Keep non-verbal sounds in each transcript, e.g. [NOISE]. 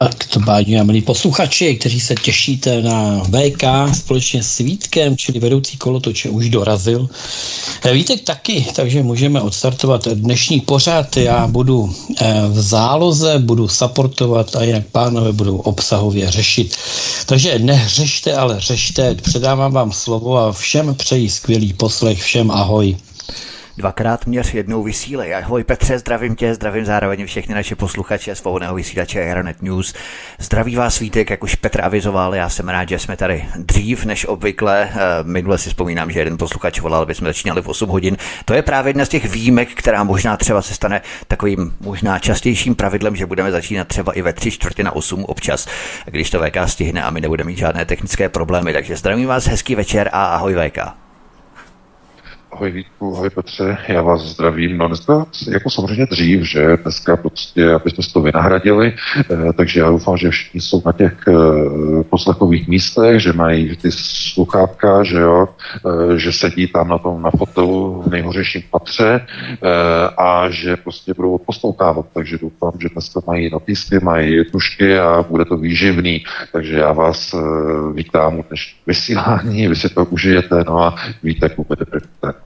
A to bádí, milí posluchači, kteří se těšíte na VK společně s Vítkem, čili vedoucí kolotoče už dorazil. Eh, Vítek taky, takže můžeme odstartovat dnešní pořad. Já budu eh, v záloze, budu supportovat a jinak pánové budou obsahově řešit. Takže nehřešte, ale řešte. Předávám vám slovo a všem přeji skvělý poslech, všem ahoj. Dvakrát měř jednou vysílej. Ahoj Petře, zdravím tě, zdravím zároveň všechny naše posluchače svobodného vysílače Aeronet News. Zdraví vás Vítek, jak už Petr avizoval, já jsem rád, že jsme tady dřív než obvykle. Eh, minule si vzpomínám, že jeden posluchač volal, aby jsme začínali v 8 hodin. To je právě jedna z těch výjimek, která možná třeba se stane takovým možná častějším pravidlem, že budeme začínat třeba i ve 3 čtvrtě na 8 občas, když to VK stihne a my nebudeme mít žádné technické problémy. Takže zdravím vás, hezký večer a ahoj VK. Ahoj Vítku, ahoj Petře, já vás zdravím. No dneska, jako samozřejmě dřív, že? Dneska prostě, aby jsme to vynahradili, eh, takže já doufám, že všichni jsou na těch eh, poslechových místech, že mají ty sluchátka, že jo, eh, že sedí tam na tom na fotelu v nejhořejším patře eh, a že prostě budou poslouchávat, takže doufám, že dneska mají notýsky, mají tušky a bude to výživný, takže já vás eh, vítám u dnešní vysílání, vy si to užijete, no a víte, kupujete první.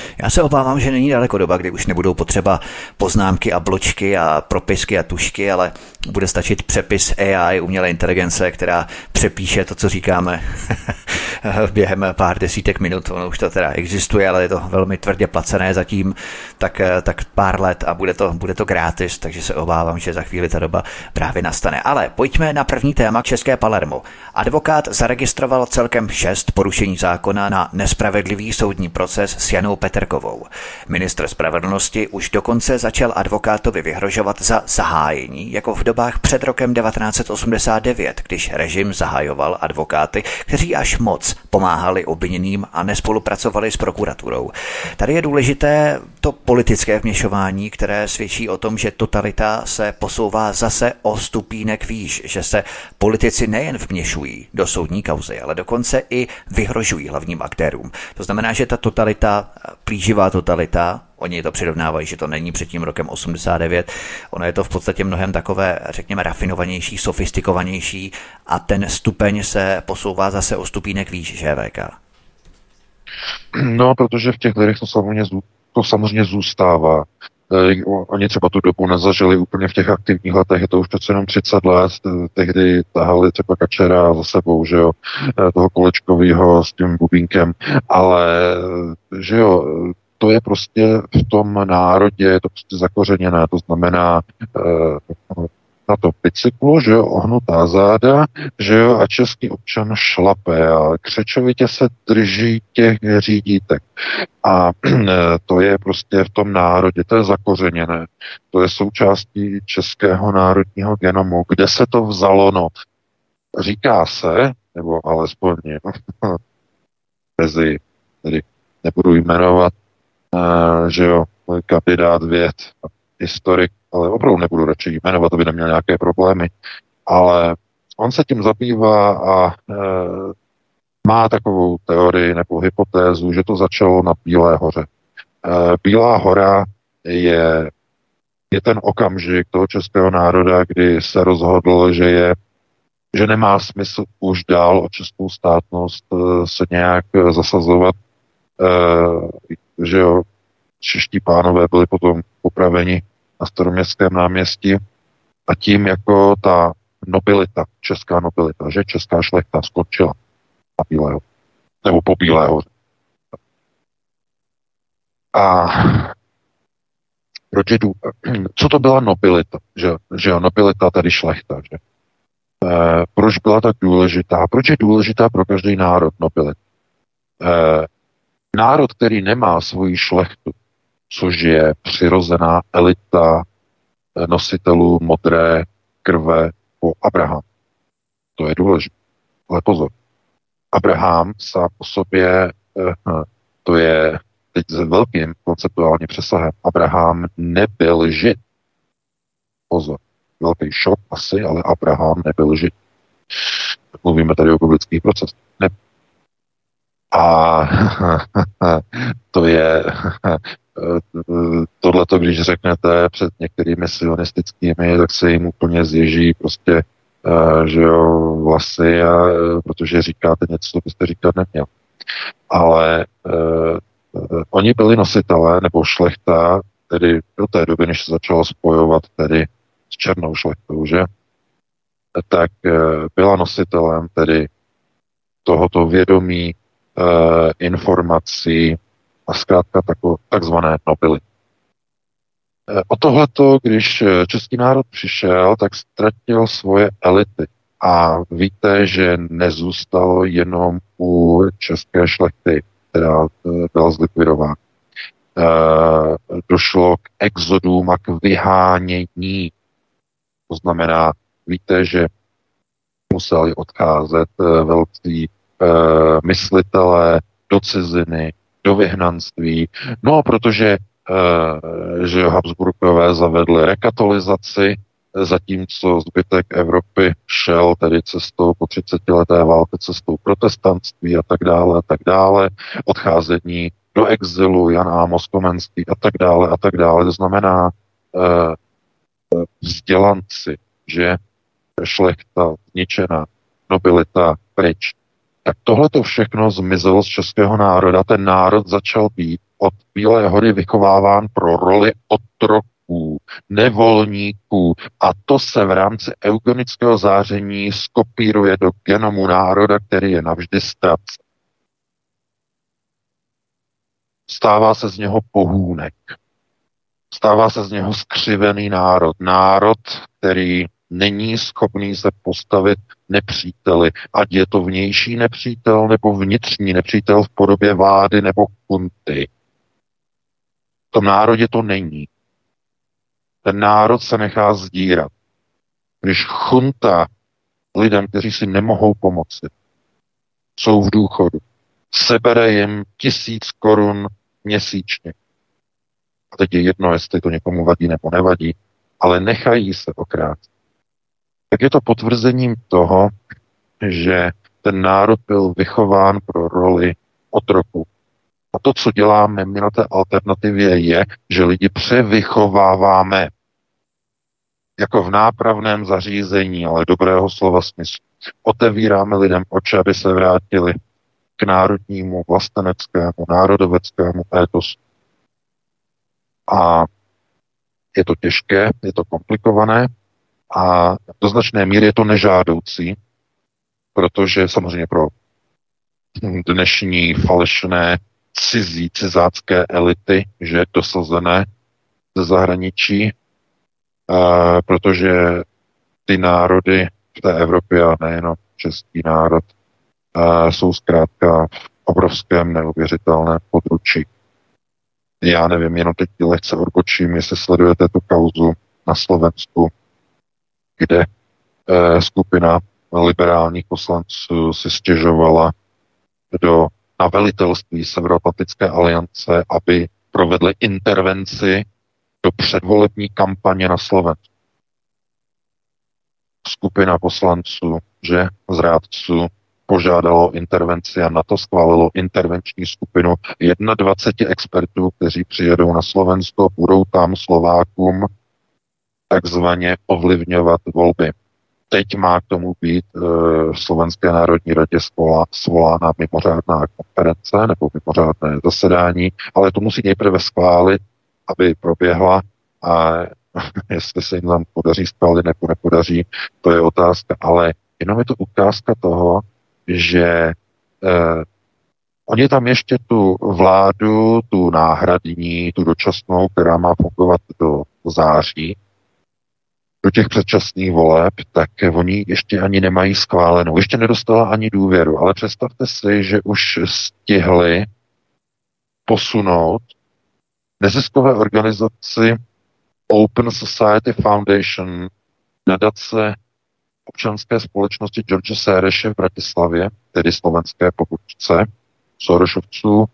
Já se obávám, že není daleko doba, kdy už nebudou potřeba poznámky a bločky a propisky a tušky, ale bude stačit přepis AI, umělé inteligence, která přepíše to, co říkáme [LAUGHS] během pár desítek minut. Ono už to teda existuje, ale je to velmi tvrdě placené zatím, tak, tak pár let a bude to, bude to gratis, takže se obávám, že za chvíli ta doba právě nastane. Ale pojďme na první téma České Palermo. Advokát zaregistroval celkem šest porušení zákona na nespravedlivý soudní proces s Janou Peterkovou. Ministr spravedlnosti už dokonce začal advokátovi vyhrožovat za zahájení, jako v dobách před rokem 1989, když režim zahajoval advokáty, kteří až moc pomáhali obviněným a nespolupracovali s prokuraturou. Tady je důležité to politické vměšování, které svědčí o tom, že totalita se posouvá zase o stupínek výš, že se politici nejen vměšují do soudní kauzy, ale dokonce i vyhrožují hlavním aktérům. To znamená, že ta totalita plíživá totalita, oni to přirovnávají, že to není před tím rokem 89, ono je to v podstatě mnohem takové, řekněme, rafinovanější, sofistikovanější a ten stupeň se posouvá zase o stupínek výš, že VK? No, protože v těch lidech to samozřejmě, to samozřejmě zůstává. Eh, oni třeba tu dobu nezažili úplně v těch aktivních letech, je to už přece jenom 30 let, tehdy tahali třeba Kačera za sebou, že jo, eh, toho kolečkového s tím bubínkem, ale že jo, to je prostě v tom národě, je to prostě zakořeněné, to znamená na to bicyklu, že jo, ohnutá záda, že jo, a český občan šlape a křečovitě se drží těch řídítek. A [CLEARS THROAT] to je prostě v tom národě, to je zakořeněné. To je součástí českého národního genomu. Kde se to vzalo, no? Říká se, nebo alespoň [LAUGHS] mezi, tedy nebudu jmenovat, uh, že jo, kandidát věd, historik, ale opravdu nebudu radši jmenovat, aby neměl nějaké problémy, ale on se tím zabývá a e, má takovou teorii nebo hypotézu, že to začalo na Bílé hoře. E, Bílá hora je, je ten okamžik toho českého národa, kdy se rozhodl, že je že nemá smysl už dál o českou státnost e, se nějak zasazovat, e, že jo, čeští pánové byli potom popraveni na staroměstském náměstí a tím jako ta nobilita, česká nobilita, že česká šlechta skončila na Bílého, nebo po Bílého. A proč je dů... co to byla nobilita? Že, že jo, nobilita, tedy šlechta, že? E, proč byla tak důležitá? Proč je důležitá pro každý národ nobilita? E, národ, který nemá svoji šlechtu, což je přirozená elita nositelů modré krve po Abraham. To je důležité. Ale pozor, Abraham sám po sobě, eh, to je teď s velkým konceptuálním přesahem, Abraham nebyl žid. Pozor, velký šok asi, ale Abraham nebyl žid. Mluvíme tady o biblických procesech. Ne. A [LAUGHS] to je [LAUGHS] tohleto, když řeknete před některými sionistickými, tak se jim úplně zježí prostě Eh, že jo, vlasy, a, eh, protože říkáte něco, co byste říkat neměl. Ale uh, oni byli nositelé, nebo šlechta, tedy do té doby, než se začalo spojovat tedy s černou šlechtou, že? Tak byla nositelem tedy tohoto vědomí, informací a zkrátka tako, takzvané nobility. O tohleto, když eh, český národ přišel, tak ztratil svoje elity. A víte, že nezůstalo jenom u české šlechty, která eh, byla zlikvidována. Eh, došlo k exodům a k vyhánění. To znamená, víte, že museli odcházet velcí myslitelé do ciziny, do vyhnanství. No, protože Eh, že Habsburkové zavedli rekatolizaci, zatímco zbytek Evropy šel tedy cestou po 30 leté válce, cestou protestantství a tak dále a tak dále, odcházení do exilu Jan Amos Komenský a tak dále a tak dále. To znamená eh, vzdělanci, že šlechta zničená, nobilita pryč. Tak tohle to všechno zmizelo z českého národa. Ten národ začal být od Bílé hory vychováván pro roli otroků, nevolníků a to se v rámci eugenického záření skopíruje do genomu národa, který je navždy ztracen. Stává se z něho pohůnek. Stává se z něho skřivený národ. Národ, který není schopný se postavit nepříteli, ať je to vnější nepřítel nebo vnitřní nepřítel v podobě vlády nebo kunty. V tom národě to není. Ten národ se nechá zdírat. Když chunta lidem, kteří si nemohou pomoci, jsou v důchodu, sebere jim tisíc korun měsíčně. A teď je jedno, jestli to někomu vadí nebo nevadí, ale nechají se okrát. Tak je to potvrzením toho, že ten národ byl vychován pro roli otroku, a to, co děláme my na té alternativě, je, že lidi převychováváme jako v nápravném zařízení, ale dobrého slova smyslu. Otevíráme lidem oči, aby se vrátili k národnímu, vlasteneckému, národoveckému étosu. A je to těžké, je to komplikované a do značné míry je to nežádoucí, protože samozřejmě pro dnešní falešné cizí, cizácké elity, že dosazené ze zahraničí, uh, protože ty národy v té Evropě a nejenom český národ uh, jsou zkrátka v obrovském neuvěřitelném područí. Já nevím, jenom teď lehce odbočím, jestli sledujete tu kauzu na Slovensku, kde uh, skupina liberálních poslanců si stěžovala do na velitelství Severoatlantické aliance, aby provedli intervenci do předvolební kampaně na Slovensku. Skupina poslanců, že z rádců požádalo intervenci a na to schválilo intervenční skupinu 21 expertů, kteří přijedou na Slovensko, budou tam Slovákům takzvaně ovlivňovat volby. Teď má k tomu být e, v Slovenské národní radě svolána mimořádná konference nebo mimořádné zasedání, ale to musí nejprve schválit, aby proběhla a [LAUGHS] jestli se jim tam podaří schválit nebo nepodaří, to je otázka, ale jenom je to ukázka toho, že e, oni tam ještě tu vládu, tu náhradní, tu dočasnou, která má fungovat do září, do těch předčasných voleb, tak oni ještě ani nemají schválenou. Ještě nedostala ani důvěru, ale představte si, že už stihli posunout neziskové organizaci Open Society Foundation, nadace občanské společnosti George Sereše v Bratislavě, tedy slovenské pobočce Sorošovců,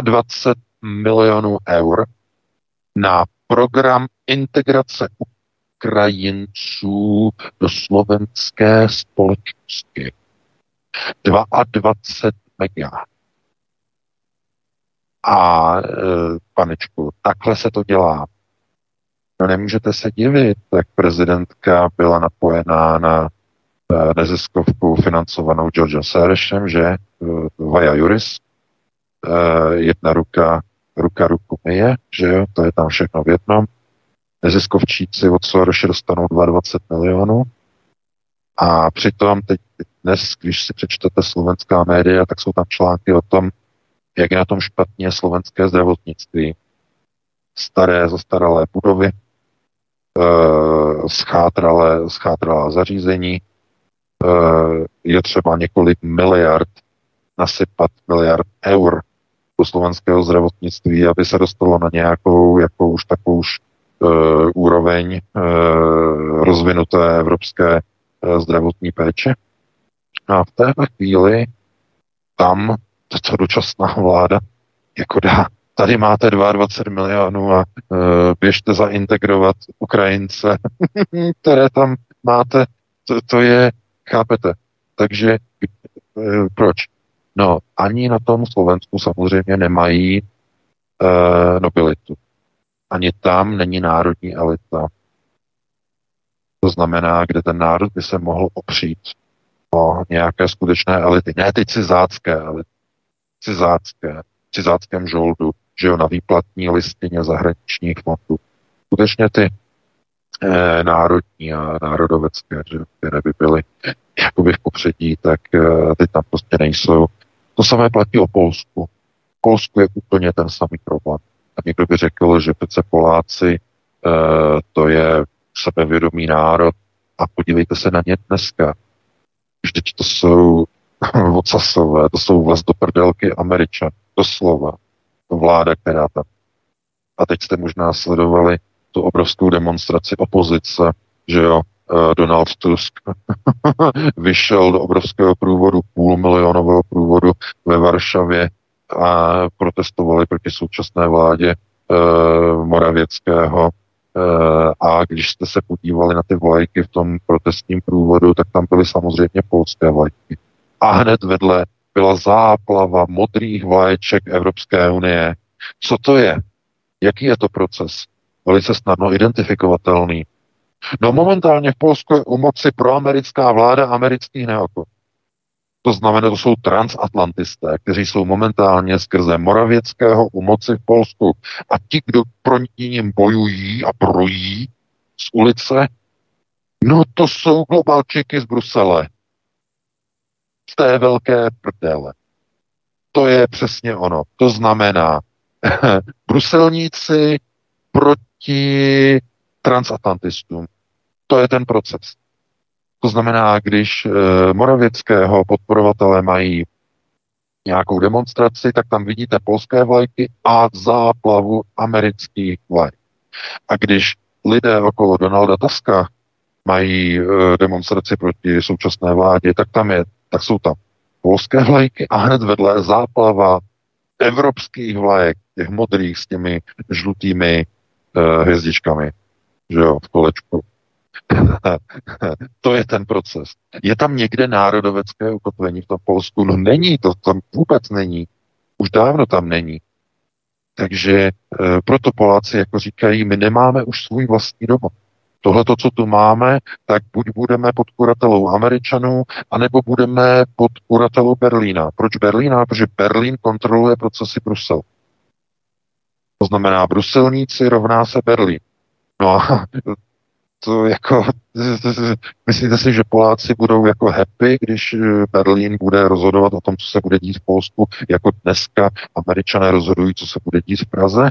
22 milionů eur na program integrace Ukrajinců do slovenské společnosti. 22 mega. A e, panečku, takhle se to dělá. No nemůžete se divit, tak prezidentka byla napojená na e, neziskovku financovanou George Sorosem, že e, Vaja Juris, jedna ruka, ruka ruku myje, že jo, to je tam všechno v jednom. Neziskovčíci od Sorose dostanou 22 milionů a přitom teď dnes, když si přečtete slovenská média, tak jsou tam články o tom, jak je na tom špatně slovenské zdravotnictví. Staré, zastaralé budovy, e, schátralé, schátralá zařízení, e, je třeba několik miliard nasypat miliard eur do slovenského zdravotnictví, aby se dostalo na nějakou, jako už takovou už úroveň e, rozvinuté evropské e, zdravotní péče. A v téhle chvíli tam tato dočasná vláda jako dá, tady máte 22 milionů a e, běžte zaintegrovat Ukrajince, [LAUGHS] které tam máte, to, to je, chápete, takže e, proč? No, ani na tom Slovensku samozřejmě nemají e, nobilitu. Ani tam není národní elita. To znamená, kde ten národ by se mohl opřít o nějaké skutečné elity. Ne ty cizácké elity cizácké, cizáckém žoldu, že jo, na výplatní listině zahraničních fondů. Skutečně ty eh, národní a národovecké, že, které by byly jakoby v popředí, tak eh, ty tam prostě nejsou. To samé platí o Polsku. V Polsku je úplně ten samý problém. Někdo by řekl, že přece Poláci eh, to je sebevědomý národ a podívejte se na ně dneska. Vždyť to jsou [LAUGHS] vocasové, to jsou vlastoprdelky Američan, doslova. To vláda, která tam. A teď jste možná sledovali tu obrovskou demonstraci opozice, že jo, eh, Donald Tusk [LAUGHS] vyšel do obrovského průvodu, půlmilionového průvodu ve Varšavě a protestovali proti současné vládě uh, Moravěckého. Uh, a když jste se podívali na ty vlajky v tom protestním průvodu, tak tam byly samozřejmě polské vlajky a hned vedle byla záplava modrých vlaječek Evropské unie. Co to je? Jaký je to proces? Velice snadno identifikovatelný. No momentálně v Polsku je u moci proamerická vláda amerických neokon. To znamená, to jsou transatlantisté, kteří jsou momentálně skrze Moravěckého u moci v Polsku. A ti, kdo pro ním bojují a projí z ulice, no to jsou globalčiky z Brusele z té velké prdele. To je přesně ono. To znamená, [LAUGHS] bruselníci proti transatlantistům. To je ten proces. To znamená, když e, Moravěckého podporovatelé mají nějakou demonstraci, tak tam vidíte polské vlajky a záplavu amerických vlajk. A když lidé okolo Donalda Tuska mají e, demonstraci proti současné vládě, tak tam je tak jsou tam polské vlajky a hned vedle záplava evropských vlajek, těch modrých s těmi žlutými uh, hvězdičkami, že jo, v kolečku. [LAUGHS] to je ten proces. Je tam někde národovecké ukotvení v tom Polsku? No není, to tam vůbec není. Už dávno tam není. Takže e, proto Poláci jako říkají, my nemáme už svůj vlastní domov. Tohle, to, co tu máme, tak buď budeme pod kuratelou Američanů, anebo budeme pod kuratelou Berlína. Proč Berlína? Protože Berlín kontroluje procesy Brusel. To znamená, bruselníci rovná se Berlín. No a to jako, [LAUGHS] myslíte si, že Poláci budou jako happy, když Berlín bude rozhodovat o tom, co se bude dít v Polsku, jako dneska američané rozhodují, co se bude dít v Praze?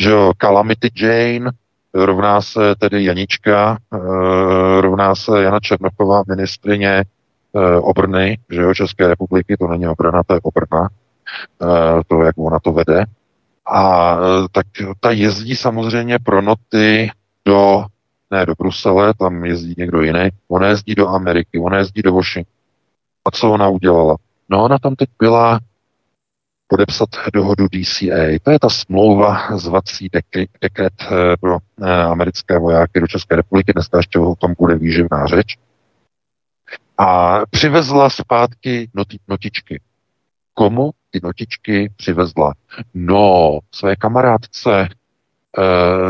Že jo, Calamity Jane, rovná se tedy Janička, eh, rovná se Jana Černochová, ministrině eh, obrny, že jo, České republiky, to není obrana, to je obrna, eh, to, jak ona to vede. A tak ta jezdí samozřejmě pro noty do, ne do Brusele, tam jezdí někdo jiný, ona jezdí do Ameriky, ona jezdí do Washingtonu. A co ona udělala? No ona tam teď byla podepsat dohodu DCA. To je ta smlouva zvací dekret pro americké vojáky do České republiky. Dneska ještě o tom bude výživná řeč. A přivezla zpátky noti, notičky. Komu ty notičky přivezla? No, své kamarádce, e,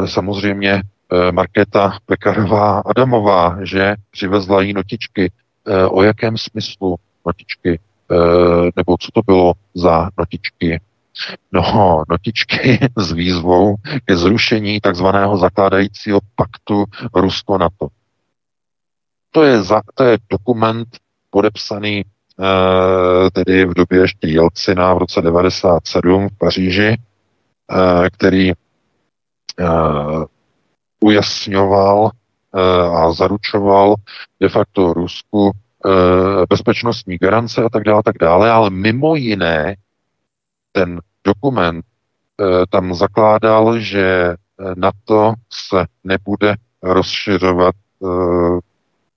samozřejmě Markéta Pekarová Adamová, že přivezla jí notičky. E, o jakém smyslu notičky? E, nebo co to bylo za notičky? No, notičky [LAUGHS] s výzvou ke zrušení takzvaného zakládajícího paktu Rusko-NATO. To je, za, to je dokument podepsaný tedy v době ještě Jelcina v roce 97 v Paříži, který ujasňoval e, a zaručoval de facto Rusku e, bezpečnostní garance a tak dále, tak dále, ale mimo jiné ten dokument e, tam zakládal, že NATO se nebude rozšiřovat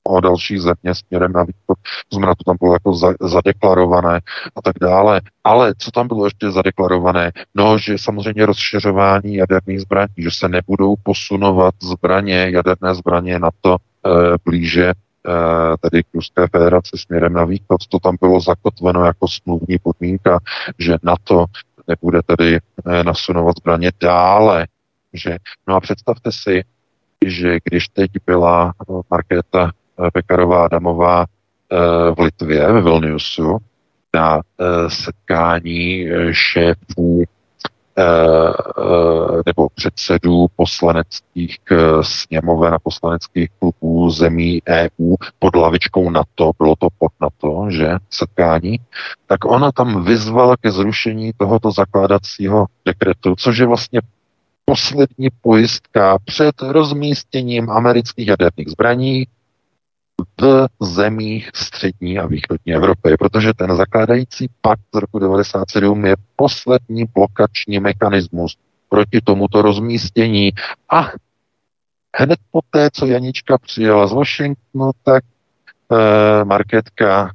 o další země směrem na východ. To znamená, to tam bylo jako za, zadeklarované a tak dále. Ale co tam bylo ještě zadeklarované? No, že samozřejmě rozšiřování jaderných zbraní, že se nebudou posunovat zbraně, jaderné zbraně na to e, blíže e, tedy k Ruské federaci směrem na východ. To tam bylo zakotveno jako smluvní podmínka, že na to nebude tedy e, nasunovat zbraně dále. Že, no a představte si, že když teď byla Markéta Pekarová Adamová eh, v Litvě, ve Vilniusu, na eh, setkání eh, šéfů nebo předsedů poslaneckých sněmoven a poslaneckých klubů zemí EU pod lavičkou NATO, bylo to pod NATO, že, setkání, tak ona tam vyzvala ke zrušení tohoto zakládacího dekretu, což je vlastně poslední pojistka před rozmístěním amerických jaderných zbraní v zemích střední a východní Evropy, protože ten zakládající pakt z roku 1997 je poslední blokační mechanismus proti tomuto rozmístění. A hned poté, co Janička přijela z Washingtonu, tak eh, Marketka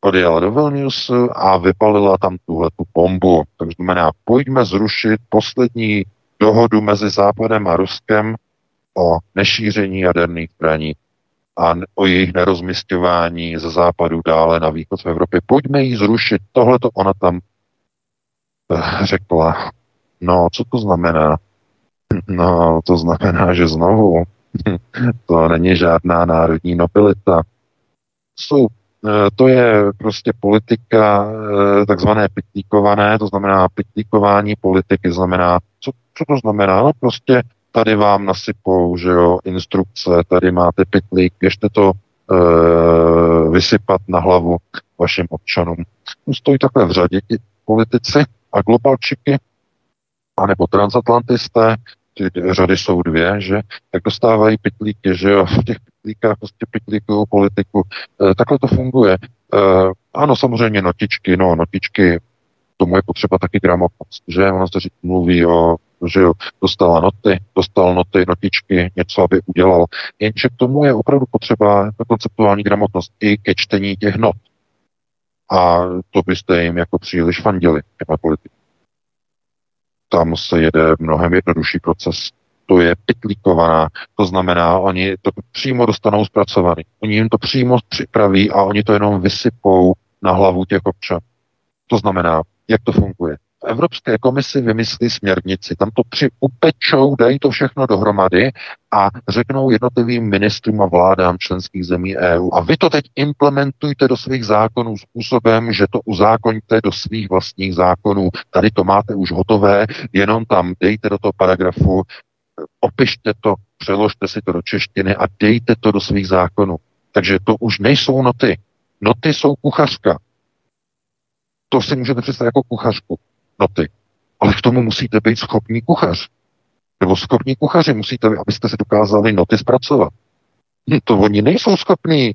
odjela do Vilniusu a vypalila tam tuhle tu bombu. To znamená, pojďme zrušit poslední dohodu mezi Západem a Ruskem o nešíření jaderných zbraní a o jejich nerozmistování ze západu dále na východ v Evropě. Pojďme ji zrušit. Tohle to ona tam eh, řekla. No, co to znamená? [LAUGHS] No, to znamená, že znovu [LAUGHS] to není žádná národní nobilita. Jsou, eh, to je prostě politika eh, takzvané pitlíkované, to znamená pitlíkování politiky, znamená, co, co to znamená? No prostě tady vám nasypou, že jo, instrukce, tady máte pitlík, běžte to e, vysypat na hlavu vašim občanům. Stojí takhle v řadě ti politici a globalčiky, anebo transatlantisté, ty řady jsou dvě, že, tak dostávají pitlíky, že jo, v těch pitlíkách prostě pitlíkují politiku. E, takhle to funguje. E, ano, samozřejmě notičky, no, notičky, tomu je potřeba taky gramotnost, že ono se říct, mluví o že jo, dostala noty, dostal noty, notičky, něco, aby udělal. Jenže k tomu je opravdu potřeba konceptuální gramotnost i ke čtení těch not. A to byste jim jako příliš fandili, těma politiky. Tam se jede mnohem jednodušší proces. To je pitlíkovaná, to znamená, oni to přímo dostanou zpracovaný. Oni jim to přímo připraví a oni to jenom vysypou na hlavu těch občanů. To znamená, jak to funguje. Evropské komisi vymyslí směrnici, tam to při upečou, dají to všechno dohromady a řeknou jednotlivým ministrům a vládám členských zemí EU. A vy to teď implementujte do svých zákonů způsobem, že to uzákoníte do svých vlastních zákonů. Tady to máte už hotové, jenom tam dejte do toho paragrafu, opište to, přeložte si to do češtiny a dejte to do svých zákonů. Takže to už nejsou noty. Noty jsou kuchařka. To si můžete představit jako kuchařku noty. Ale k tomu musíte být schopný kuchař. Nebo schopní kuchaři musíte, abyste si dokázali noty zpracovat. Hm, to oni nejsou schopní.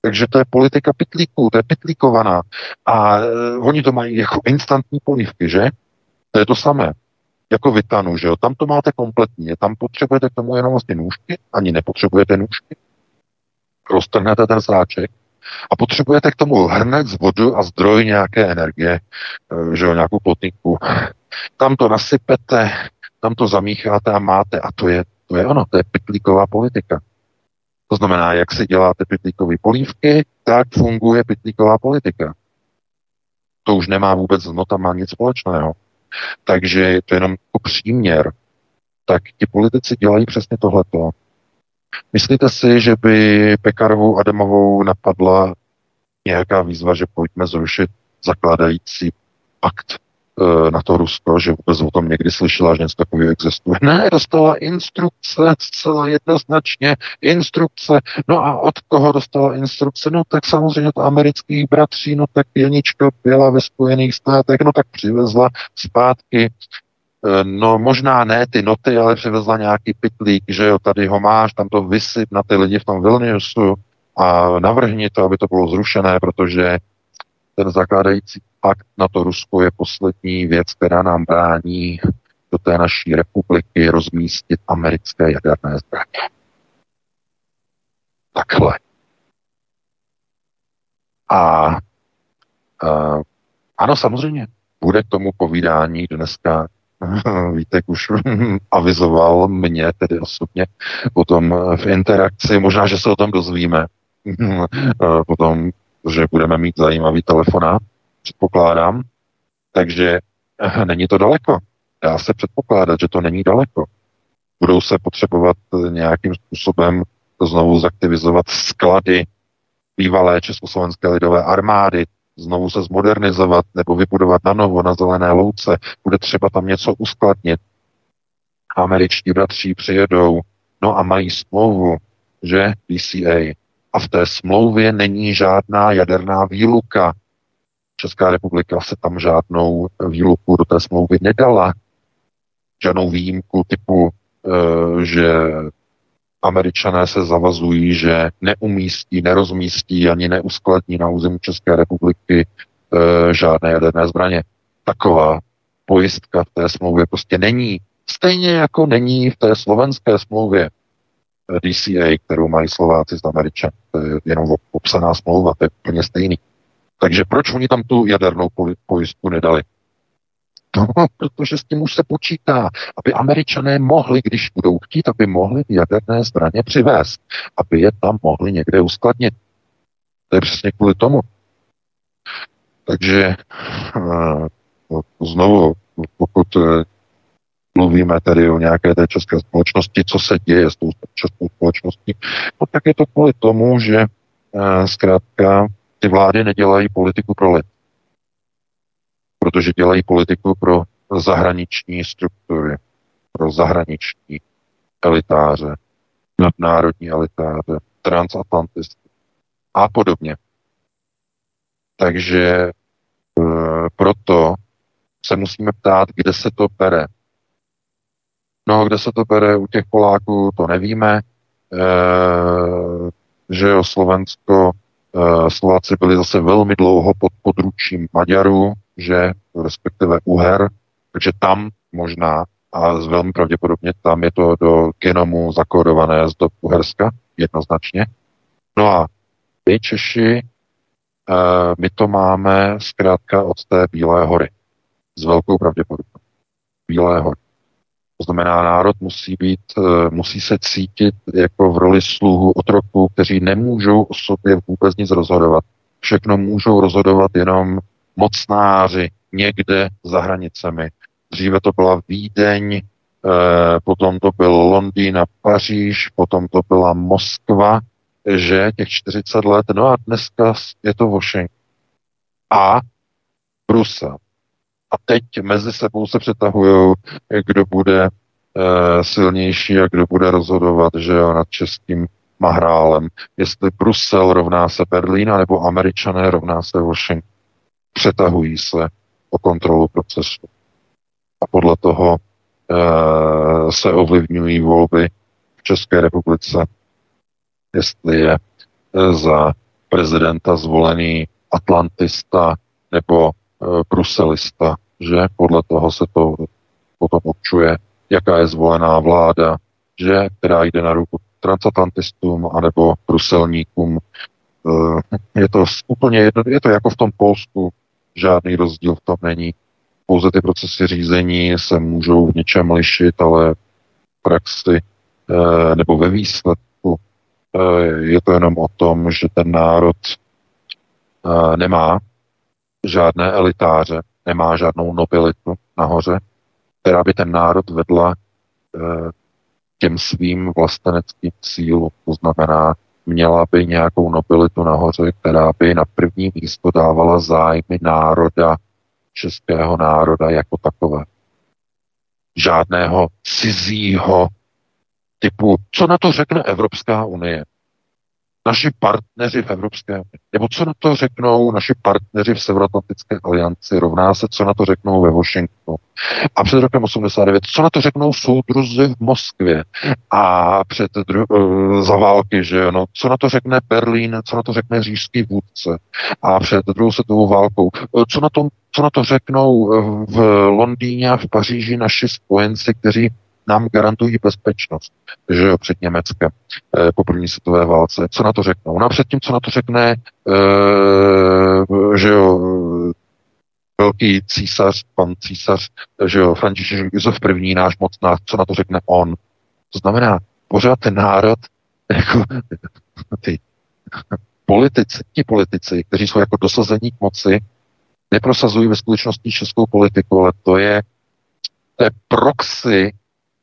Takže to je politika pitlíků, to je pitlíkovaná. A e, oni to mají jako instantní polívky, že? To je to samé. Jako vitanu, že jo? Tam to máte kompletně. Tam potřebujete k tomu jenom vlastně nůžky, ani nepotřebujete nůžky. Roztrhnete ten sáček A potřebujete k tomu hrnec, vodu a zdroj nějaké energie, eh, že jo, nějakou plotníku. Tam to nasypete, tam to zamícháte a máte a to je, to je ono, to je pitlíková politika. To znamená, jak si děláte pitlíkové polívky, tak funguje pitlíková politika. To už nemá vůbec s notama nic společného. Takže to je jenom jako příměr. Tak ti politici dělají přesně tohleto. Myslíte si, že by Pekarovou Adamovou napadla nějaká výzva, že pojďme zrušit zakládající pakt e, na to Rusko, že vůbec o tom někdy slyšela, že něco takového existuje. Ne, dostala instrukce zcela jednoznačně, instrukce. No a od koho dostala instrukce? No tak samozřejmě to amerických bratří, no tak Janička byla ve Spojených státech, no tak přivezla zpátky Eh, no možná ne ty noty, ale přivezla nějaký pitlík, že jo, tady ho máš, tam to vysyp na ty lidi v tom Vilniusu a navrhni to, aby to bylo zrušené, protože ten zakládající pakt na to Rusko je poslední věc, která nám brání do té naší republiky rozmístit americké jaderné zbraně. Takhle. A, a ano, samozřejmě, bude k tomu povídání dneska [LAUGHS] Vítek už [LAUGHS] avizoval mě tedy osobně potom v interakci, možná, že se o tom dozvíme, [LAUGHS] potom, že budeme mít zajímavý telefonát, předpokládám, takže eh, není to daleko. Dá se předpokládat, že to není daleko. Budou se potřebovat nějakým způsobem znovu zaktivizovat sklady bývalé Československé lidové armády, znovu se zmodernizovat nebo vybudovat na novo na zelené louce, bude třeba tam něco uskladnit. Američtí bratři přijedou, no a mají smlouvu, že DCA. A v té smlouvě není žádná jaderná výluka. Česká republika se tam žádnou výluku do té smlouvy nedala. Žádnou výjimku typu, eh, že Američané se zavazují, že neumístí, nerozmístí ani neuskladní na území České republiky e, žádné jaderné zbraně. Taková pojistka v té smlouvě prostě není. Stejně jako není v té slovenské smlouvě DCA, kterou mají Slováci s Američany. To je jenom popsaná smlouva, to je úplně stejný. Takže proč oni tam tu jadernou pojistku nedali? No, protože s tím už se počítá, aby američané mohli, když budou chtít, aby mohli jaderné zbraně přivést, aby je tam mohli někde uskladnit. To je přesně kvůli tomu. Takže eh, znovu, pokud eh, mluvíme tedy o nějaké té české společnosti, co se děje s tou českou společností, no tak je to kvůli tomu, že eh, zkrátka ty vlády nedělají politiku pro lid protože dělají politiku pro zahraniční struktury, pro zahraniční elitáře, nadnárodní elitáře, transatlantisty a podobně. Takže e, proto se musíme ptát, kde se to bere. No, kde se to bere u těch Poláků, to nevíme. E, že jo, Slovensko, e, Slováci byli zase velmi dlouho pod područím Maďarů, že respektive Uher, takže tam možná a velmi pravděpodobně tam je to do genomu zakódované z dob Uherska, jednoznačně. No a my Češi, eh, my to máme zkrátka od té Bílé hory. S velkou pravděpodobností. Bílé hory. To znamená, národ musí být, eh, musí se cítit jako v roli sluhu otroků, kteří nemůžou o sobě vůbec nic rozhodovat. Všechno můžou rozhodovat jenom mocnáři někde za hranicemi. Dříve to byla Vídeň, eh, potom to byl Londýn a Paříž, potom to byla Moskva, že těch 40 let, no a dneska je to Washington. A Brusel. A teď mezi sebou se přetahují, kdo bude e, silnější a kdo bude rozhodovat, že jo, nad českým mahrálem. Jestli Brusel rovná se Berlín, nebo Američané rovná se Washington přetahují se o kontrolu procesu. A podle toho e, se ovlivňují volby v České republice, jestli je e, za prezidenta zvolený atlantista nebo e, bruselista, že? Podle toho se to potom určuje, jaká je zvolená vláda, že? Která jde na ruku transatlantistům anebo bruselníkům, je to úplně jedno, je to jako v tom Polsku, žádný rozdíl v tom není. Pouze ty procesy řízení se můžou v něčem lišit, ale v praxi nebo ve výsledku je to jenom o tom, že ten národ nemá žádné elitáře, nemá žádnou nobilitu nahoře, která by ten národ vedla těm svým vlasteneckým cílům. To znamená, měla by nějakou nobilitu nahoře, která by na první místo dávala zájmy národa, českého národa jako takové. Žádného cizího typu, co na to řekne Evropská unie naši partneři v Evropské unii. Nebo co na to řeknou naši partneři v Severoatlantické alianci, rovná se, co na to řeknou ve Washingtonu. A před rokem 89, co na to řeknou soudruzi v Moskvě a před dru- uh, za války, že no, co na to řekne Berlín, co na to řekne říšský vůdce a před druhou světovou válkou, uh, co na to, co na to řeknou eh, v Londýně a v Paříži naši spojenci, kteří nám garantují bezpečnost, že jo, před Německem e, po první světové válce. Co na to řeknou? No a předtím, co na to řekne, e, že jo, velký císař, pan císař, že jo, František Josef I, náš mocnář, co na to řekne on. To znamená, pořád ten národ, [LAUGHS] jako ty politici, ti politici, kteří jsou jako dosazení k moci, neprosazují ve skutečnosti českou politiku, ale to je, to je proxy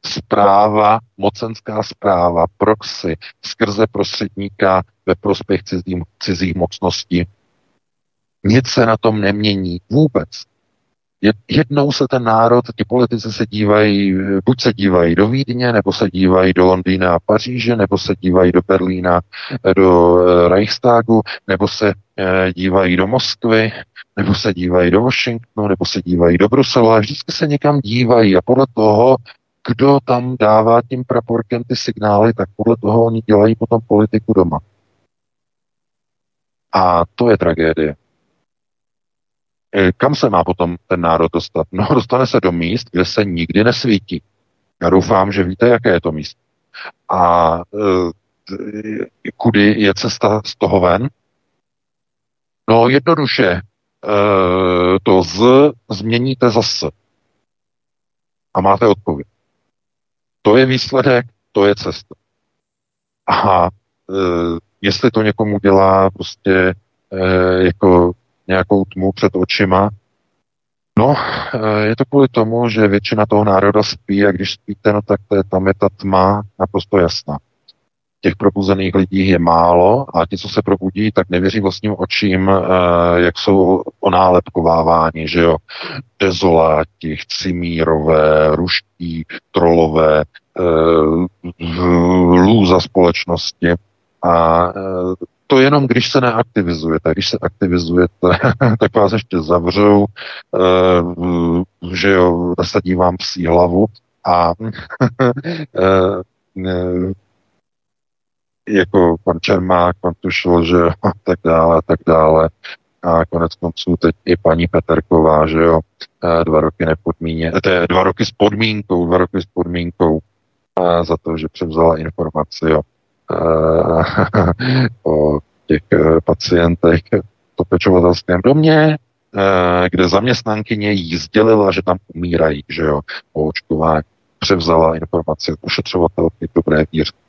zpráva, mocenská zpráva, proxy, skrze prostředníka ve prospěch cizí, cizích mocností. Nic se na tom nemění vůbec. Jednou se ten národ, ti politici se dívají, buď se dívají do Vídně, nebo se dívají do Londýna a Paříže, nebo se dívají do Berlína, do eh, Reichstagu, nebo se eh, dívají do Moskvy, nebo se dívají do Washingtonu, nebo se dívají do Bruselu, ale vždycky se někam dívají a podle toho kdo tam dává tím praporkem ty signály, tak podle toho oni dělají potom politiku doma. A to je tragédie. E, kam se má potom ten národ dostat? No, [LAUGHS] dostane se do míst, kde se nikdy nesvítí. Já doufám, že víte, jaké je to místo. A e, kudy je cesta z toho ven? No, jednoduše, e, to z změníte zase. A máte odpověď. To je výsledek, to je cesta. A e, jestli to někomu dělá prostě e, jako nějakou tmu před očima, no, e, je to kvůli tomu, že většina toho národa spí a když spíte, no tak to je, tam je ta tma naprosto jasná těch probuzených lidí je málo a ti, co se probudí, tak nevěří vlastním očím, eh, jak jsou onálepkováváni, že jo. Dezoláti, chcimírové, ruští, trolové, eh, lůza společnosti a eh, to jenom, když se neaktivizujete. Když se aktivizujete, [LAUGHS] tak vás ještě zavřou, že jo, nasadí vám psí hlavu a [LAUGHS] jako pan Čermák, pan Tušil, že jo, a tak dále, a tak dále. A konec konců teď i paní Peterková, že jo, e, dva roky nepodmíně, to je dva roky s podmínkou, dva roky s podmínkou a za to, že převzala informaci o, e, [LAUGHS] o těch pacientech v pečovatelském domě, kde zaměstnankyně jí sdělila, že tam umírají, že jo, po očkování. Převzala informaci od ošetřovatelky dobré víře Eh,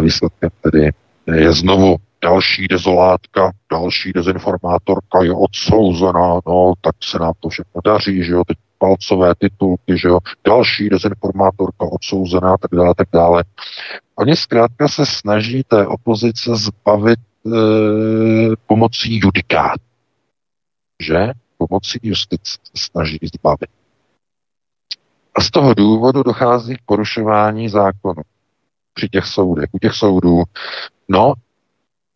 výsledkem tedy je znovu další dezolátka, další dezinformátorka je odsouzená, no, tak se nám to všechno daří, že jo, teď palcové titulky, že jo, další dezinformátorka odsouzená, tak dále, tak dále. Oni zkrátka se snaží té opozice zbavit e, pomocí judikát, že? Pomocí justice se snaží zbavit. A z toho důvodu dochází k porušování zákonu při těch soudech, u těch soudů. No,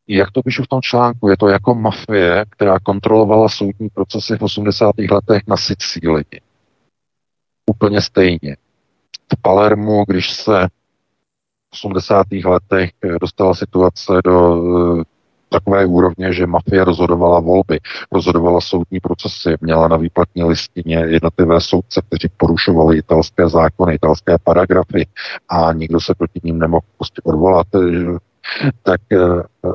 jak to píšu v tom článku, je to jako mafie, která kontrolovala soudní procesy v 80. letech na Sicílii. Úplně stejně. V Palermu, když se v 80. letech dostala situace do takové úrovně, že mafie rozhodovala volby, rozhodovala soudní procesy, měla na výplatní listině jednotlivé soudce, kteří porušovali italské zákony, italské paragrafy a nikdo se proti ním nemohl prostě odvolat. tak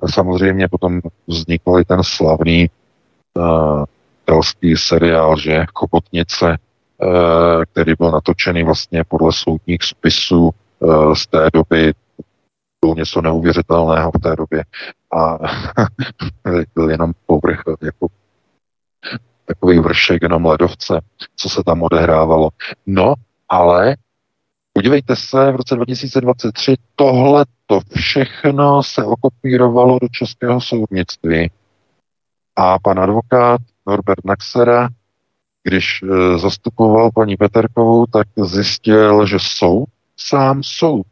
samozřejmě potom vznikl i ten slavný uh, telský seriál, že Chobotnice, uh, který byl natočený vlastně podle soudních spisů uh, z té doby, bylo něco neuvěřitelného v té době a byl jenom povrch, jako takový vršek, jenom ledovce, co se tam odehrávalo. No, ale podívejte se, v roce 2023 tohle to všechno se okopírovalo do českého soudnictví. A pan advokát Norbert Naxera, když e, zastupoval paní Peterkovou, tak zjistil, že soud, sám soud,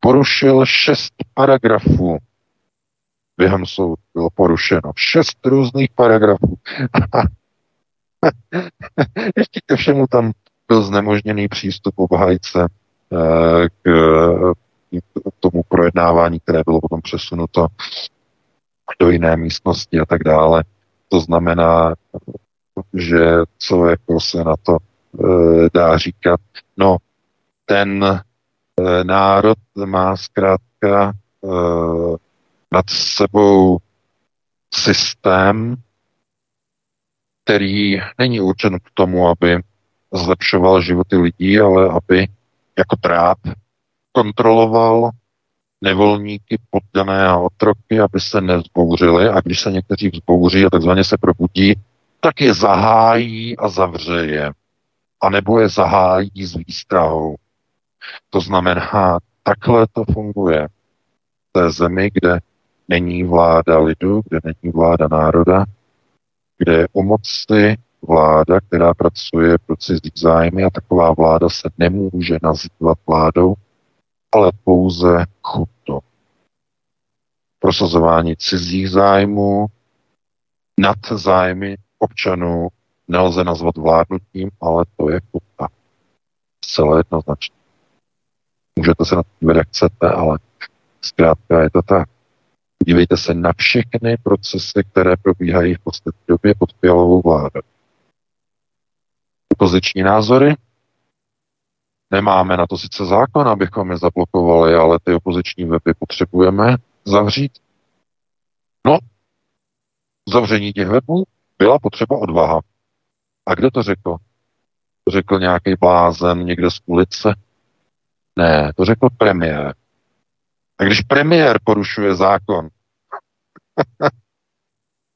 porušil šest paragrafů. Během soudu bylo porušeno šest různých paragrafů. [LAUGHS] Ještě ke všemu tam byl znemožněný přístup obhajce eh, k tomu projednávání, které bylo potom přesunuto do jiné místnosti a tak dále. To znamená, že co jako se na to e, dá říkat. No, ten e, národ má zkrátka nad sebou systém, který není určen k tomu, aby zlepšoval životy lidí, ale aby jako tráp kontroloval nevolníky, poddané a otroky, aby se nezbouřili a když se někteří vzbouří a takzvaně se probudí, tak je zahájí a zavře je. A nebo je zahájí s výstrahou. To znamená, takhle to funguje. V té zemi, kde není vláda lidu, kde není vláda národa, kde je u moci vláda, která pracuje pro cizí zájmy a taková vláda se nemůže nazývat vládou, ale pouze chuto. Prosazování cizích zájmů nad zájmy občanů nelze nazvat vládnutím, ale to je chuta. Zcela jednoznačně. Můžete se na to dívat, jak chcete, ale zkrátka je to tak. Dívejte se na všechny procesy, které probíhají v podstatě době pod fialovou vládou. Opoziční názory, Nemáme na to sice zákon, abychom je zablokovali, ale ty opoziční weby potřebujeme zavřít. No, zavření těch webů byla potřeba odvaha. A kdo to řekl? To řekl nějaký blázen někde z ulice? Ne, to řekl premiér. A když premiér porušuje zákon, [LAUGHS]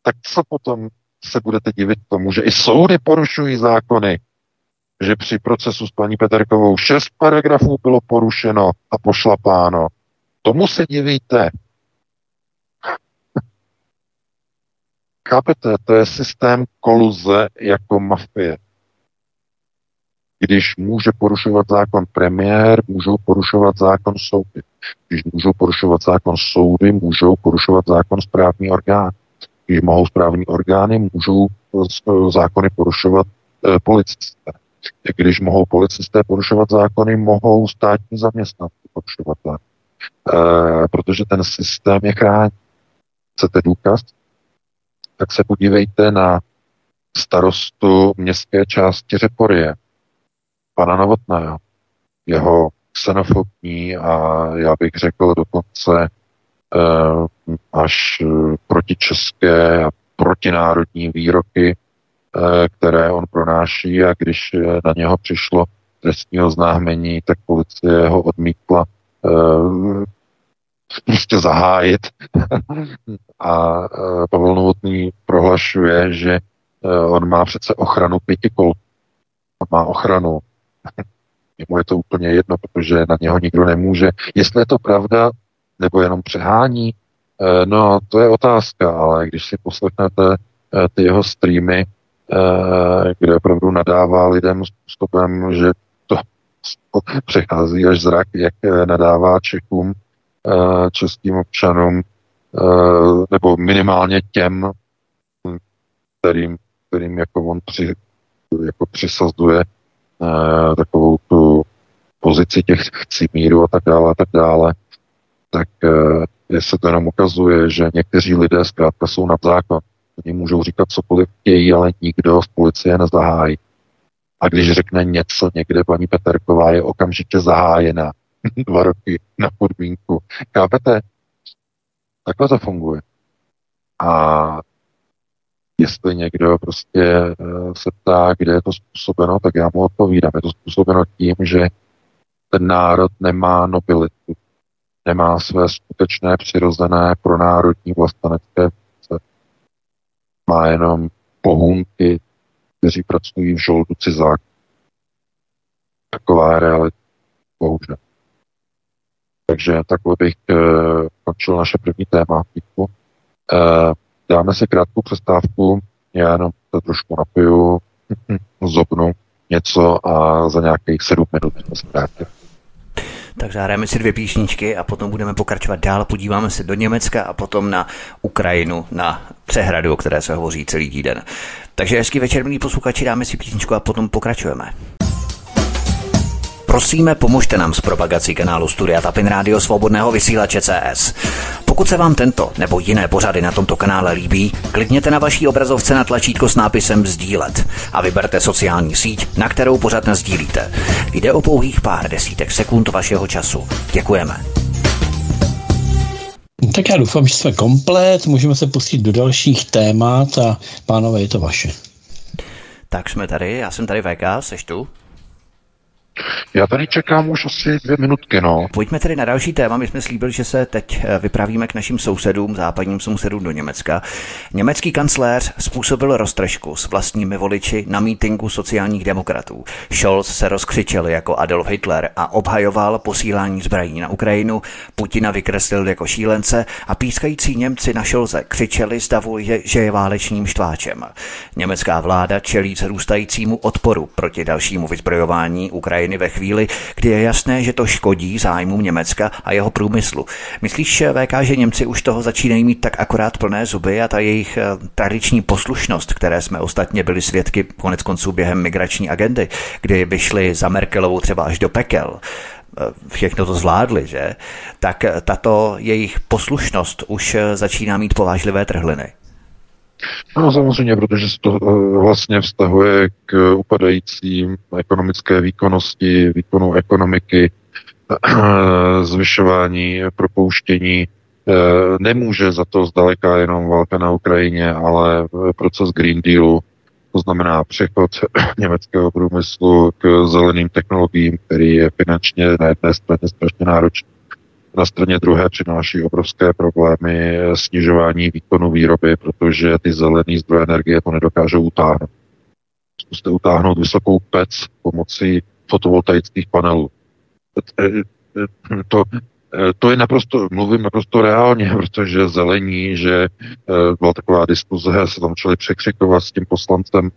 tak co potom se budete divit tomu, že i soudy porušují zákony? že při procesu s paní Peterkovou šest paragrafů bylo porušeno a pošlapáno. Tomu se divíte. [LAUGHS] Chápete, to je systém koluze jako mafie. Když může porušovat zákon premiér, můžou porušovat zákon soudy. Když můžou porušovat zákon soudy, můžou porušovat zákon správní orgán. Když mohou správní orgány, můžou zákony porušovat e, policisté. Když mohou policisté porušovat zákony, mohou státní zaměstnanci porušovat zákony. E, protože ten systém je chrání. Chcete důkaz? Tak se podívejte na starostu městské části Řeporie, pana Novotného, jeho xenofobní a já bych řekl dokonce e, až protičeské a protinárodní výroky Eh, které on pronáší a když eh, na něho přišlo trestního oznámení, tak policie ho odmítla uh, prostě zahájit. [LAUGHS] a uh, Pavel Novotný prohlašuje, že on má přece ochranu pěti kol. On má ochranu. Jemu je to úplně jedno, protože na něho nikdo nemůže. Jestli je to pravda, nebo jenom přehání, no to je otázka, ale když si poslechnete ty jeho streamy, Eh, kde opravdu nadává lidem způsobem, že to [LAUGHS] přechází až zrak, jak eh, nadává Čechům, eh, českým občanům, nebo minimálně těm, kterým, kterým jako on při, jako přisazuje takovou tu pozici těch chci míru a tak dále a tak dále, tak se to jenom ukazuje, že někteří lidé zkrátka jsou nad zákon. Oni můžou říkat cokoliv chtějí, ale nikdo z policie nezahájí. A když řekne něco někde, paní Peterková je okamžitě zahájena. [LAUGHS] Dva roky na podmínku. Chápete? Takhle to funguje. A jestli někdo prostě eh, se ptá, kde je to způsobeno, tak já mu odpovídám. Je to způsobeno tím, že ten národ nemá nobilitu, nemá své skutečné přirozené pronárodní vlastenecké funkce. Má jenom pohůnky, kteří pracují v žoldu cizáků. Taková je realita. Bohužel. Takže takhle bych uh, končil naše první téma. Uh, dáme si krátkou přestávku, já jenom to trošku napiju, [LAUGHS] zobnu něco a za nějakých sedm minut jsme vrátili. Tak zahrajeme si dvě píšničky a potom budeme pokračovat dál. Podíváme se do Německa a potom na Ukrajinu, na přehradu, o které se hovoří celý týden. Takže hezký večer, milí posluchači, dáme si písničku a potom pokračujeme. Prosíme, pomožte nám s propagací kanálu Studia Tapin Rádio Svobodného vysílače CS. Pokud se vám tento nebo jiné pořady na tomto kanále líbí, klikněte na vaší obrazovce na tlačítko s nápisem Sdílet a vyberte sociální síť, na kterou pořád sdílíte. Jde o pouhých pár desítek sekund vašeho času. Děkujeme. Tak já doufám, že jsme komplet, můžeme se pustit do dalších témat a pánové, je to vaše. Tak jsme tady, já jsem tady VK, seš tu? Já tady čekám už asi dvě minutky, no. Pojďme tedy na další téma. My jsme slíbili, že se teď eh, vypravíme k našim sousedům, západním sousedům do Německa. Německý kancléř způsobil roztržku s vlastními voliči na mítinku sociálních demokratů. Scholz se rozkřičel jako Adolf Hitler a obhajoval posílání zbraní na Ukrajinu. Putina vykreslil jako šílence a pískající Němci na Scholze křičeli z že je válečným štváčem. Německá vláda čelí zrůstajícímu odporu proti dalšímu vyzbrojování Ukrajiny Ukrajiny ve chvíli, kdy je jasné, že to škodí zájmům Německa a jeho průmyslu. Myslíš, VK, že Němci už toho začínají mít tak akorát plné zuby a ta jejich eh, tradiční poslušnost, které jsme ostatně byli svědky konec konců během migrační agendy, kdy vyšli za Merkelovou třeba až do pekel, eh, všechno to zvládli, že? Tak eh, tato jejich poslušnost už začíná mít povážlivé trhliny. No samozřejmě, protože se to eh, vlastně vztahuje k upadající ekonomické výkonnosti, výkonu ekonomiky, eh, zvyšování, propouštění. Eh, nemůže za to zdaleka jenom válka na Ukrajině, ale proces Green Dealu, to znamená přechod [CLEARS THROAT] německého průmyslu k zeleným technologiím, který je finančně na jedné straně strašně náročný na straně druhé přináší obrovské problémy snižování výkonu výroby, protože ty zelené zdroje energie to nedokážou utáhnout. Zkuste utáhnout vysokou pec pomocí fotovoltaických panelů. To, to je naprosto, mluvím naprosto reálně, [LAUGHS] protože zelení, že byla taková diskuze, se tam člověk překřikovat s tím poslancem,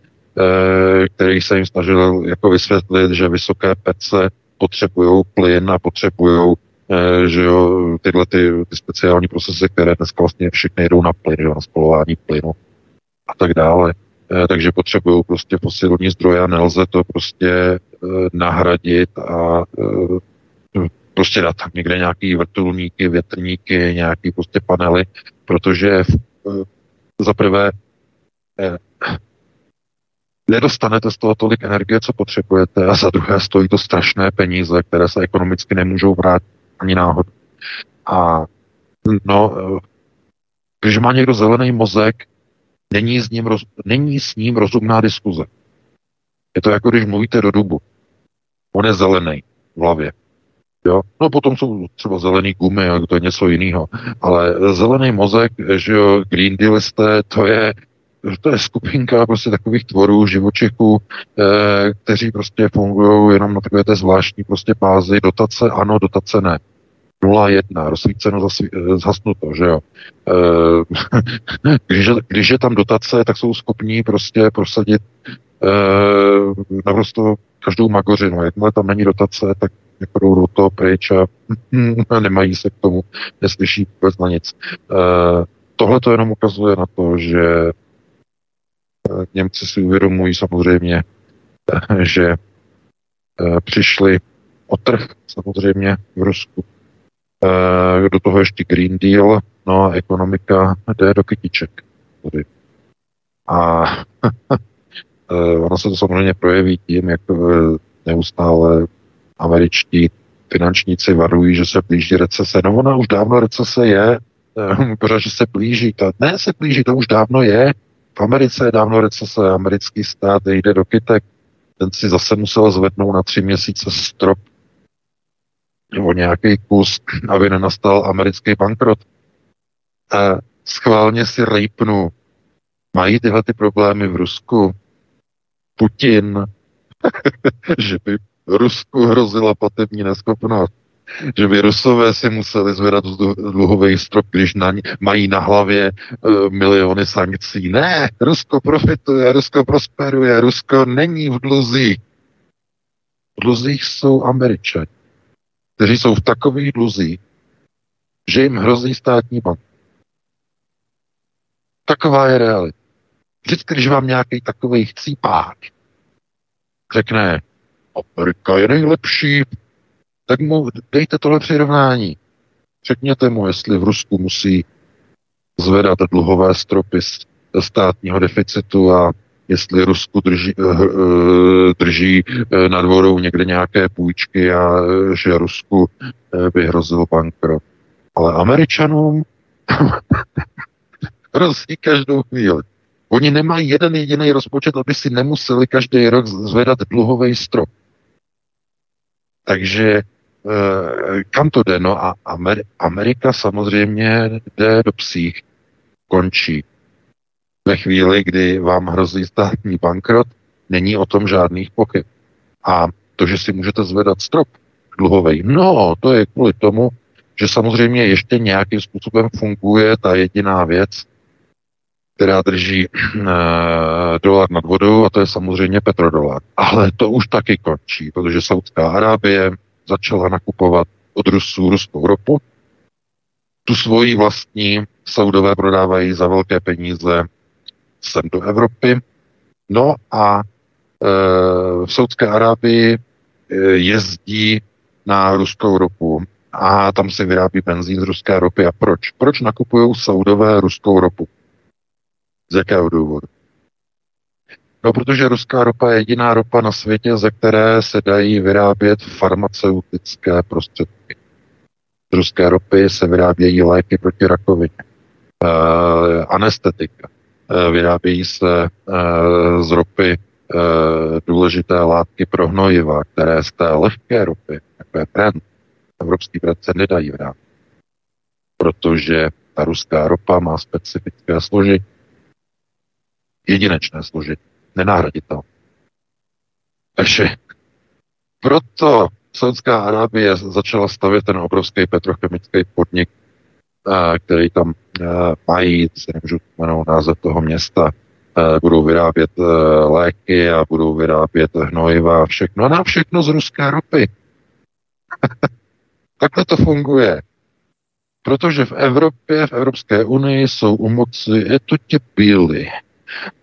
který se jim snažil jako vysvětlit, že vysoké pece potřebují plyn a potřebují Eh, že jo, tyhle ty, ty speciální procesy, které dneska vlastně všechny jedou na plyn, jo, na spalování plynu a tak dále. Eh, takže potřebují prostě fosilní zdroje a nelze to prostě eh, nahradit a prostě dát tam někde nějaký vrtulníky, větrníky, nějaký prostě panely, protože za prvé nedostanete z toho tolik energie, co potřebujete a za druhé stojí to strašné peníze, které se ekonomicky nemůžou vrátit ani náhodou. A no, když má někdo zelený mozek, není s ním, roz, není s ním rozumná diskuze. Je to jako když mluvíte do dubu. On je zelený v hlavě. Jo? No potom jsou třeba zelený gumy, to je něco jiného. Ale zelený mozek, že jo, Green Dealisté, to je, to je skupinka prostě takových tvorů, živočichů, eh, kteří prostě fungují jenom na takové té zvláštní prostě bázi. Dotace ano, dotace ne. 0,1, rozsvíceno, eh, zhasnuto, že jo. Eh, [LAUGHS] když, když je tam dotace, tak jsou schopní prostě prosadit eh, naprosto každou magořinu. Jakmile tam není dotace, tak jako jdou do toho pryč a [LAUGHS] nemají se k tomu, neslyší vůbec na nic. Tohle to jenom ukazuje na to, že Němci si uvědomují samozřejmě, že přišli o trh samozřejmě v Rusku Eh, do toho ještě Green Deal, no a ekonomika jde do kytiček. A [LAUGHS] eh, ono se to samozřejmě projeví tím, jak eh, neustále američtí finančníci varují, že se blíží recese. No ona už dávno recese je, [LAUGHS] pořád, že se blíží. To, ne, se blíží, to už dávno je. V Americe je dávno recese, americký stát jde do kytek. Ten si zase musel zvednout na tři měsíce strop o nějaký kus, aby nenastal americký bankrot. A schválně si rejpnu. Mají tyhle ty problémy v Rusku. Putin, [LAUGHS] že by Rusku hrozila platební neschopnost [LAUGHS] že by Rusové si museli zvedat dluhový strop, když na, mají na hlavě uh, miliony sankcí. Ne, Rusko profituje, Rusko prosperuje, Rusko není v dluzích. V dluzích jsou Američani, kteří jsou v takových dluzích, že jim hrozí státní bank. Taková je realita. Vždycky, když vám nějaký takový chcípák řekne, Amerika je nejlepší, tak mu dejte tohle přirovnání. Řekněte mu, jestli v Rusku musí zvedat dluhové stropy státního deficitu a jestli Rusku drží, eh, eh, drží eh, nad vodou někde nějaké půjčky a že Rusku by hrozil bankrot. Ale Američanům [LAUGHS] hrozí každou chvíli. Oni nemají jeden jediný rozpočet, aby si nemuseli každý rok zvedat dluhový strop. Takže kam to jde? No a Amerika samozřejmě jde do psích, končí. Ve chvíli, kdy vám hrozí státní bankrot, není o tom žádných pochyb. A to, že si můžete zvedat strop dluhový, no, to je kvůli tomu, že samozřejmě ještě nějakým způsobem funguje ta jediná věc, která drží e, dolar nad vodou, a to je samozřejmě petrodolar. Ale to už taky končí, protože Saudská Arábie začala nakupovat od Rusů ruskou ropu. Tu svoji vlastní Saudové prodávají za velké peníze sem do Evropy. No a e, v Saudské Arábii e, jezdí na ruskou ropu a tam se vyrábí benzín z ruské ropy. A proč? Proč nakupují Saudové ruskou ropu? Z jakého důvodu? No, protože ruská ropa je jediná ropa na světě, ze které se dají vyrábět farmaceutické prostředky. Z ruské ropy se vyrábějí léky proti rakovině, e, anestetika, e, vyrábějí se e, z ropy e, důležité látky pro hnojiva, které z té lehké ropy, jako je brand, evropský brand se nedají vyrábět. Protože ta ruská ropa má specifické složení, jedinečné složení nenahraditelný. Takže proto Saudská Arábie začala stavět ten obrovský petrochemický podnik, eh, který tam eh, mají, si nemůžu jmenovat název toho města, eh, budou vyrábět léky a budou vyrábět hnojiva a všechno. A na všechno z ruské ropy. [LAUGHS] Takhle to funguje. Protože v Evropě, v Evropské unii jsou u moci to tě.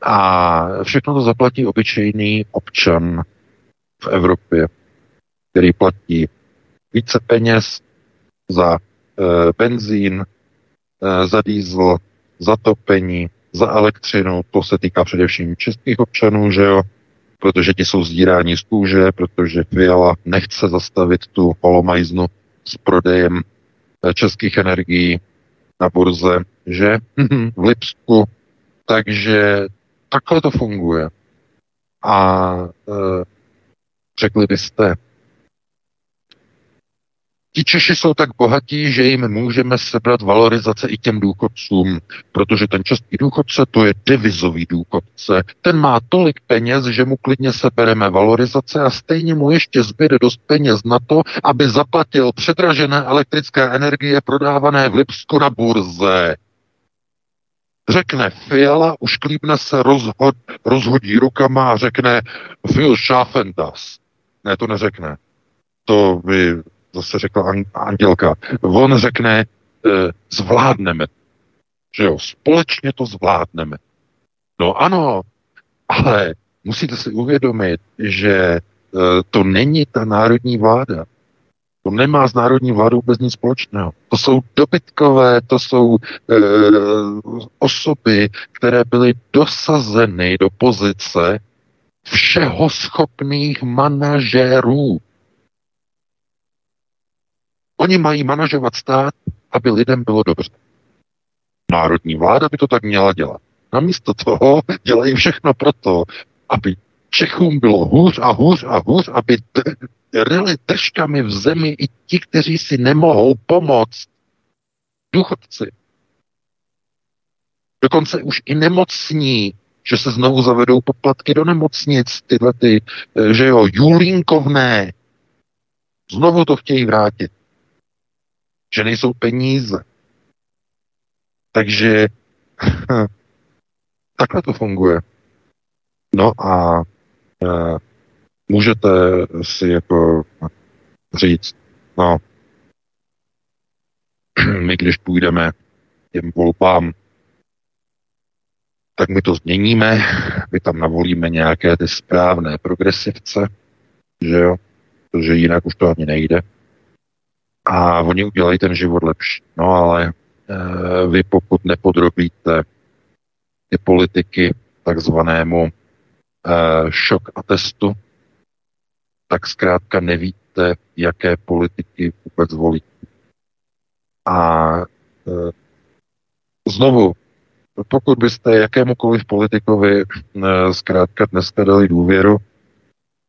A všechno to zaplatí obyčejný občan v Evropě, který platí více peněz za e, benzín, e, za diesel, za topení, za elektřinu. To se týká především českých občanů, že jo? Protože ti jsou zdíráni z kůže, protože Fiala nechce zastavit tu holomajznu s prodejem e, českých energií na burze, že [LAUGHS] v Lipsku takže takhle to funguje. A e, řekli byste, Ti Češi jsou tak bohatí, že jim můžeme sebrat valorizace i těm důchodcům, protože ten český důchodce to je devizový důchodce. Ten má tolik peněz, že mu klidně sebereme valorizace a stejně mu ještě zbyde dost peněz na to, aby zaplatil předražené elektrické energie prodávané v Lipsku na burze. Řekne Fiala, ušklíbne se, rozhod, rozhodí rukama a řekne Phil schaffen das. Ne, to neřekne. To by zase řekla Andělka. On řekne, e, zvládneme. Že jo, společně to zvládneme. No ano, ale musíte si uvědomit, že e, to není ta národní vláda. To nemá s národní vládou vůbec nic společného. To jsou dobytkové, to jsou e, osoby, které byly dosazeny do pozice všeho schopných manažerů. Oni mají manažovat stát, aby lidem bylo dobře. Národní vláda by to tak měla dělat. Namísto toho dělají všechno proto, aby Čechům bylo hůř a hůř a hůř, aby ryli držkami v zemi i ti, kteří si nemohou pomoct. Důchodci. Dokonce už i nemocní, že se znovu zavedou poplatky do nemocnic, tyhle ty, eh, že jo, Julínkovné. Znovu to chtějí vrátit. Že nejsou peníze. Takže [LAUGHS] takhle to funguje. No a e, můžete si jako říct, no, [CLEARS THROAT] my když půjdeme těm volbám, tak my to změníme, my tam navolíme nějaké ty správné progresivce, že jo, protože jinak už to ani nejde. A oni udělají ten život lepší. No ale e, vy pokud nepodrobíte ty politiky takzvanému e, šok a testu, tak zkrátka nevíte, jaké politiky vůbec volí. A e, znovu, pokud byste jakémukoliv politikovi e, zkrátka dneska dali důvěru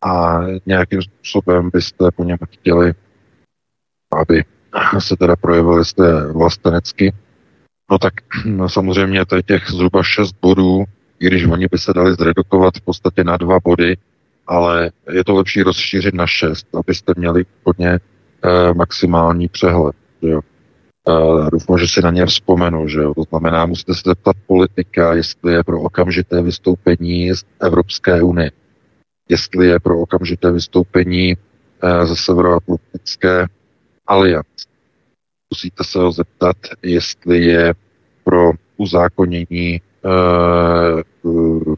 a nějakým způsobem byste po něm chtěli, aby se teda projevili jste vlastenecky, no tak no samozřejmě to je těch zhruba 6 bodů, i když oni by se dali zredukovat v podstatě na dva body, ale je to lepší rozšířit na 6, abyste měli hodně e, maximální přehled. Že jo. Uh, doufám, že si na ně vzpomenu, že jo. To znamená, musíte se zeptat politika, jestli je pro okamžité vystoupení z Evropské unie, jestli je pro okamžité vystoupení uh, ze Severoatlantické aliance. Musíte se ho zeptat, jestli je pro uzákonění uh,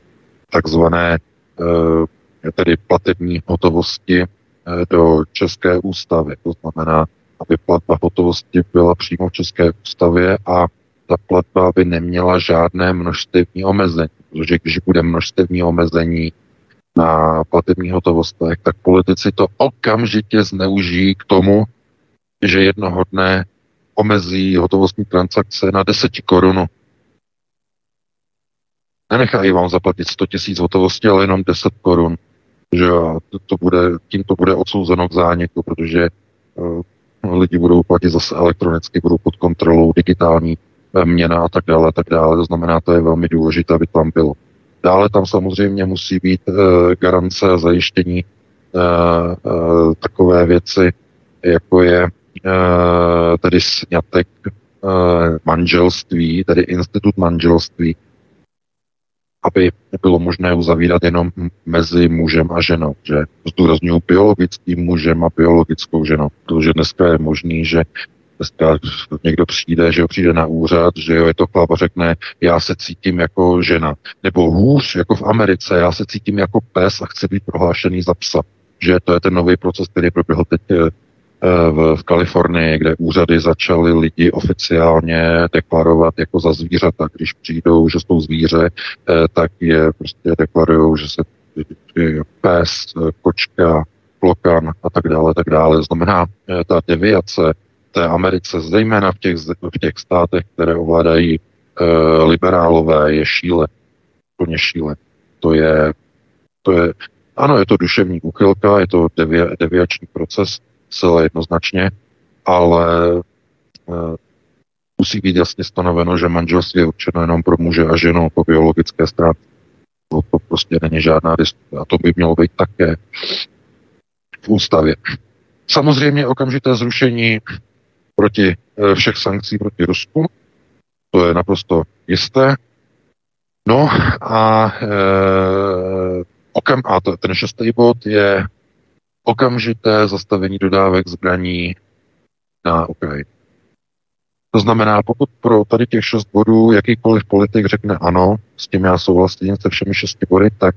takzvané uh, tedy platební hotovosti uh, do České ústavy. To znamená, aby platba hotovosti byla přímo v České ústavě a ta platba by neměla žádné množstevní omezení, protože když bude množstevní omezení na platební hotovostech, tak politici to okamžitě zneužijí k tomu, že jednoho dne omezí hotovostní transakce na 10 korun. Nenechají vám zaplatit 100 tisíc hotovosti, ale jenom 10 korun. Že to, bude, tím to bude odsouzeno k zániku, protože uh, lidi budou platit zase elektronicky, budou pod kontrolou digitální eh, měna a tak dále, a tak dále. To znamená, to je velmi důležité, aby tam bylo. Dále tam samozřejmě musí být uh, garance a zajištění uh, takové věci, jako je tedy snětek manželství, tedy institut manželství, aby bylo možné uzavírat jenom mezi mužem a ženou, že zdůraznuju biologickým mužem a biologickou ženou, protože dneska je možný, že dneska někdo přijde, že ho přijde na úřad, že jo, je to chlap a řekne, já se cítím jako žena. Nebo hůř, jako v Americe, já se cítím jako pes a chci být prohlášený za psa. Že to je ten nový proces, který proběhl teď eh, v, v Kalifornii, kde úřady začaly lidi oficiálně deklarovat jako za zvířata. Když přijdou, že jsou zvíře, eh, tak je prostě deklarují, že se pes, kočka, klokan a tak dále, tak dále. Znamená, eh, ta deviace té Americe, zejména v těch, v těch státech, které ovládají liberálové, je šíle. Plně šíle. To je, to je, ano, je to duševní úchylka, je to devi, deviační proces, zcela jednoznačně, ale e, musí být jasně stanoveno, že manželství je určeno jenom pro muže a ženu po biologické stránce. To, to prostě není žádná diskuse. A to by mělo být také v ústavě. Samozřejmě okamžité zrušení proti e, všech sankcí proti Rusku, to je naprosto jisté. No a, e, okam, a ten šestý bod je okamžité zastavení dodávek zbraní na Ukrajinu. To znamená, pokud pro tady těch šest bodů jakýkoliv politik řekne ano, s tím já souhlasím se všemi šesti body, tak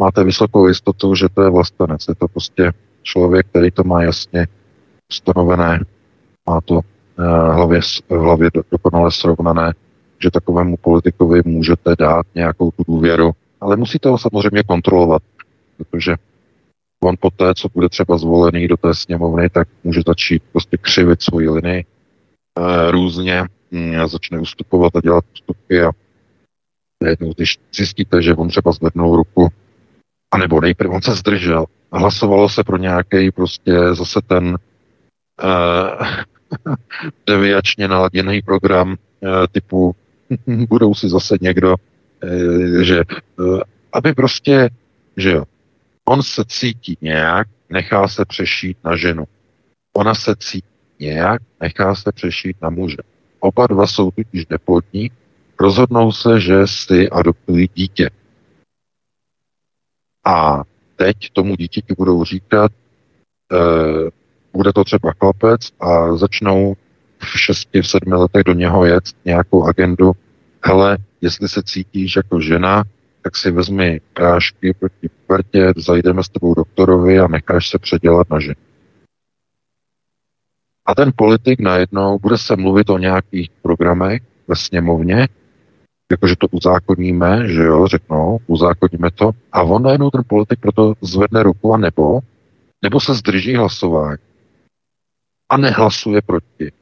máte vysokou jistotu, že to je vlastenec. Je to prostě člověk, který to má jasně stanovené, má to uh, hlavě, hlavě dokonale srovnané, že takovému politikovi můžete dát nějakou tu důvěru, ale musíte ho samozřejmě kontrolovat, protože on poté, co bude třeba zvolený do té sněmovny, tak může začít prostě křivit svoji linii e, různě, mm, začne ustupovat a dělat ústupky a najednou, když zjistíte, že on třeba zvednul ruku, anebo nejprve on se zdržel, hlasovalo se pro nějaký prostě zase ten uh, [LAUGHS] deviačně naladěný program uh, typu [LAUGHS] budou si zase někdo, uh, že uh, aby prostě, že jo, on se cítí nějak, nechá se přešít na ženu. Ona se cítí nějak, nechá se přešít na muže. Oba dva jsou totiž neplodní, rozhodnou se, že si adoptují dítě. A teď tomu dítěti budou říkat, e, bude to třeba chlapec a začnou v šesti, v sedmi letech do něho jet nějakou agendu, hele, jestli se cítíš jako žena, tak si vezmi prášky proti pubertě, zajdeme s tebou doktorovi a necháš se předělat na ženu. A ten politik najednou bude se mluvit o nějakých programech ve sněmovně, jakože to uzákoníme, že jo, řeknou, uzákoníme to, a on najednou ten politik proto zvedne ruku a nebo, nebo se zdrží hlasování a nehlasuje proti,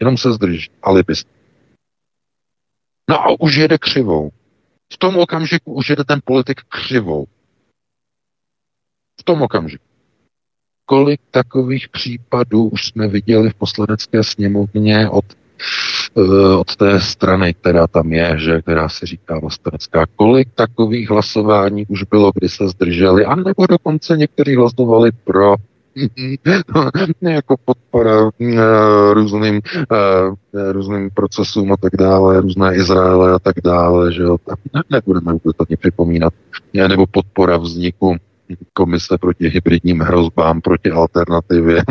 jenom se zdrží, alibist. No a už jede křivou. V tom okamžiku už jede ten politik křivou. V tom okamžiku. Kolik takových případů už jsme viděli v poslanecké sněmovně od Eh, od té strany, která tam je, že, která se říká vlastenecká. Kolik takových hlasování už bylo, kdy se zdrželi, a nebo dokonce někteří hlasovali pro [LAUGHS] jako podpora uh, různým, uh, různým procesům a tak dále, různé Izraele a tak dále, že jo, tak ne, nebudeme vůbec ani připomínat, nebo podpora vzniku komise proti hybridním hrozbám, proti alternativě.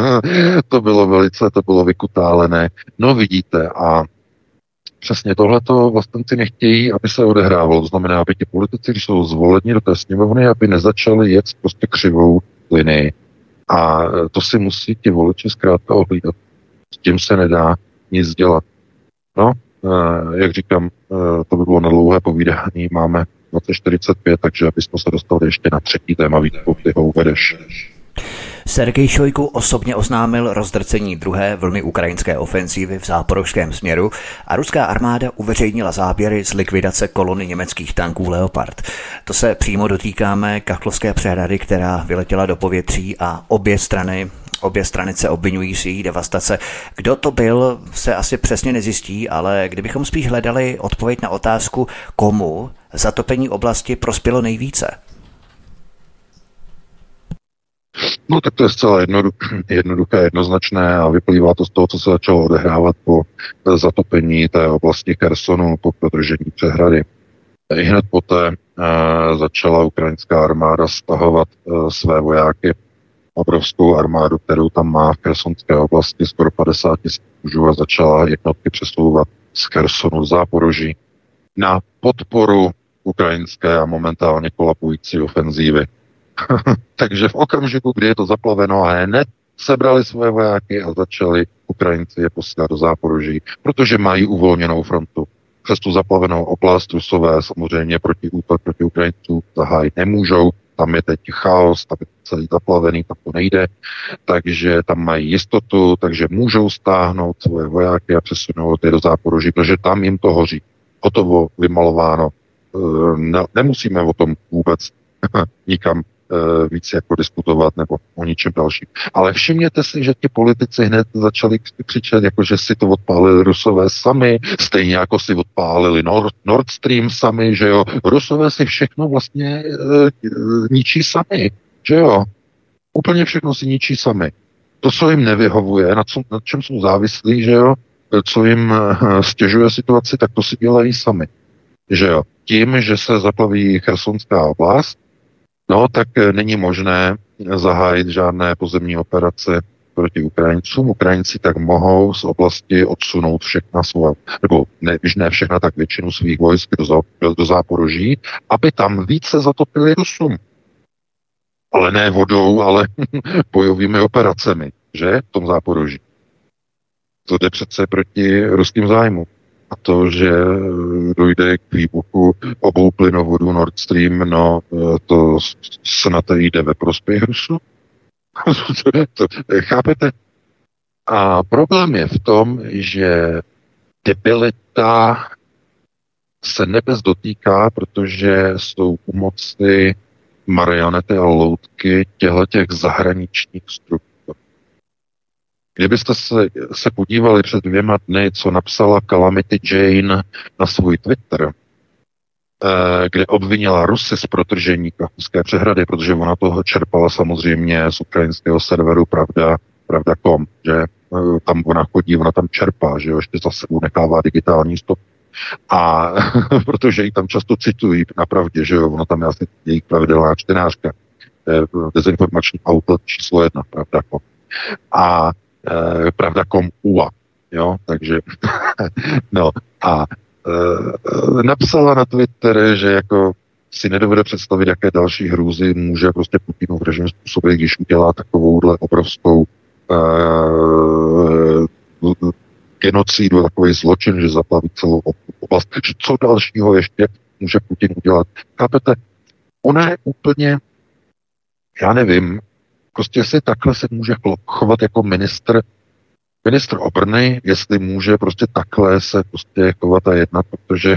[LAUGHS] to bylo velice, to bylo vykutálené. No vidíte, a přesně tohleto vlastenci nechtějí, aby se odehrávalo. To znamená, aby ti politici, když jsou zvoleni do té sněmovny, aby nezačali jet prostě křivou linii. A to si musí ti voliči zkrátka ohlídat. S tím se nedá nic dělat. No, eh, jak říkám, eh, to by bylo na dlouhé povídání. Máme 2045, takže abychom se dostali ještě na třetí téma, Vítku, ty ho uvedeš. Sergej Šojku osobně oznámil rozdrcení druhé vlny ukrajinské ofenzívy v záporožském směru a ruská armáda uveřejnila záběry z likvidace kolony německých tanků Leopard. To se přímo dotýkáme kachlovské přehrady, která vyletěla do povětří a obě strany Obě strany se obvinují z její devastace. Kdo to byl, se asi přesně nezjistí, ale kdybychom spíš hledali odpověď na otázku, komu zatopení oblasti prospělo nejvíce? No tak to je zcela jednoduché, jednoznačné a vyplývá to z toho, co se začalo odehrávat po zatopení té oblasti Kersonu, po prodržení přehrady. I hned poté e, začala ukrajinská armáda stahovat e, své vojáky obrovskou armádu, kterou tam má v Kersonské oblasti, skoro 50 tisíc mužů a začala jednotky přesouvat z Kersonu záporoží na podporu ukrajinské a momentálně kolapující ofenzívy. [LAUGHS] Takže v okamžiku, kdy je to zaplaveno a hned sebrali svoje vojáky a začali Ukrajinci je posílat do záporoží, protože mají uvolněnou frontu. Přes tu zaplavenou oblast Rusové samozřejmě proti útok proti Ukrajinců zahájit nemůžou, tam je teď chaos, tam je celý zaplavený, tam to nejde, takže tam mají jistotu, takže můžou stáhnout svoje vojáky a přesunout je do záporoží, protože tam jim to hoří. Hotovo, vymalováno. E, ne, nemusíme o tom vůbec [LAUGHS] nikam e, víc jako diskutovat nebo o ničem dalším. Ale všimněte si, že ti politici hned začali křičet, jako že si to odpálili Rusové sami, stejně jako si odpálili Nord, Nord Stream sami, že jo. Rusové si všechno vlastně e, ničí sami, že jo. Úplně všechno si ničí sami. To, co jim nevyhovuje, na, co, na čem jsou závislí, že jo, co jim stěžuje situaci, tak to si dělají sami. Že jo. Tím, že se zaplaví Chersonská oblast, No, tak eh, není možné zahájit žádné pozemní operace proti Ukrajincům. Ukrajinci tak mohou z oblasti odsunout všechna svá, nebo ne, ne všechna, tak většinu svých vojsk do, do záporoží, aby tam více zatopili Rusům. Ale ne vodou, ale [LAUGHS] bojovými operacemi, že? V tom záporoží. To jde přece proti ruským zájmům a to, že dojde k výbuchu obou plynovodů Nord Stream, no to snad jde ve prospěch Rusu. [LAUGHS] to, chápete? A problém je v tom, že debilita se nebez dotýká, protože jsou u moci marionety a loutky těchto těch zahraničních struktur. Kdybyste se, se podívali před dvěma dny, co napsala Calamity Jane na svůj Twitter, eh, kde obvinila Rusy z protržení Kachovské přehrady, protože ona toho čerpala samozřejmě z ukrajinského serveru Pravda, Pravda.com, že eh, tam ona chodí, ona tam čerpá, že jo, ještě za sebou nechává digitální stop. A [LAUGHS] protože ji tam často citují na pravdě, že jo, ono tam je asi jejich pravidelná čtenářka, dezinformační auto číslo jedna, pravda.com. A e, pravda.com UA, jo, takže [LAUGHS] no a e, napsala na Twitter, že jako si nedovede představit, jaké další hrůzy může prostě Putinův režim způsobit, když udělá takovouhle obrovskou uh, genocidu, takový zločin, že zaplaví celou oblast. Co dalšího ještě může Putin udělat? Chápete? Ona je úplně, já nevím, prostě si takhle se může chovat jako ministr ministr obrany, jestli může prostě takhle se prostě chovat a jednat, protože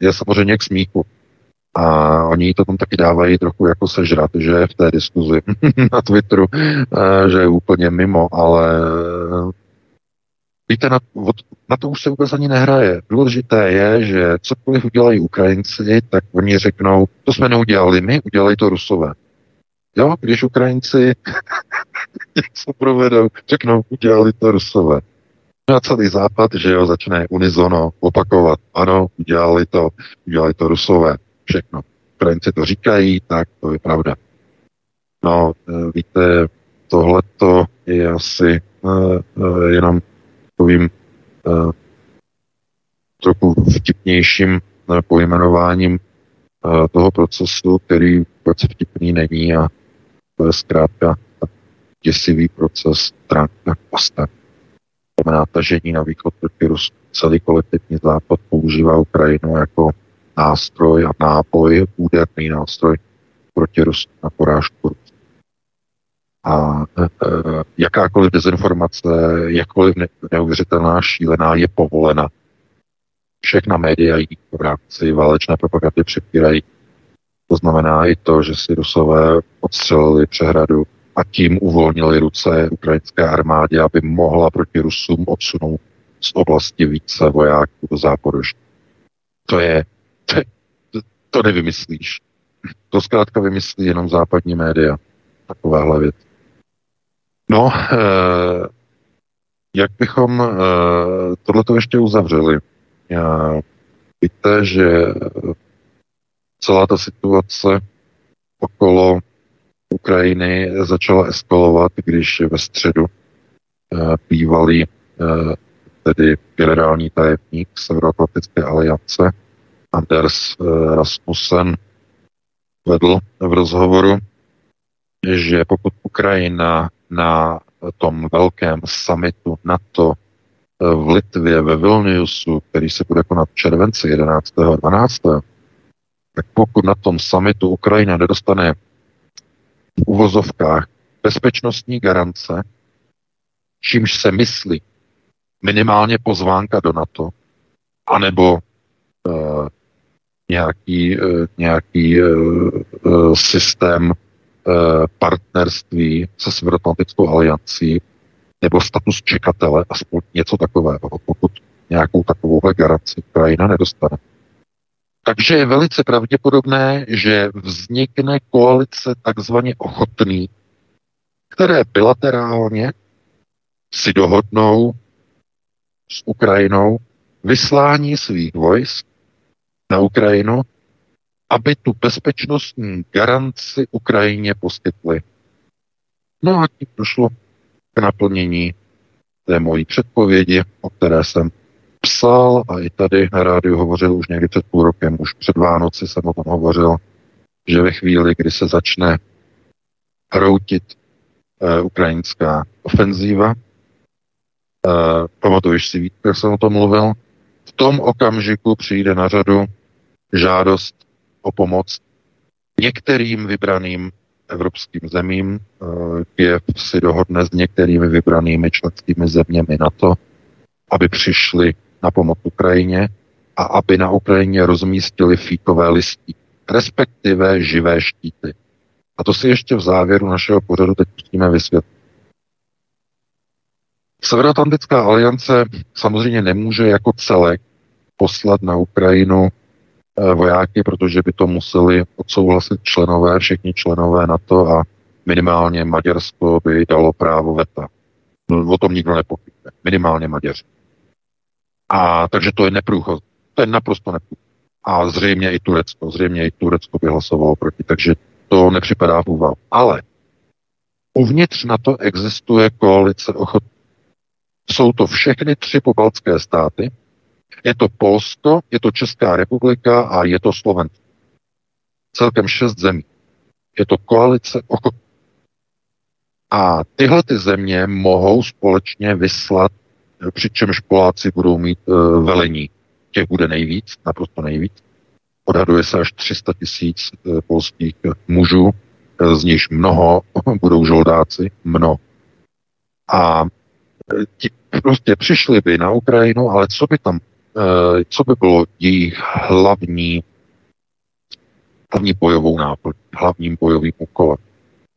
je samozřejmě k smíchu. A oni to tam taky dávají trochu jako sežrat, že v té diskuzi [LAUGHS] na Twitteru, eh, že je úplně mimo, ale víte, na, na to už se vůbec ani nehraje. Důležité je, že cokoliv udělají Ukrajinci, tak oni řeknou, to jsme neudělali my, udělají to Rusové. Jo, když Ukrajinci [LAUGHS] něco provedou, řeknou, udělali to Rusové. No a celý západ, že jo, začne unizono opakovat. Ano, udělali to, udělali to Rusové všechno. Ukrajinci to říkají, tak to je pravda. No, e, víte, tohleto je asi uh, jenom takovým uh, trochu vtipnějším pojmenováním toho procesu, který vůbec vtipný není a to je zkrátka děsivý proces stránka postav. Znamená tažení na východ proti Rusku. Celý kolektivní západ používá Ukrajinu jako nástroj a nápoj, úderný nástroj proti Rusku na porážku. A e, e, jakákoliv dezinformace, jakkoliv ne, neuvěřitelná, šílená, je povolena. Všechna média jí v rámci válečné propagandy přepírají. To znamená i to, že si Rusové odstřelili přehradu a tím uvolnili ruce ukrajinské armádě, aby mohla proti Rusům odsunout z oblasti více vojáků do Záporoží. To je to, to nevymyslíš. To zkrátka vymyslí jenom západní média. Takovéhle věc. No, eh, jak bychom eh, tohleto ještě uzavřeli? Já, víte, že celá ta situace okolo Ukrajiny začala eskalovat, když ve středu eh, bývalý eh, tedy generální tajemník Severoatlantické aliance Anders eh, Rasmussen vedl v rozhovoru, že pokud Ukrajina na tom velkém summitu NATO v Litvě ve Vilniusu, který se bude konat v červenci 11. a 12., tak pokud na tom summitu Ukrajina nedostane v uvozovkách bezpečnostní garance, čímž se myslí minimálně pozvánka do NATO, anebo uh, nějaký, eh, nějaký eh, systém partnerství se Severoatlantickou aliancí nebo status čekatele, aspoň něco takového, pokud nějakou takovouhle garanci Ukrajina nedostane. Takže je velice pravděpodobné, že vznikne koalice takzvaně ochotný, které bilaterálně si dohodnou s Ukrajinou vyslání svých vojsk na Ukrajinu, aby tu bezpečnostní garanci Ukrajině poskytli. No a tím došlo k naplnění té mojí předpovědi, o které jsem psal a i tady na rádiu hovořil už někdy před půl rokem, už před Vánoci jsem o tom hovořil, že ve chvíli, kdy se začne hroutit e, ukrajinská ofenzíva, e, pamatuješ si, jak jsem o tom mluvil, v tom okamžiku přijde na řadu žádost o pomoc některým vybraným evropským zemím. Eh, Kiev si dohodne s některými vybranými členskými zeměmi na to, aby přišli na pomoc Ukrajině a aby na Ukrajině rozmístili fíkové listí, respektive živé štíty. A to si ještě v závěru našeho pořadu teď pustíme vysvětlit. Severoatlantická aliance samozřejmě nemůže jako celek poslat na Ukrajinu eh, vojáky, protože by to museli odsouhlasit členové, všichni členové NATO a minimálně Maďarsko by dalo právo veta. No, o tom nikdo nepochybuje. Minimálně Maďaři. A takže to je neprůchod. To je naprosto neprůchod. A zřejmě i Turecko. Zřejmě i Turecko by hlasovalo proti. Takže to nepřipadá v úvahu. Ale uvnitř na to existuje koalice ochot. Jsou to všechny tři pobaltské státy. Je to Polsko, je to Česká republika a je to Slovensko. Celkem šest zemí. Je to koalice ochot. A tyhle ty země mohou společně vyslat, přičemž Poláci budou mít uh, velení. Těch bude nejvíc, naprosto nejvíc. Odhaduje se až 300 tisíc uh, polských mužů, uh, z nichž mnoho [LAUGHS] budou žoldáci, mnoho. A ti prostě přišli by na Ukrajinu, ale co by tam, co by bylo jejich hlavní, hlavní bojovou náplň, hlavním bojovým úkolem?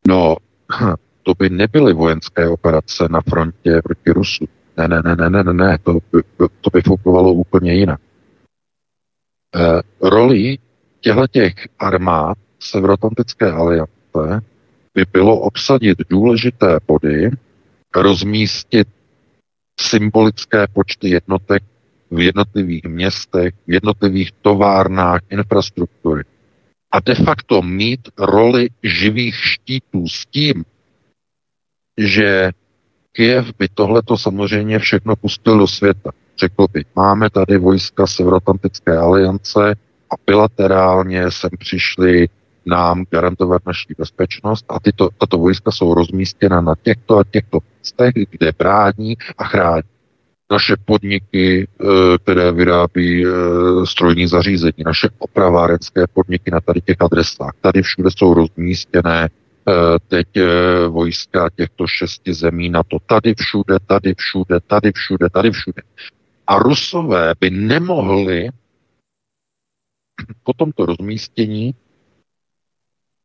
No, [CLEARS THROAT] to by nebyly vojenské operace na frontě proti Rusu. Ne, ne, ne, ne, ne, ne, ne, to, to by fungovalo úplně jinak. E, roli těchto armád Severoatlantické aliance by bylo obsadit důležité body, rozmístit symbolické počty jednotek v jednotlivých městech, v jednotlivých továrnách infrastruktury. A de facto mít roli živých štítů s tím, že Kiev by tohleto samozřejmě všechno pustil do světa. Řekl by, máme tady vojska Severoatlantické aliance a bilaterálně sem přišli nám garantovat naši bezpečnost a tyto, tato vojska jsou rozmístěna na těchto a těchto místech, kde brání a chrání naše podniky, eh, které vyrábí eh, strojní zařízení, naše opravárenské podniky na tady těch adresách. Tady všude jsou rozmístěné teď eh, vojska těchto šesti zemí na to tady všude, tady všude, tady všude, tady všude. A Rusové by nemohli po tomto rozmístění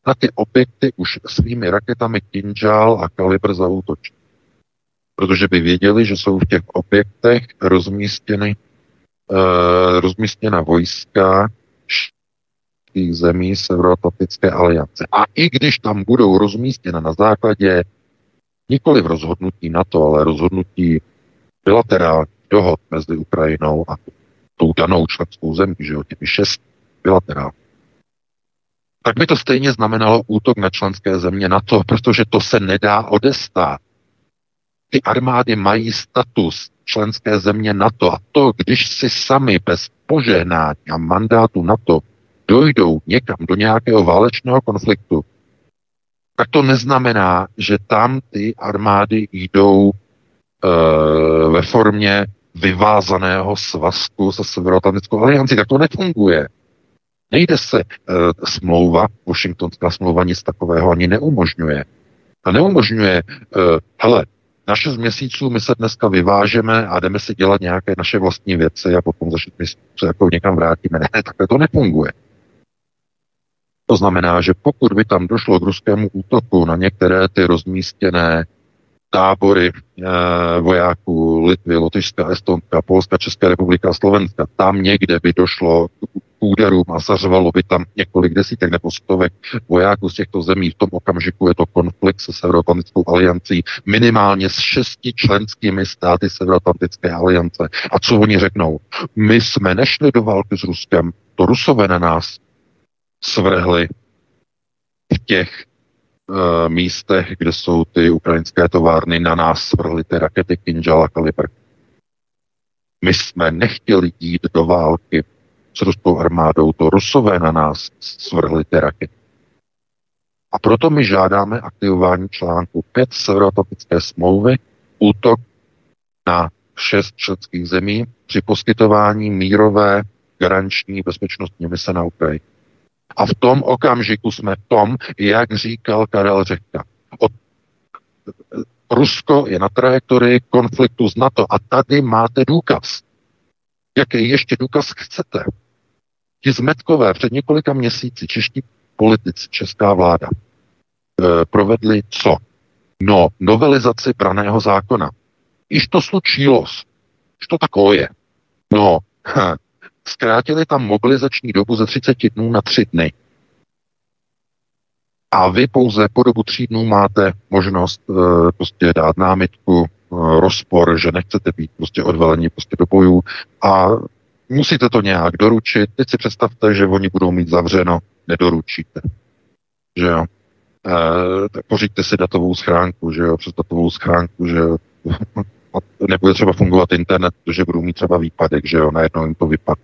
na ty objekty už svými raketami Kinžál a Kalibr zaútočit. Protože by věděli, že jsou v těch objektech rozmístěny, uh, rozmístěna vojska členských zemí Severoatlantické aliance. A i když tam budou rozmístěna na základě nikoli v rozhodnutí NATO, ale rozhodnutí bilaterální dohod mezi Ukrajinou a tou danou členskou zemí, že jo, těmi šest bilaterální, tak by to stejně znamenalo útok na členské země NATO, protože to se nedá odestát. Ty armády mají status členské země NATO a to, když si sami bez požehnání a mandátu NATO dojdou někam do nějakého válečného konfliktu, tak to neznamená, že tam ty armády jdou e, ve formě vyvázaného svazku se Severoatlantickou aliancí. Tak to nefunguje. Nejde se e, smlouva, Washingtonská smlouva nic takového ani neumožňuje. A neumožňuje, e, hele, na šest měsíců my se dneska vyvážeme a jdeme si dělat nějaké naše vlastní věci a potom za šest měsíců jako někam vrátíme. Ne, takhle to nefunguje. To znamená, že pokud by tam došlo k ruskému útoku na některé ty rozmístěné tábory e, vojáků Litvy, Lotyšska, Estonska, Polska, Česká republika a Slovenska, tam někde by došlo k úderům a zařvalo by tam několik desítek nebo stovek vojáků z těchto zemí. V tom okamžiku je to konflikt se Severoatlantickou aliancí, minimálně s šesti členskými státy Severoatlantické aliance. A co oni řeknou? My jsme nešli do války s Ruskem, to Rusové na nás svrhli v těch uh, místech, kde jsou ty ukrajinské továrny, na nás svrhli ty rakety Kinjal a Kalibr. My jsme nechtěli jít do války s ruskou armádou, to rusové na nás svrhli ty rakety. A proto my žádáme aktivování článku 5 Severoatlantické smlouvy, útok na šest členských zemí při poskytování mírové garanční bezpečnostní mise na Ukrajině. A v tom okamžiku jsme v tom, jak říkal Karel Řehka. Od Rusko je na trajektorii konfliktu s NATO a tady máte důkaz. Jaký ještě důkaz chcete? Ti zmetkové před několika měsíci čeští politici, česká vláda, e, provedli co? No, novelizaci braného zákona. Iž to slučilo, Iž to takové je. No, zkrátili tam mobilizační dobu ze 30 dnů na 3 dny. A vy pouze po dobu tří dnů máte možnost e, prostě dát námitku, e, rozpor, že nechcete být prostě odvalení prostě do bojů a musíte to nějak doručit. Teď si představte, že oni budou mít zavřeno, nedoručíte. Že jo? E, tak pořiďte si datovou schránku, že jo, přes datovou schránku, že jo. [LAUGHS] nebude třeba fungovat internet, protože budou mít třeba výpadek, že jo, najednou jim to vypad.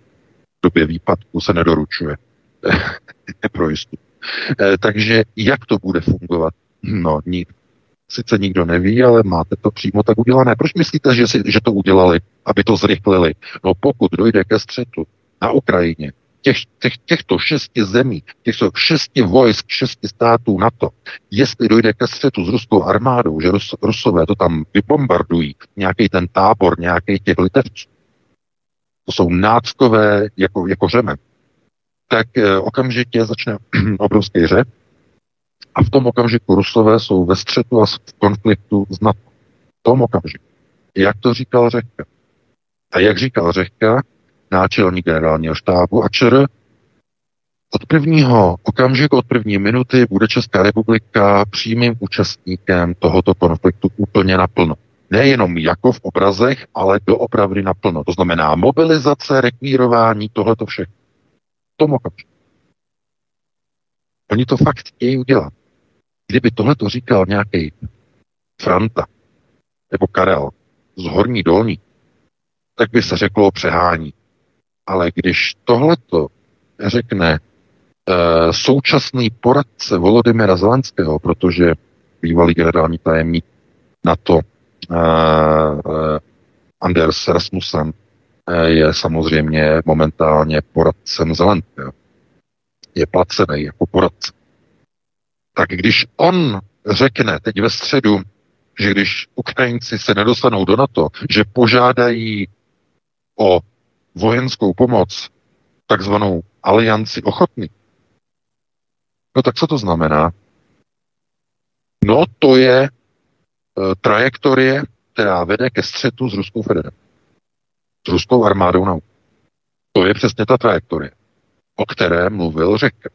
V době výpadku se nedoručuje. [LAUGHS] Pro jistotu. E, takže jak to bude fungovat? No, nik, sice nikdo neví, ale máte to přímo tak udělané. Proč myslíte, že, si, že to udělali, aby to zrychlili? No pokud dojde ke střetu na Ukrajině, těch, těch, těchto šesti zemí, těchto šesti vojsk, šesti států NATO, jestli dojde ke střetu s ruskou armádou, že Rus, Rusové to tam vybombardují, nějaký ten tábor, nějaký těch litevců, to jsou náckové jako, jako řemen, tak eh, okamžitě začne [CLEARS THROAT] obrovský řep a v tom okamžiku Rusové jsou ve střetu a v konfliktu s NATO. V tom okamžiku. Jak to říkal Řehka. A jak říkal Řehka, náčelník generálního štábu a ČR, od prvního okamžiku, od první minuty bude Česká republika přímým účastníkem tohoto konfliktu úplně naplno. Nejenom jako v obrazech, ale doopravdy naplno. To znamená mobilizace, rekvírování, tohleto všechno. V tom okamžiku. Oni to fakt chtějí udělat. Kdyby tohle to říkal nějaký Franta nebo Karel z Horní dolní, tak by se řeklo přehání. Ale když tohleto řekne e, současný poradce Volodymyra Zelenského, protože bývalý generální tajemník NATO e, e, Anders Rasmussen e, je samozřejmě momentálně poradcem Zelenského. Je placený jako poradce tak když on řekne teď ve středu, že když Ukrajinci se nedostanou do NATO, že požádají o vojenskou pomoc, takzvanou alianci ochotný. No tak co to znamená? No to je trajektorie, která vede ke střetu s Ruskou federací. S Ruskou armádou na To je přesně ta trajektorie, o které mluvil Řeka.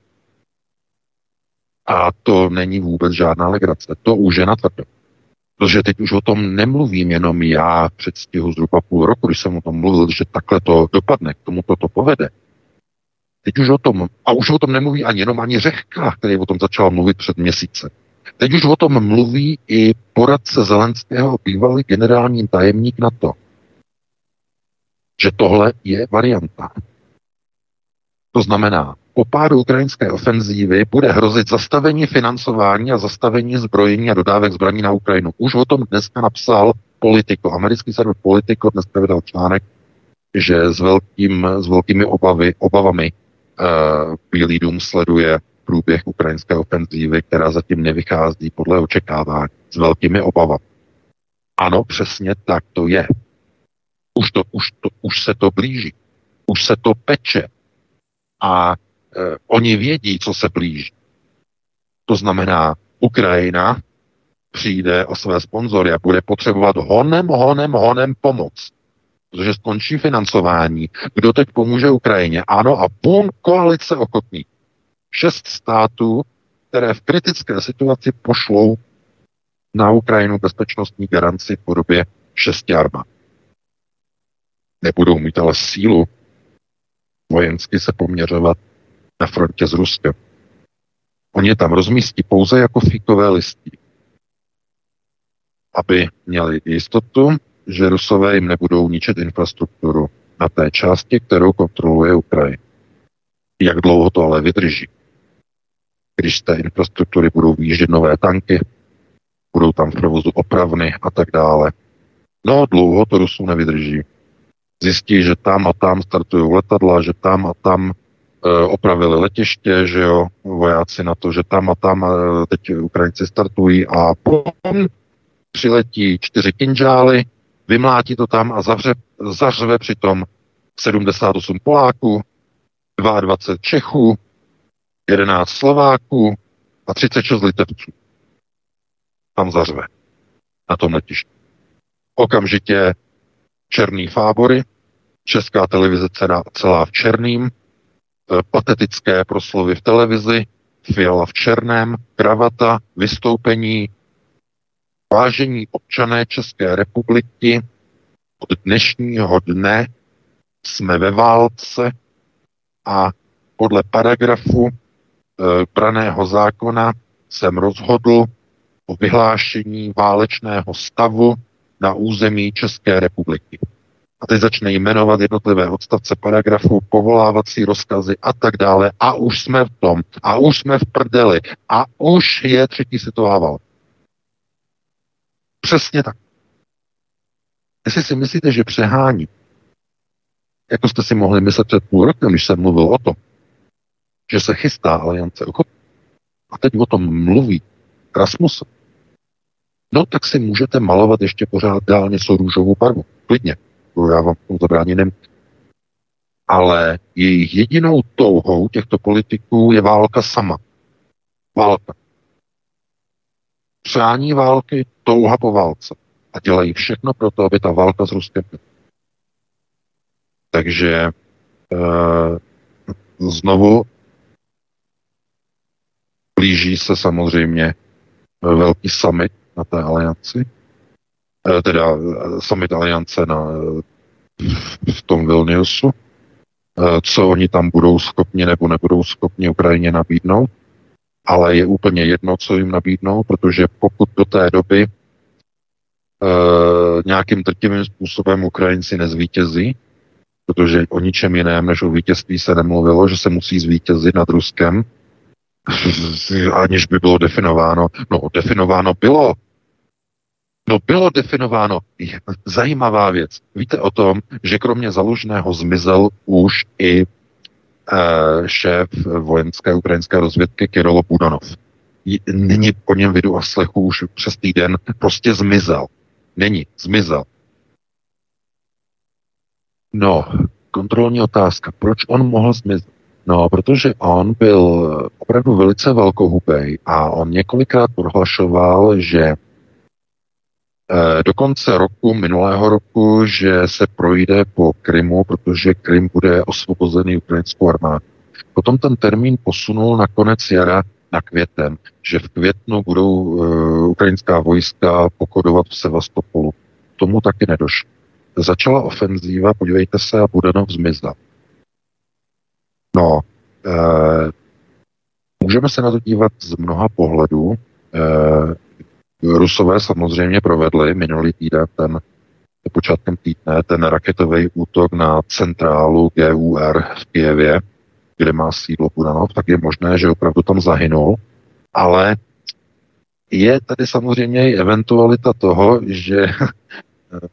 A to není vůbec žádná legrace. To už je natvrdo. Protože teď už o tom nemluvím jenom já před stihu zhruba půl roku, když jsem o tom mluvil, že takhle to dopadne, k tomu to, to povede. Teď už o tom, a už o tom nemluví ani jenom ani Řehka, který o tom začal mluvit před měsícem. Teď už o tom mluví i poradce Zelenského, bývalý generální tajemník NATO. Že tohle je varianta. To znamená, po pádu ukrajinské ofenzívy bude hrozit zastavení financování a zastavení zbrojení a dodávek zbraní na Ukrajinu. Už o tom dneska napsal Politico, americký server Politico dneska vydal článek, že s, velkým, s velkými obavy, obavami uh, Bílý dům sleduje průběh ukrajinské ofenzívy, která zatím nevychází podle očekávání, s velkými obavami. Ano, přesně tak to je. Už, to, už, to, už se to blíží. Už se to peče. A eh, oni vědí, co se blíží. To znamená, Ukrajina přijde o své sponzory a bude potřebovat honem, honem, honem pomoc. Protože skončí financování. Kdo teď pomůže Ukrajině? Ano, a bum, koalice ochotní. Šest států, které v kritické situaci pošlou na Ukrajinu bezpečnostní garanci v podobě šesti armád. Nebudou mít ale sílu vojensky se poměřovat na frontě s Ruskem. Oni je tam rozmístí pouze jako fíkové listí, aby měli jistotu, že Rusové jim nebudou ničit infrastrukturu na té části, kterou kontroluje Ukrajina. Jak dlouho to ale vydrží? Když z té infrastruktury budou výjíždět nové tanky, budou tam v provozu opravny a tak dále. No, dlouho to Rusů nevydrží. Zjistí, že tam a tam startují letadla, že tam a tam Eh, opravili letiště, že jo, vojáci na to, že tam a tam eh, teď Ukrajinci startují a pum, přiletí čtyři kinžály, vymlátí to tam a zavře, zařve přitom 78 Poláků, 22 Čechů, 11 Slováků a 36 Litevců. Tam zařve na tom letišti. Okamžitě černý fábory, česká televize celá v černým, eh, patetické proslovy v televizi, fiala v černém, kravata, vystoupení, vážení občané České republiky, od dnešního dne jsme ve válce a podle paragrafu e, braného zákona jsem rozhodl o vyhlášení válečného stavu na území České republiky. A teď začne jmenovat jednotlivé odstavce paragrafu, povolávací rozkazy a tak dále. A už jsme v tom. A už jsme v prdeli. A už je třetí světová válka. Přesně tak. Jestli si myslíte, že přehání, jako jste si mohli myslet před půl rokem, když jsem mluvil o tom, že se chystá aliance uchopit, a teď o tom mluví Rasmussen, no tak si můžete malovat ještě pořád dál něco růžovou barvu. Klidně. Já vám tomu zabránit nemůžu. Ale jejich jedinou touhou těchto politiků je válka sama. Válka. Přání války, touha po válce. A dělají všechno pro to, aby ta válka s Ruskem byla. Takže e, znovu blíží se samozřejmě velký summit na té alianci, e, teda summit aliance na, v tom Vilniusu, co oni tam budou schopni nebo nebudou schopni Ukrajině nabídnout, ale je úplně jedno, co jim nabídnou, protože pokud do té doby nějakým drtivým způsobem Ukrajinci nezvítězí, protože o ničem jiném než o vítězství se nemluvilo, že se musí zvítězit nad Ruskem, [LAUGHS] aniž by bylo definováno. No, definováno bylo. No, bylo definováno. Zajímavá věc. Víte o tom, že kromě Zalužného zmizel už i e, šéf vojenské ukrajinské rozvědky Kirilo Budanov. Není po něm vidu a slechu už přes týden, prostě zmizel. Není, zmizel. No, kontrolní otázka. Proč on mohl zmizet? No, protože on byl opravdu velice velkohubej a on několikrát prohlašoval, že eh, do konce roku, minulého roku, že se projde po Krymu, protože Krym bude osvobozený ukrajinskou armádou. Potom ten termín posunul na konec jara na květen, že v květnu budou uh, ukrajinská vojska pokodovat v Sevastopolu. Tomu taky nedošlo začala ofenzíva, podívejte se, a Budanov zmizel. No, e, můžeme se na to dívat z mnoha pohledů. E, Rusové samozřejmě provedli minulý týden ten počátkem týdne ten raketový útok na centrálu GUR v Kijevě, kde má sídlo Budanov, tak je možné, že opravdu tam zahynul, ale je tady samozřejmě i eventualita toho, že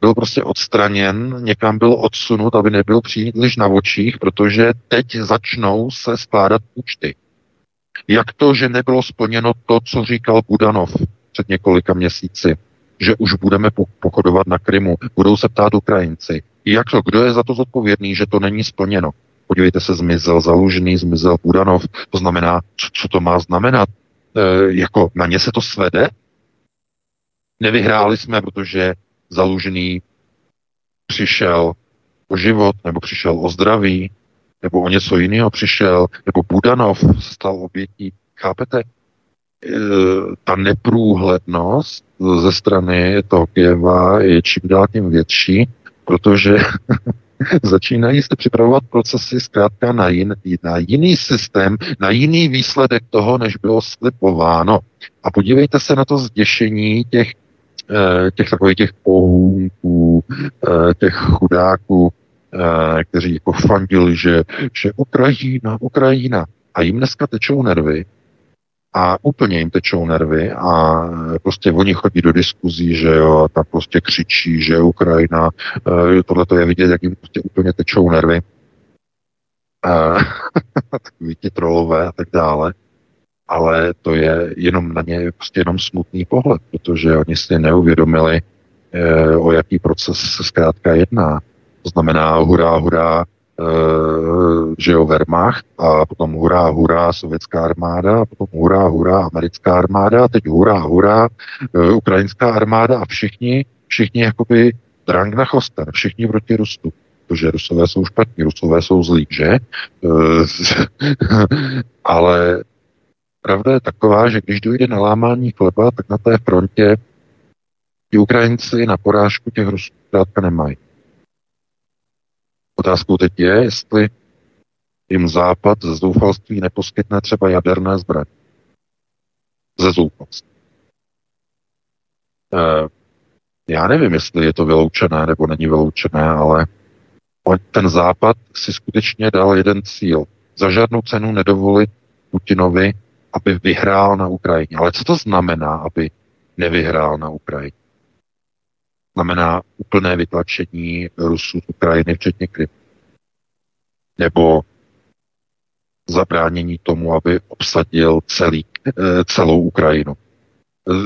byl prostě odstraněn, někam byl odsunut, aby nebyl příliš na očích, protože teď začnou se skládat účty. Jak to, že nebylo splněno to, co říkal Budanov před několika měsíci, že už budeme pochodovat na Krymu, budou se ptát Ukrajinci. Jak to, kdo je za to zodpovědný, že to není splněno? Podívejte se, zmizel Zalužený, zmizel Budanov, to znamená, co, co to má znamenat? E, jako na ně se to svede? Nevyhráli jsme, protože Zalužený přišel o život, nebo přišel o zdraví, nebo o něco jiného přišel, nebo Budanov se stal obětí. Chápete? E, ta neprůhlednost ze strany toho Kieva je čím dál tím větší, protože [LAUGHS] začínají se připravovat procesy zkrátka na, jin, na jiný systém, na jiný výsledek toho, než bylo slipováno. A podívejte se na to zděšení těch těch takových těch pohůnků, eh, těch chudáků, eh, kteří jako fandili, že, že Ukrajina, Ukrajina. A jim dneska tečou nervy, a úplně jim tečou nervy a prostě oni chodí do diskuzí, že jo, a tam prostě křičí, že Ukrajina, tohle to je vidět, jak jim prostě úplně tečou nervy. [LAUGHS] takový ti trolové a tak dále ale to je jenom na ně prostě jenom smutný pohled, protože oni si neuvědomili, e, o jaký proces se zkrátka jedná. To znamená hurá, hurá, e, že jo, Wehrmacht a potom hurá, hurá, sovětská armáda a potom hurá, hurá, americká armáda a teď hurá, hurá, e, ukrajinská armáda a všichni, všichni jakoby drang na chosten, všichni proti Rustu protože Rusové jsou špatní, Rusové jsou zlí, že? [LAUGHS] Ale pravda je taková, že když dojde na lámání chleba, tak na té frontě ti Ukrajinci na porážku těch Rusů zkrátka nemají. Otázkou teď je, jestli jim Západ ze zoufalství neposkytne třeba jaderné zbraně. Ze zoufalství. E, já nevím, jestli je to vyloučené nebo není vyloučené, ale ten Západ si skutečně dal jeden cíl. Za žádnou cenu nedovolit Putinovi, aby vyhrál na Ukrajině. Ale co to znamená, aby nevyhrál na Ukrajině? Znamená úplné vytlačení Rusů z Ukrajiny, včetně Krymu. Nebo zabránění tomu, aby obsadil celý, eh, celou Ukrajinu.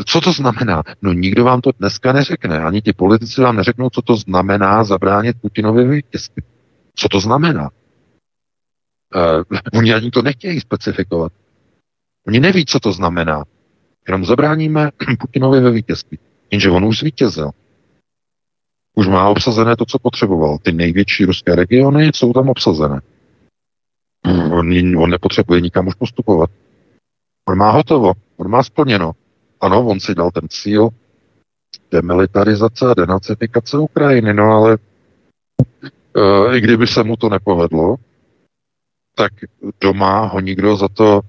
Co to znamená? No nikdo vám to dneska neřekne. Ani ti politici vám neřeknou, co to znamená zabránit Putinovi vítězství. Co to znamená? Uh, [LAUGHS] oni ani to nechtějí specifikovat. Oni neví, co to znamená. Jenom zabráníme [CLEARS THROAT] Putinovi ve vítězství. Jenže on už zvítězil. Už má obsazené to, co potřeboval. Ty největší ruské regiony jsou tam obsazené. On, on nepotřebuje nikam už postupovat. On má hotovo, on má splněno. Ano, on si dal ten cíl demilitarizace a denacifikace Ukrajiny, no ale e, i kdyby se mu to nepovedlo, tak doma ho nikdo za to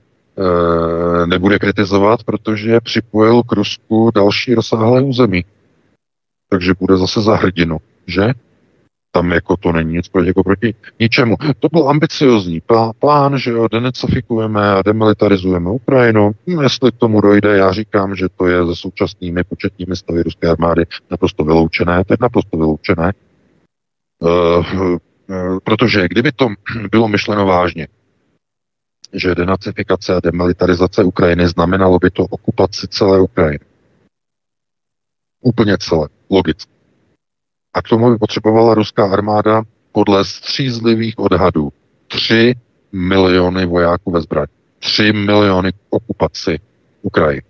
nebude kritizovat, protože připojil k Rusku další rozsáhlé území. Takže bude zase za hrdinu, že? tam jako to není nic proti, jako proti ničemu. To byl ambiciozní plán, že jo, denacifikujeme a demilitarizujeme Ukrajinu. Hm, jestli k tomu dojde, já říkám, že to je se současnými početními stavy ruské armády naprosto vyloučené, to je naprosto vyloučené. Uh, uh, protože kdyby to bylo myšleno vážně, že denacifikace a demilitarizace Ukrajiny znamenalo by to okupaci celé Ukrajiny. Úplně celé, logicky. A k tomu by potřebovala ruská armáda podle střízlivých odhadů 3 miliony vojáků ve zbraní. 3 miliony k okupaci Ukrajiny.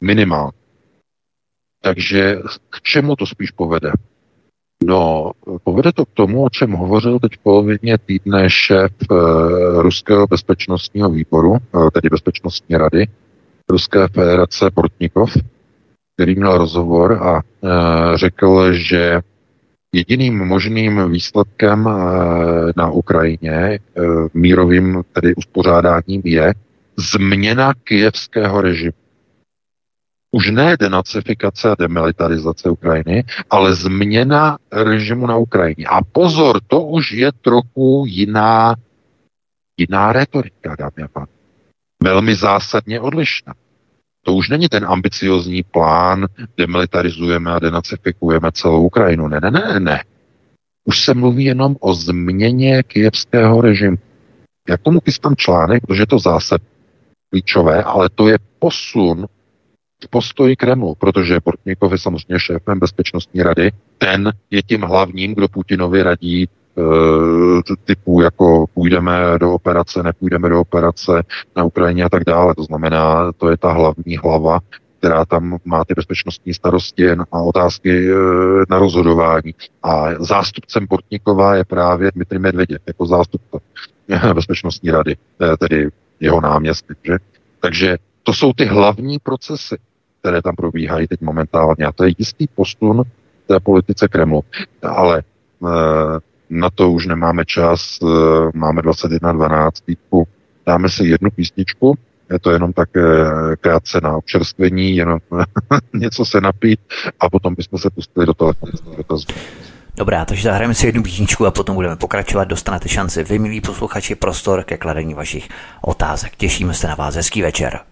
Minimálně. Takže k čemu to spíš povede? No, povede to k tomu, o čem hovořil teď polovině týdne šéf e, Ruského bezpečnostního výboru, e, tedy Bezpečnostní rady Ruské federace Portnikov, který měl rozhovor a e, řekl, že Jediným možným výsledkem eh, na Ukrajině, eh, mírovým tedy uspořádáním, je změna kijevského režimu. Už ne denacifikace a demilitarizace Ukrajiny, ale změna režimu na Ukrajině. A pozor, to už je trochu jiná, jiná retorika, dámy a pánové. Velmi zásadně odlišná. To už není ten ambiciozní plán, demilitarizujeme a denacifikujeme celou Ukrajinu. Ne, ne, ne, ne. Už se mluví jenom o změně kijevského režimu. Já tomu chystám článek, protože je to zásad klíčové, ale to je posun v postoji Kremlu, protože Portníkov je samozřejmě šéfem bezpečnostní rady. Ten je tím hlavním, kdo Putinovi radí Eh, typu jako půjdeme do operace, nepůjdeme do operace na Ukrajině a tak dále. To znamená, to je ta hlavní hlava, která tam má ty bezpečnostní starosti a otázky eh, na rozhodování. A zástupcem Portníkova je právě Dmitry Medveděv jako zástupce bezpečnostní rady, eh, tedy jeho náměstek. Že? Takže to jsou ty hlavní procesy, které tam probíhají teď momentálně. A to je jistý postun té politice Kremlu. Ale na to už nemáme čas, eh, máme 21.12. Týdku. Dáme si jednu písničku, je to jenom tak eh, krátce na občerstvení, jenom [LAUGHS] něco se napít a potom bychom se pustili do telefonických dotazů. Dobrá, takže zahrajeme si jednu písničku a potom budeme pokračovat. Dostanete šanci vy, milí posluchači, prostor ke kladení vašich otázek. Těšíme se na vás. Hezký večer.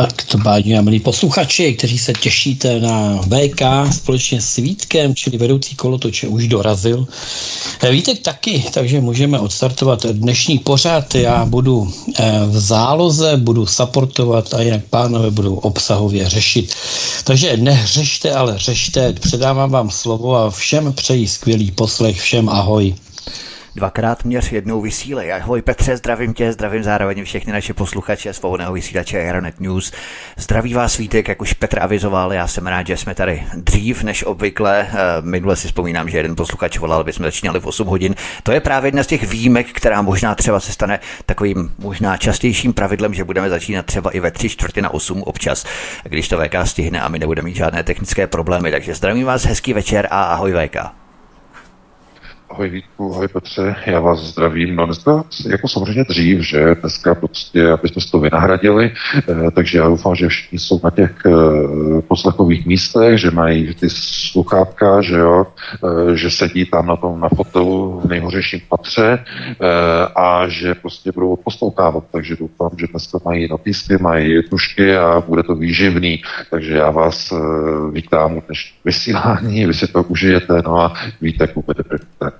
Tak to bádí a milí posluchači, kteří se těšíte na VK společně s Vítkem, čili vedoucí kolotoče už dorazil. Eh, Vítek taky, takže můžeme odstartovat dnešní pořad. Já budu eh, v záloze, budu supportovat a jinak pánové budou obsahově řešit. Takže nehřešte, ale řešte. Předávám vám slovo a všem přeji skvělý poslech, všem ahoj. Dvakrát měř, jednou vysílej. Ahoj Petře, zdravím tě, zdravím zároveň všechny naše posluchače svobodného vysílače Aeronet News. Zdraví vás Vítek, jak už Petr avizoval, já jsem rád, že jsme tady dřív než obvykle. Eh, minule si vzpomínám, že jeden posluchač volal, aby jsme začínali v 8 hodin. To je právě jedna z těch výjimek, která možná třeba se stane takovým možná častějším pravidlem, že budeme začínat třeba i ve 3 čtvrtě na 8 občas, když to VK stihne a my nebudeme mít žádné technické problémy. Takže zdravím vás, hezký večer a ahoj VK. Ahoj Vítku, ahoj Petře, já vás zdravím. No dneska jako samozřejmě dřív, že? Dneska prostě, aby jsme to vynahradili, eh, takže já doufám, že všichni jsou na těch eh, poslechových místech, že mají ty sluchátka, že jo, eh, že sedí tam na tom na fotelu v nejhořejším patře a že prostě budou poslouchávat, takže doufám, že dneska mají notisky, mají tušky a bude to výživný, takže já vás vítám u vysílání, vy si to užijete, no a víte, kupujete první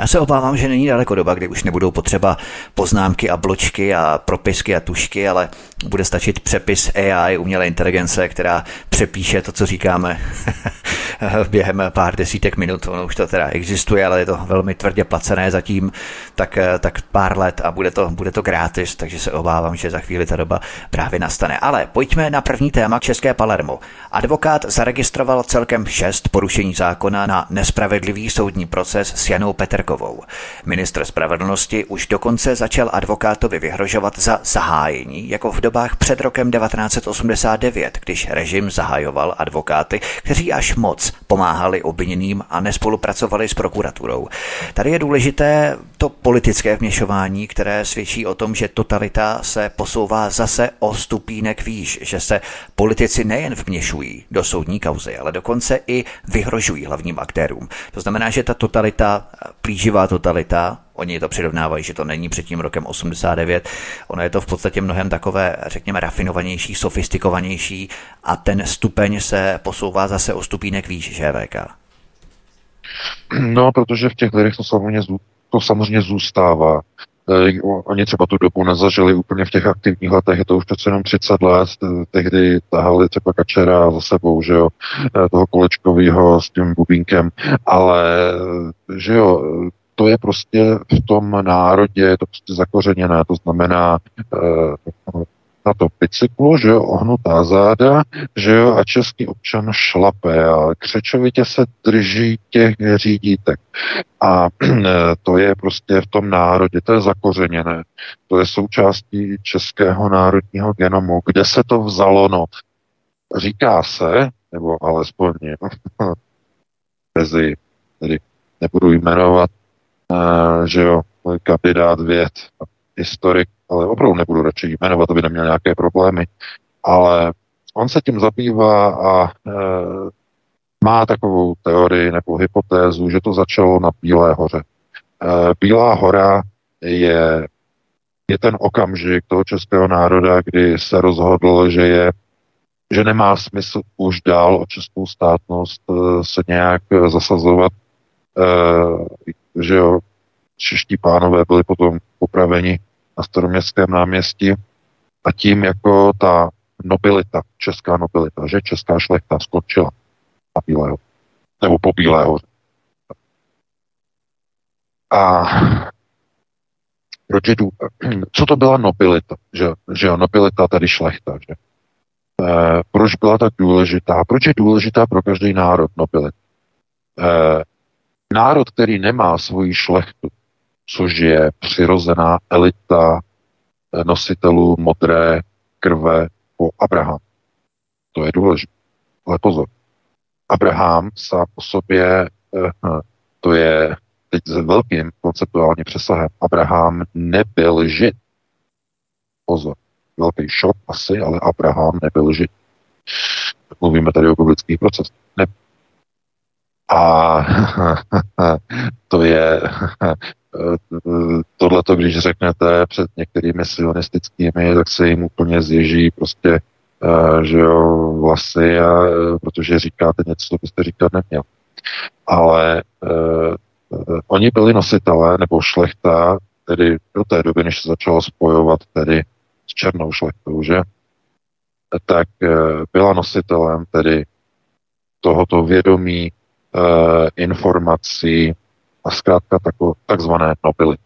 já se obávám, že není daleko doba, kdy už nebudou potřeba poznámky a bločky a propisky a tušky, ale bude stačit přepis AI, umělé inteligence, která přepíše to, co říkáme [LAUGHS] během pár desítek minut. Ono už to teda existuje, ale je to velmi tvrdě placené zatím, tak, tak pár let a bude to, bude to gratis, takže se obávám, že za chvíli ta doba právě nastane. Ale pojďme na první téma České Palermo. Advokát zaregistroval celkem šest porušení zákona na nespravedlivý soudní proces s Janou Peterkovou. Ministr spravedlnosti už dokonce začal advokátovi vyhrožovat za zahájení, jako v dobách před rokem 1989, když režim zahajoval advokáty, kteří až moc pomáhali obviněným a nespolupracovali s prokuraturou. Tady je důležité to politické vměšování, které svědčí o tom, že totalita se posouvá zase o stupínek výš, že se politici nejen vměšují do soudní kauzy, ale dokonce i vyhrožují hlavním aktérům. To znamená, že ta totalita, plíživá totalita, Oni to přirovnávají, že to není před tím rokem 89. Ono je to v podstatě mnohem takové, řekněme, rafinovanější, sofistikovanější a ten stupeň se posouvá zase o stupínek výš, že VK? No, protože v těch lidech to samozřejmě, to samozřejmě zůstává. Eh, oni třeba tu dobu nezažili úplně v těch aktivních letech, je to už přece jenom 30 let, tehdy tahali třeba kačera za sebou, že jo, eh, toho kolečkového s tím bubínkem, ale že jo, to je prostě v tom národě, je to prostě zakořeněné, to znamená eh, na to bicyklu, že jo, ohnutá záda, že jo, a český občan šlape a křečovitě se drží těch řídítek. A [CLEARS THROAT] to je prostě v tom národě, to je zakořeněné. To je součástí českého národního genomu. Kde se to vzalo, no? Říká se, nebo alespoň [LAUGHS] tezi, tedy nebudu jmenovat, uh, že jo, kandidát věd, historik, ale opravdu nebudu radši jmenovat, aby neměl nějaké problémy, ale on se tím zabývá a e, má takovou teorii nebo hypotézu, že to začalo na Bílé hoře. E, Bílá hora je, je ten okamžik toho českého národa, kdy se rozhodl, že je že nemá smysl už dál o českou státnost e, se nějak zasazovat, e, že čeští pánové byli potom popraveni na staroměstském náměstí a tím jako ta nobilita, česká nobilita, že česká šlechta skončila na Bílého, nebo po Bílého. A proč je co to byla nobilita? Že, že nobilita tady šlechta, že? E, proč byla tak důležitá? Proč je důležitá pro každý národ nobilita? E, národ, který nemá svoji šlechtu, což je přirozená elita eh, nositelů modré krve po Abraham. To je důležité. Ale pozor, Abraham sám o sobě, eh, to je teď s velkým konceptuálním přesahem, Abraham nebyl žid. Pozor, velký šok asi, ale Abraham nebyl žid. Mluvíme tady o biblických procesech. Ne. A [LAUGHS] to je [LAUGHS] tohleto, když řeknete před některými sionistickými, tak se jim úplně zježí prostě že jo, vlasy, a, protože říkáte něco, co byste říkat neměl. Ale uh, oni byli nositelé, nebo šlechta, tedy do té doby, než se začalo spojovat tedy s černou šlechtou, že? Tak byla nositelem tedy tohoto vědomí, informací a zkrátka tako, takzvané nobility.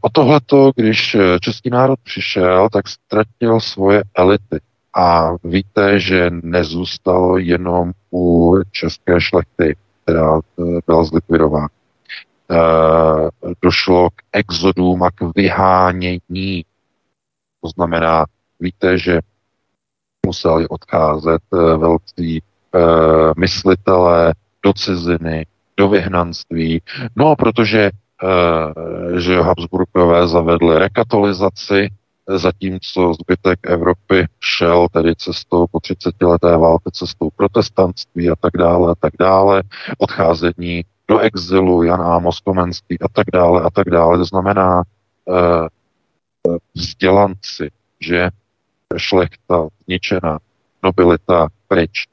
O tohleto, když český národ přišel, tak ztratil svoje elity. A víte, že nezůstalo jenom u české šlechty, která byla zlikvidována. Došlo k exodům a k vyhánění. To znamená, víte, že museli odcházet velcí myslitelé do ciziny, do vyhnanství. No, protože že Habsburkové zavedli rekatolizaci, zatímco zbytek Evropy šel tedy cestou po 30 leté válce, cestou protestantství a tak dále a tak dále, odcházení do exilu, Jan Amos Komenský a tak dále a tak dále. To znamená eh, vzdělanci, že šlechta zničená, nobilita pryč.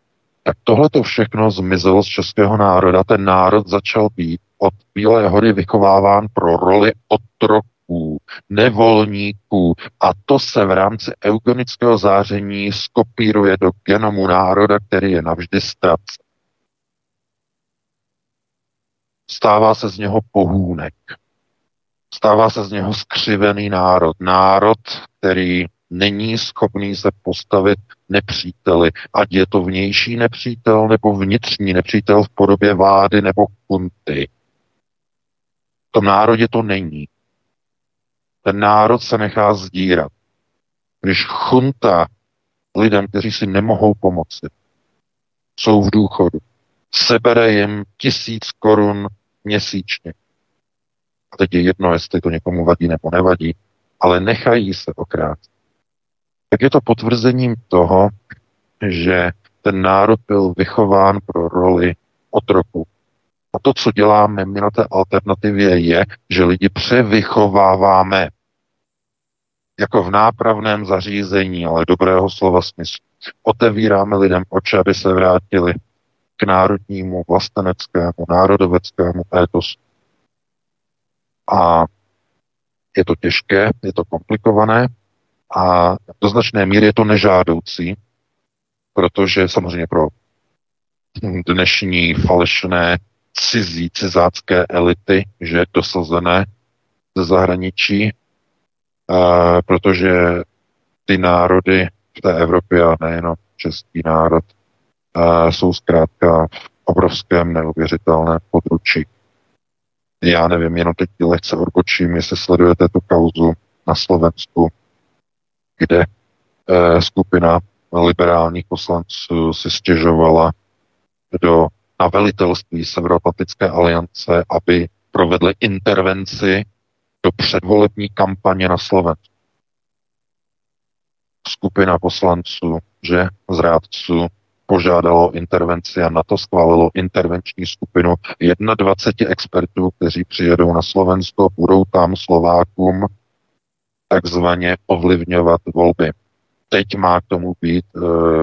Tak tohle to všechno zmizelo z českého národa. Ten národ začal být od Bílé hory vychováván pro roli otroků, nevolníků a to se v rámci eugenického záření skopíruje do genomu národa, který je navždy ztracen. Stává se z něho pohůnek. Stává se z něho skřivený národ. Národ, který není schopný se postavit nepříteli, ať je to vnější nepřítel nebo vnitřní nepřítel v podobě vlády nebo kunty. V tom národě to není. Ten národ se nechá zdírat. Když chunta lidem, kteří si nemohou pomoci, jsou v důchodu, sebere jim tisíc korun měsíčně. A teď je jedno, jestli to někomu vadí nebo nevadí, ale nechají se okrát. Tak je to potvrzením toho, že ten národ byl vychován pro roli otroku. A to, co děláme my na té alternativě, je, že lidi převychováváme jako v nápravném zařízení, ale dobrého slova smyslu. Otevíráme lidem oči, aby se vrátili k národnímu, vlasteneckému, národoveckému étosu. A je to těžké, je to komplikované a do značné míry je to nežádoucí, protože samozřejmě pro dnešní falešné cizí, cizácké elity, že dosazené ze zahraničí, protože ty národy v té Evropě a nejenom český národ jsou zkrátka v obrovském neuvěřitelném područí. Já nevím, jenom teď lehce odbočím, jestli sledujete tu kauzu na Slovensku, kde eh, skupina liberálních poslanců si stěžovala do, na velitelství Severoatlantické aliance, aby provedli intervenci do předvolební kampaně na Slovensku. Skupina poslanců, že zrádců požádalo intervenci a na to schválilo intervenční skupinu 21 expertů, kteří přijedou na Slovensko, budou tam Slovákům takzvaně ovlivňovat volby. Teď má k tomu být e,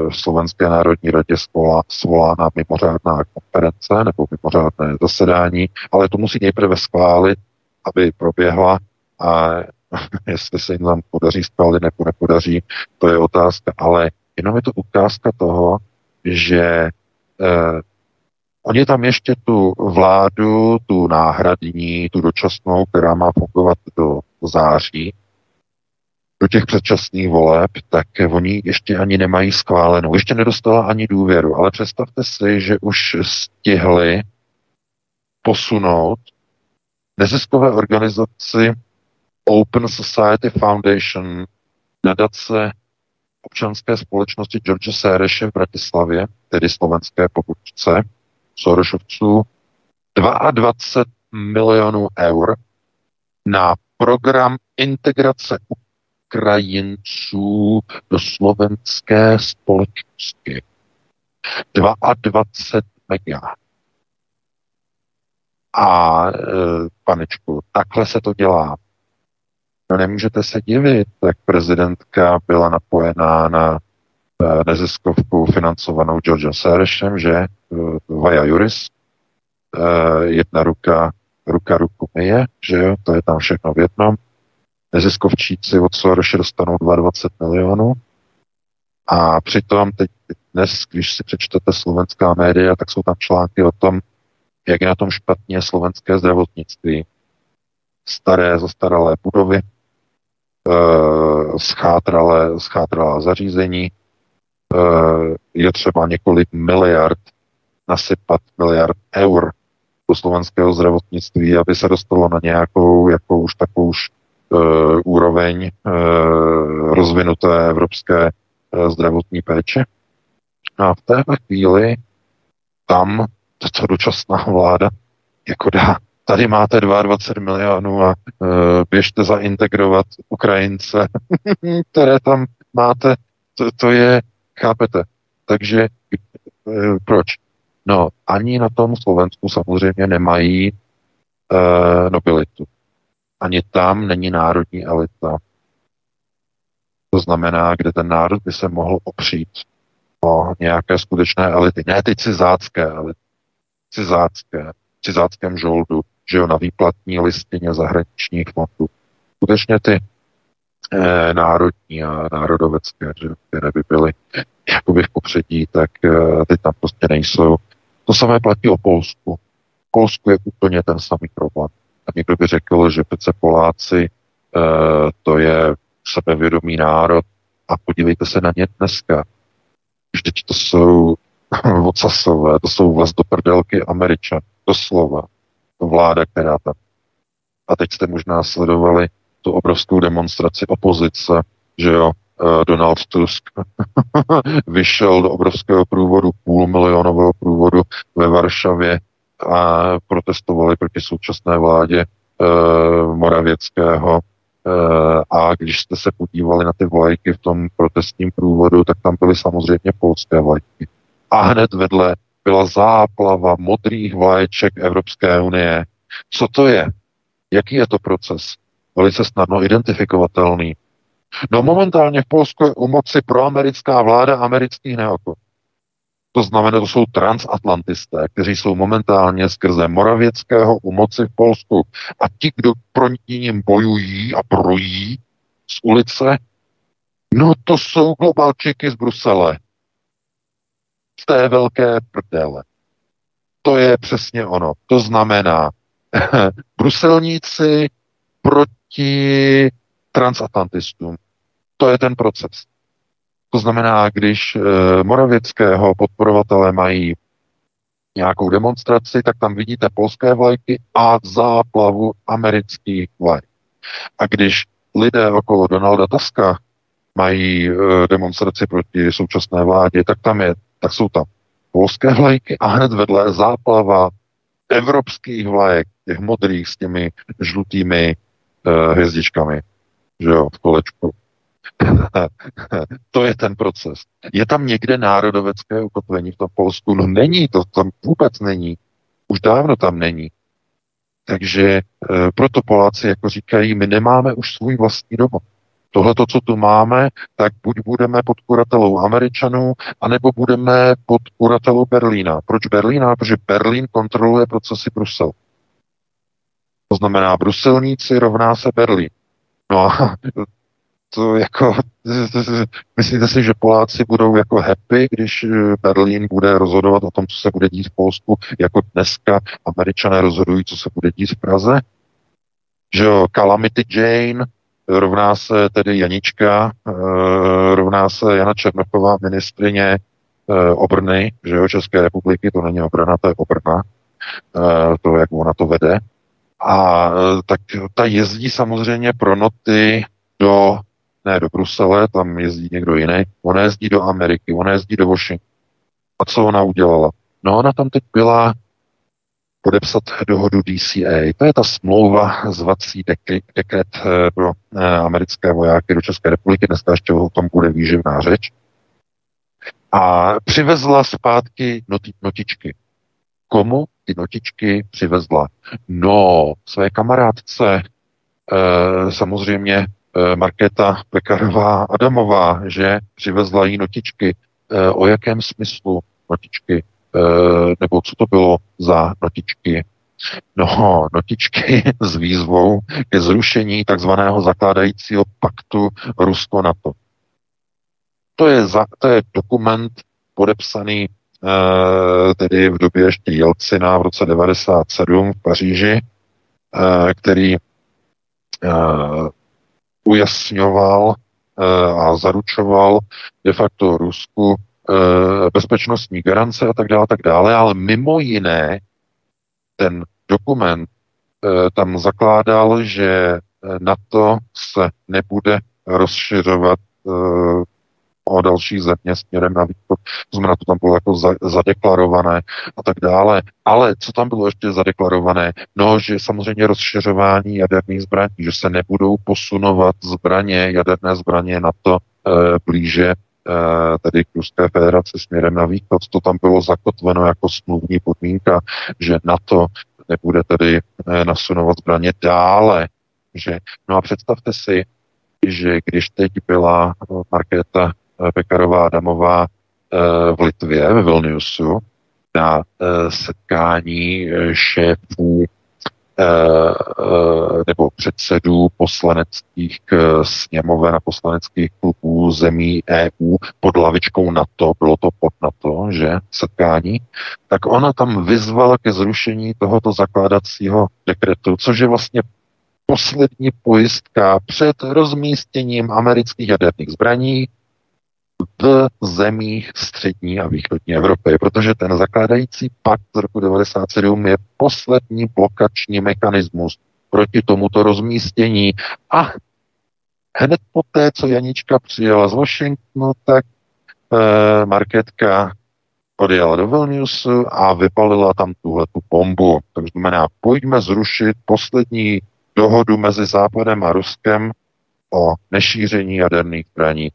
v Slovenské národní radě svolána mimořádná konference nebo mimořádné zasedání, ale to musí nejprve schválit aby proběhla a [LAUGHS] jestli se jim tam podaří schválit nebo nepodaří, to je otázka, ale jenom je to ukázka toho, že eh, oni tam ještě tu vládu, tu náhradní, tu dočasnou, která má fungovat do září, do těch předčasných voleb, tak oni ještě ani nemají schválenou. Ještě nedostala ani důvěru, ale představte si, že už stihli posunout neziskové organizaci Open Society Foundation, nadace občanské společnosti George Sereše v Bratislavě, tedy slovenské pobočce Sorošovců, 22 milionů eur na program integrace Ukrajinců do slovenské společnosti. 22 mega. A e, panečku, takhle se to dělá. No nemůžete se divit, tak prezidentka byla napojená na eh, neziskovku financovanou George Sorosem, že Vaja Juris, jedna ruka, ruka ruku myje, že jo, to je tam všechno v jednom. Neziskovčíci od Sorose dostanou 22 milionů a přitom teď dnes, když si přečtete slovenská média, tak jsou tam články o tom, jak je na tom špatně slovenské zdravotnictví. Staré, zastaralé budovy, schátralé, schátralá zařízení, je třeba několik miliard nasypat miliard eur do slovenského zdravotnictví, aby se dostalo na nějakou, jako už takovou úroveň uh, rozvinuté evropské uh, zdravotní péče. A v téhle chvíli tam tato dočasná vláda jako dá, tady máte 22 milionů a uh, běžte zaintegrovat Ukrajince, [LAUGHS] které tam máte, to, to je, chápete, takže uh, proč? No, ani na tom Slovensku samozřejmě nemají uh, nobilitu. Ani tam není národní elita. To znamená, kde ten národ by se mohl opřít o nějaké skutečné elity. Ne ty cizácké elity. Cizácké. Cizáckém žoldu, že jo, na výplatní listině zahraničních fondů. Skutečně ty eh, národní a národovecké, že, které by byly jakoby v popředí, tak eh, ty tam prostě nejsou. To samé platí o Polsku. V Polsku je úplně ten samý problém. Někdo by řekl, že přece Poláci e, to je sebevědomý národ a podívejte se na ně dneska. Vždyť to jsou [LAUGHS] vocasové, to jsou vlast do prdelky Američan, doslova. To vláda, která tam. A teď jste možná sledovali tu obrovskou demonstraci opozice, že jo, Eh, Donald Tusk [LAUGHS] vyšel do obrovského průvodu, půl milionového průvodu ve Varšavě a protestovali proti současné vládě e, Moravěckého. E, a když jste se podívali na ty vlajky v tom protestním průvodu, tak tam byly samozřejmě polské vlajky. A hned vedle byla záplava modrých vlaječek Evropské unie. Co to je? Jaký je to proces? Velice snadno identifikovatelný. No momentálně v Polsku je u moci proamerická vláda amerických neokon. To znamená, to jsou transatlantisté, kteří jsou momentálně skrze Moravěckého u moci v Polsku. A ti, kdo pro ním bojují a projí z ulice, no to jsou globalčiky z Brusele. Z té velké prdele. To je přesně ono. To znamená, [LAUGHS] bruselníci proti transatlantistům. To je ten proces. To znamená, když e, Moravěckého podporovatelé mají nějakou demonstraci, tak tam vidíte polské vlajky a záplavu amerických vlajk. A když lidé okolo Donalda Tuska mají e, demonstraci proti současné vládě, tak tam je, tak jsou tam polské vlajky a hned vedle záplava evropských vlajek, těch modrých s těmi žlutými e, hvězdičkami, že jo, v kolečku. [LAUGHS] to je ten proces. Je tam někde národovecké ukotvení v tom Polsku? No není, to tam vůbec není. Už dávno tam není. Takže e, proto Poláci jako říkají, my nemáme už svůj vlastní domov. Tohle, co tu máme, tak buď budeme pod kuratelou Američanů, anebo budeme pod kuratelou Berlína. Proč Berlína? Protože Berlín kontroluje procesy Brusel. To znamená, bruselníci rovná se Berlín. No a to jako, [LAUGHS] myslíte si, že Poláci budou jako happy, když eh, Berlín bude rozhodovat o tom, co se bude dít v Polsku, jako dneska američané rozhodují, co se bude dít v Praze? Že jo, Calamity Jane rovná se tedy Janička, eh, rovná se Jana Černochová, ministrině eh, obrny, že jo, České republiky, to není obrana, to je obrna, to, jak ona to vede. A tak ta jezdí samozřejmě pro noty do ne do Brusele, tam jezdí někdo jiný, ona jezdí do Ameriky, ona jezdí do Washingtonu. A co ona udělala? No ona tam teď byla podepsat dohodu DCA. To je ta smlouva zvací dekret, dekret eh, pro eh, americké vojáky do České republiky. Dneska ještě o tom bude výživná řeč. A přivezla zpátky noti, notičky. Komu ty notičky přivezla? No, své kamarádce e, samozřejmě Markéta Pekarová Adamová, že přivezla jí notičky. E, o jakém smyslu notičky? E, nebo co to bylo za notičky? No, notičky s výzvou ke zrušení takzvaného zakládajícího paktu Rusko-NATO. To je, za, to je dokument podepsaný eh, tedy v době ještě Jelcina v roce 97 v Paříži, eh, který eh, ujasňoval eh, a zaručoval de facto Rusku eh, bezpečnostní garance a tak dále, tak dále, ale mimo jiné ten dokument eh, tam zakládal, že eh, NATO se nebude rozšiřovat o další země směrem na východ. To znamená, to tam bylo jako za, zadeklarované a tak dále. Ale co tam bylo ještě zadeklarované? No, že samozřejmě rozšiřování jaderných zbraní, že se nebudou posunovat zbraně, jaderné zbraně na to e, blíže e, tedy k Ruské federaci směrem na východ. To tam bylo zakotveno jako smluvní podmínka, že na to nebude tedy e, nasunovat zbraně dále. Že, no a představte si, že když teď byla Markéta Eh, Pekarová Adamová eh, v Litvě, ve Vilniusu, na eh, setkání šéfů nebo předsedů poslaneckých sněmoven a poslaneckých klubů zemí EU pod lavičkou NATO, bylo to pod NATO, že, setkání, tak ona tam vyzvala ke zrušení tohoto zakládacího dekretu, což je vlastně poslední pojistka před rozmístěním amerických jaderných zbraní v zemích střední a východní Evropy, protože ten zakládající pakt z roku 1997 je poslední blokační mechanismus proti tomuto rozmístění. A hned poté, co Janička přijela z Washingtonu, tak eh, Marketka odjela do Vilniusu a vypalila tam tuhle tu bombu. To znamená, pojďme zrušit poslední dohodu mezi Západem a Ruskem o nešíření jaderných zbraní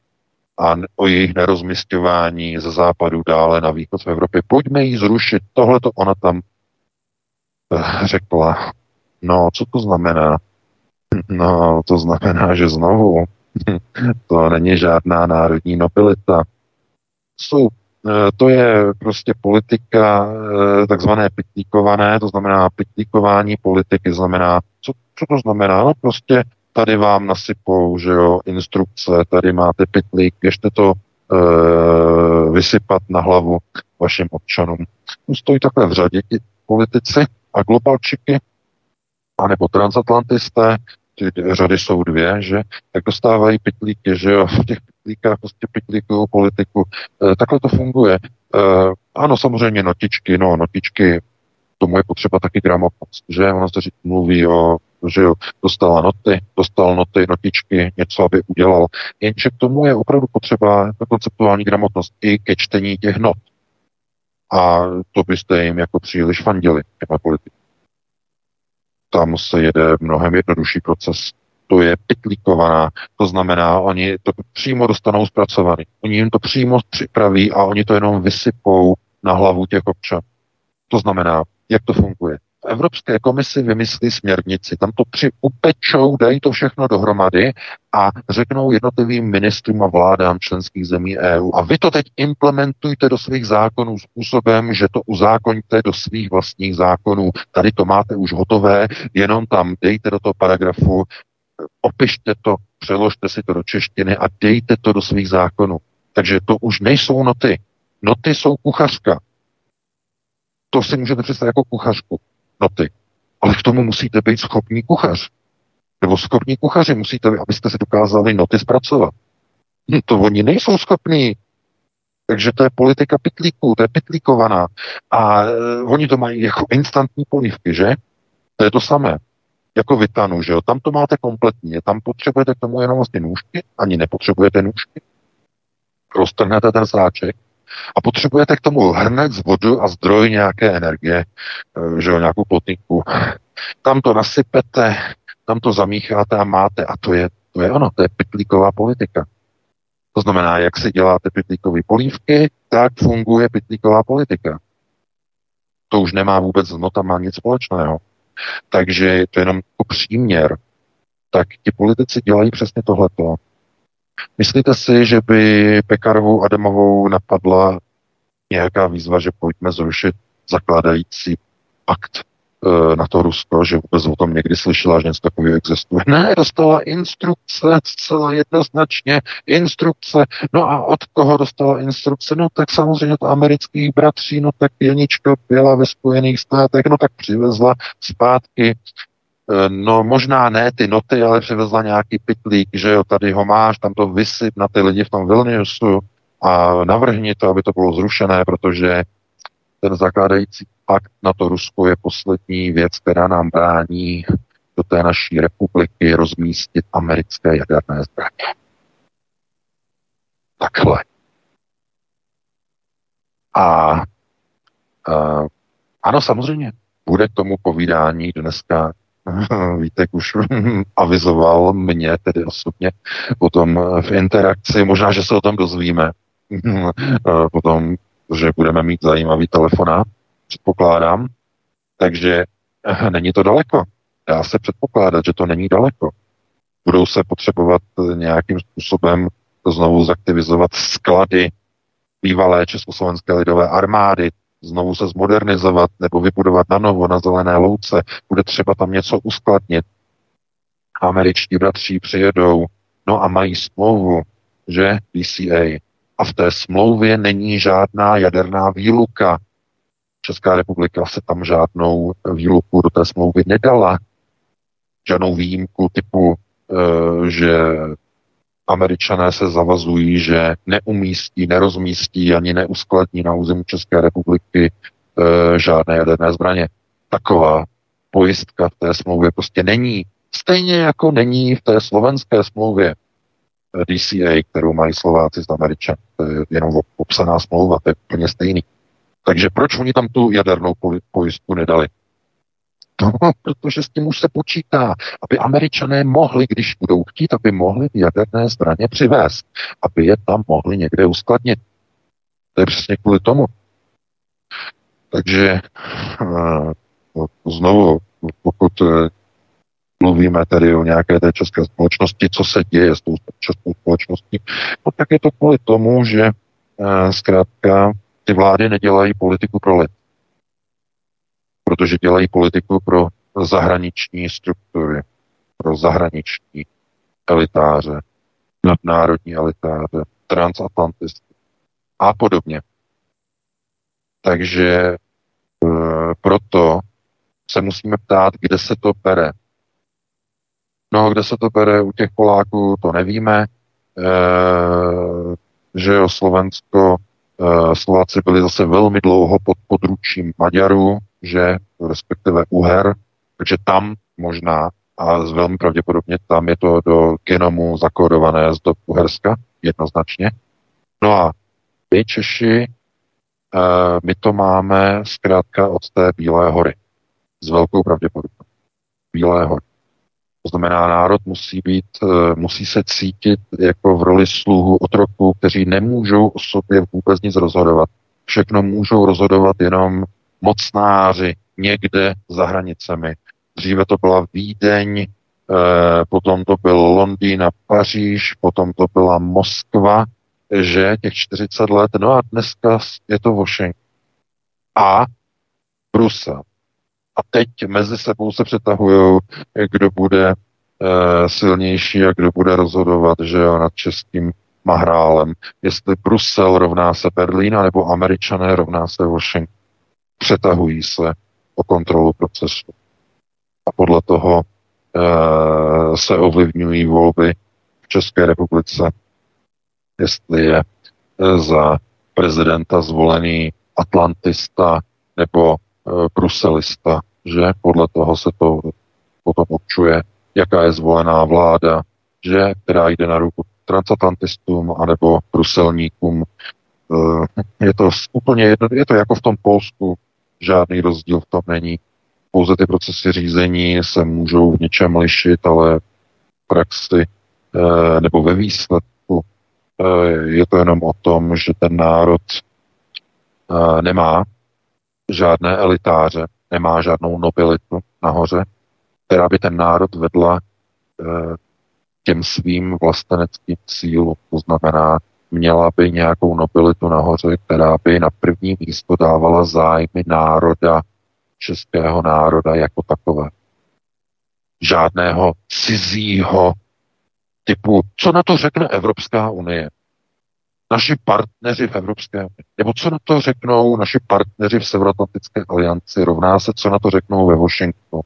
a o jejich nerozmistování ze západu dále na východ v Evropě. Pojďme ji zrušit. Tohle to ona tam eh, řekla. No, co to znamená? [LAUGHS] No, to znamená, že znovu [LAUGHS] to není žádná národní nobilita. Jsou, eh, to je prostě politika eh, takzvané pitlíkované, to znamená pitlíkování politiky, znamená, co, co to znamená? No prostě tady vám nasypou, že jo, instrukce, tady máte pitlík, běžte to e, vysypat na hlavu vašim občanům. Stojí takhle v řadě ti politici a globalčiky, anebo transatlantisté, ty řady jsou dvě, že, tak dostávají pitlíky, že jo, v těch pitlíkách prostě pitlíkují politiku. E, takhle to funguje. E, ano, samozřejmě notičky, no, notičky, tomu je potřeba taky gramotnost, že ono se mluví o že jo, dostala noty, dostal noty, notičky, něco, aby udělal. Jenže k tomu je opravdu potřeba konceptuální gramotnost i ke čtení těch not. A to byste jim jako příliš fandili, těma politiky. Tam se jede mnohem jednodušší proces. To je pitlíkovaná, to znamená, oni to přímo dostanou zpracovaný. Oni jim to přímo připraví a oni to jenom vysypou na hlavu těch občanů. To znamená, jak to funguje v Evropské komisi vymyslí směrnici, tam to při upečou, dají to všechno dohromady a řeknou jednotlivým ministrům a vládám členských zemí EU. A vy to teď implementujte do svých zákonů způsobem, že to uzákoňte do svých vlastních zákonů. Tady to máte už hotové, jenom tam dejte do toho paragrafu, opište to, přeložte si to do češtiny a dejte to do svých zákonů. Takže to už nejsou noty. Noty jsou kuchařka. To si můžete představit jako kuchařku noty. Ale k tomu musíte být schopný kuchař. Nebo schopní kuchaři musíte, abyste si dokázali noty zpracovat. Hm, to oni nejsou schopní. Takže to je politika pitlíků, to je pitlíkovaná. A uh, oni to mají jako instantní polívky, že? To je to samé. Jako vytanu, že jo? Tam to máte kompletně. Tam potřebujete k tomu jenom vlastně nůžky, ani nepotřebujete nůžky. Roztrhnete ten sáček, a potřebujete k tomu hrnec, vodu a zdroj nějaké energie, eh, že jo, nějakou plotníku. Tam to nasypete, tam to zamícháte a máte. A to je, to je ono, to je pitlíková politika. To znamená, jak si děláte pitlíkové polívky, tak funguje pitlíková politika. To už nemá vůbec s notama nic společného. Takže to je jenom jako příměr. tak ti politici dělají přesně tohleto. Myslíte si, že by Pekarovou Adamovou napadla nějaká výzva, že pojďme zrušit zakládající akt e, na to Rusko, že vůbec o tom někdy slyšela, že něco takového existuje. Ne, dostala instrukce, zcela jednoznačně instrukce. No a od koho dostala instrukce? No tak samozřejmě od amerických bratří, no tak Jenička byla ve Spojených státech, no tak přivezla zpátky no možná ne ty noty, ale přivezla nějaký pitlík, že jo, tady ho máš, tam to vysyp na ty lidi v tom Vilniusu a navrhni to, aby to bylo zrušené, protože ten zakládající pakt na to Rusko je poslední věc, která nám brání do té naší republiky rozmístit americké jaderné zbraně. Takhle. A, a ano, samozřejmě, bude k tomu povídání dneska [LAUGHS] Vítek už [LAUGHS] avizoval mě tedy osobně potom v interakci, možná, že se o tom dozvíme [LAUGHS] potom, že budeme mít zajímavý telefonát, předpokládám. Takže eh, není to daleko. Dá se předpokládat, že to není daleko. Budou se potřebovat nějakým způsobem znovu zaktivizovat sklady bývalé Československé lidové armády, znovu se zmodernizovat nebo vybudovat na novo na zelené louce, bude třeba tam něco uskladnit. Američtí bratři přijedou, no a mají smlouvu, že DCA. A v té smlouvě není žádná jaderná výluka. Česká republika se tam žádnou výluku do té smlouvy nedala. Žádnou výjimku typu, eh, že Američané se zavazují, že neumístí, nerozmístí ani neuskladní na území České republiky e, žádné jaderné zbraně. Taková pojistka v té smlouvě prostě není. Stejně jako není v té slovenské smlouvě e, DCA, kterou mají Slováci s Američany. To je jenom popsaná smlouva, to je úplně stejný. Takže proč oni tam tu jadernou pojistku nedali? No, protože s tím už se počítá, aby američané mohli, když budou chtít, aby mohli jaderné zbraně přivést, aby je tam mohli někde uskladnit. To je přesně kvůli tomu. Takže eh, znovu, pokud eh, mluvíme tedy o nějaké té české společnosti, co se děje s tou českou společností, no tak je to kvůli tomu, že eh, zkrátka ty vlády nedělají politiku pro lid protože dělají politiku pro zahraniční struktury, pro zahraniční elitáře, nadnárodní elitáře, transatlantisty a podobně. Takže e, proto se musíme ptát, kde se to bere. No, kde se to bere u těch Poláků, to nevíme. E, že jo, Slovensko, Slováci byli zase velmi dlouho pod područím Maďarů, že respektive Uher, takže tam možná a velmi pravděpodobně tam je to do genomu zakódované z dob Uherska, jednoznačně. No a my Češi, eh, my to máme zkrátka od té Bílé hory. S velkou pravděpodobností. Bílé hory. To znamená, národ musí být, eh, musí se cítit jako v roli sluhu otroků, kteří nemůžou o sobě vůbec nic rozhodovat. Všechno můžou rozhodovat jenom mocnáři někde za hranicemi. Dříve to byla Vídeň, eh, potom to byl Londýn a Paříž, potom to byla Moskva, že těch 40 let, no a dneska je to Washington. A Brusel. A teď mezi sebou se přetahují, kdo bude e, silnější a kdo bude rozhodovat, že jo, nad českým mahrálem. Jestli Brusel rovná se Berlín, nebo Američané rovná se Washington přetahují se o kontrolu procesu. A podle toho e, se ovlivňují volby v České republice, jestli je e, za prezidenta zvolený atlantista nebo bruselista, že podle toho se to potom určuje, jaká je zvolená vláda, že která jde na ruku transatlantistům anebo bruselníkům. Je to úplně jedno, je to jako v tom Polsku, žádný rozdíl v tom není. Pouze ty procesy řízení se můžou v něčem lišit, ale v praxi eh, nebo ve výsledku eh, je to jenom o tom, že ten národ eh, nemá žádné elitáře, nemá žádnou nobilitu nahoře, která by ten národ vedla těm svým vlasteneckým cílům. To znamená, měla by nějakou nobilitu nahoře, která by na první místo dávala zájmy národa, českého národa jako takové. Žádného cizího typu, co na to řekne Evropská unie naši partneři v Evropské unii, nebo co na to řeknou naši partneři v Severoatlantické alianci, rovná se, co na to řeknou ve Washingtonu.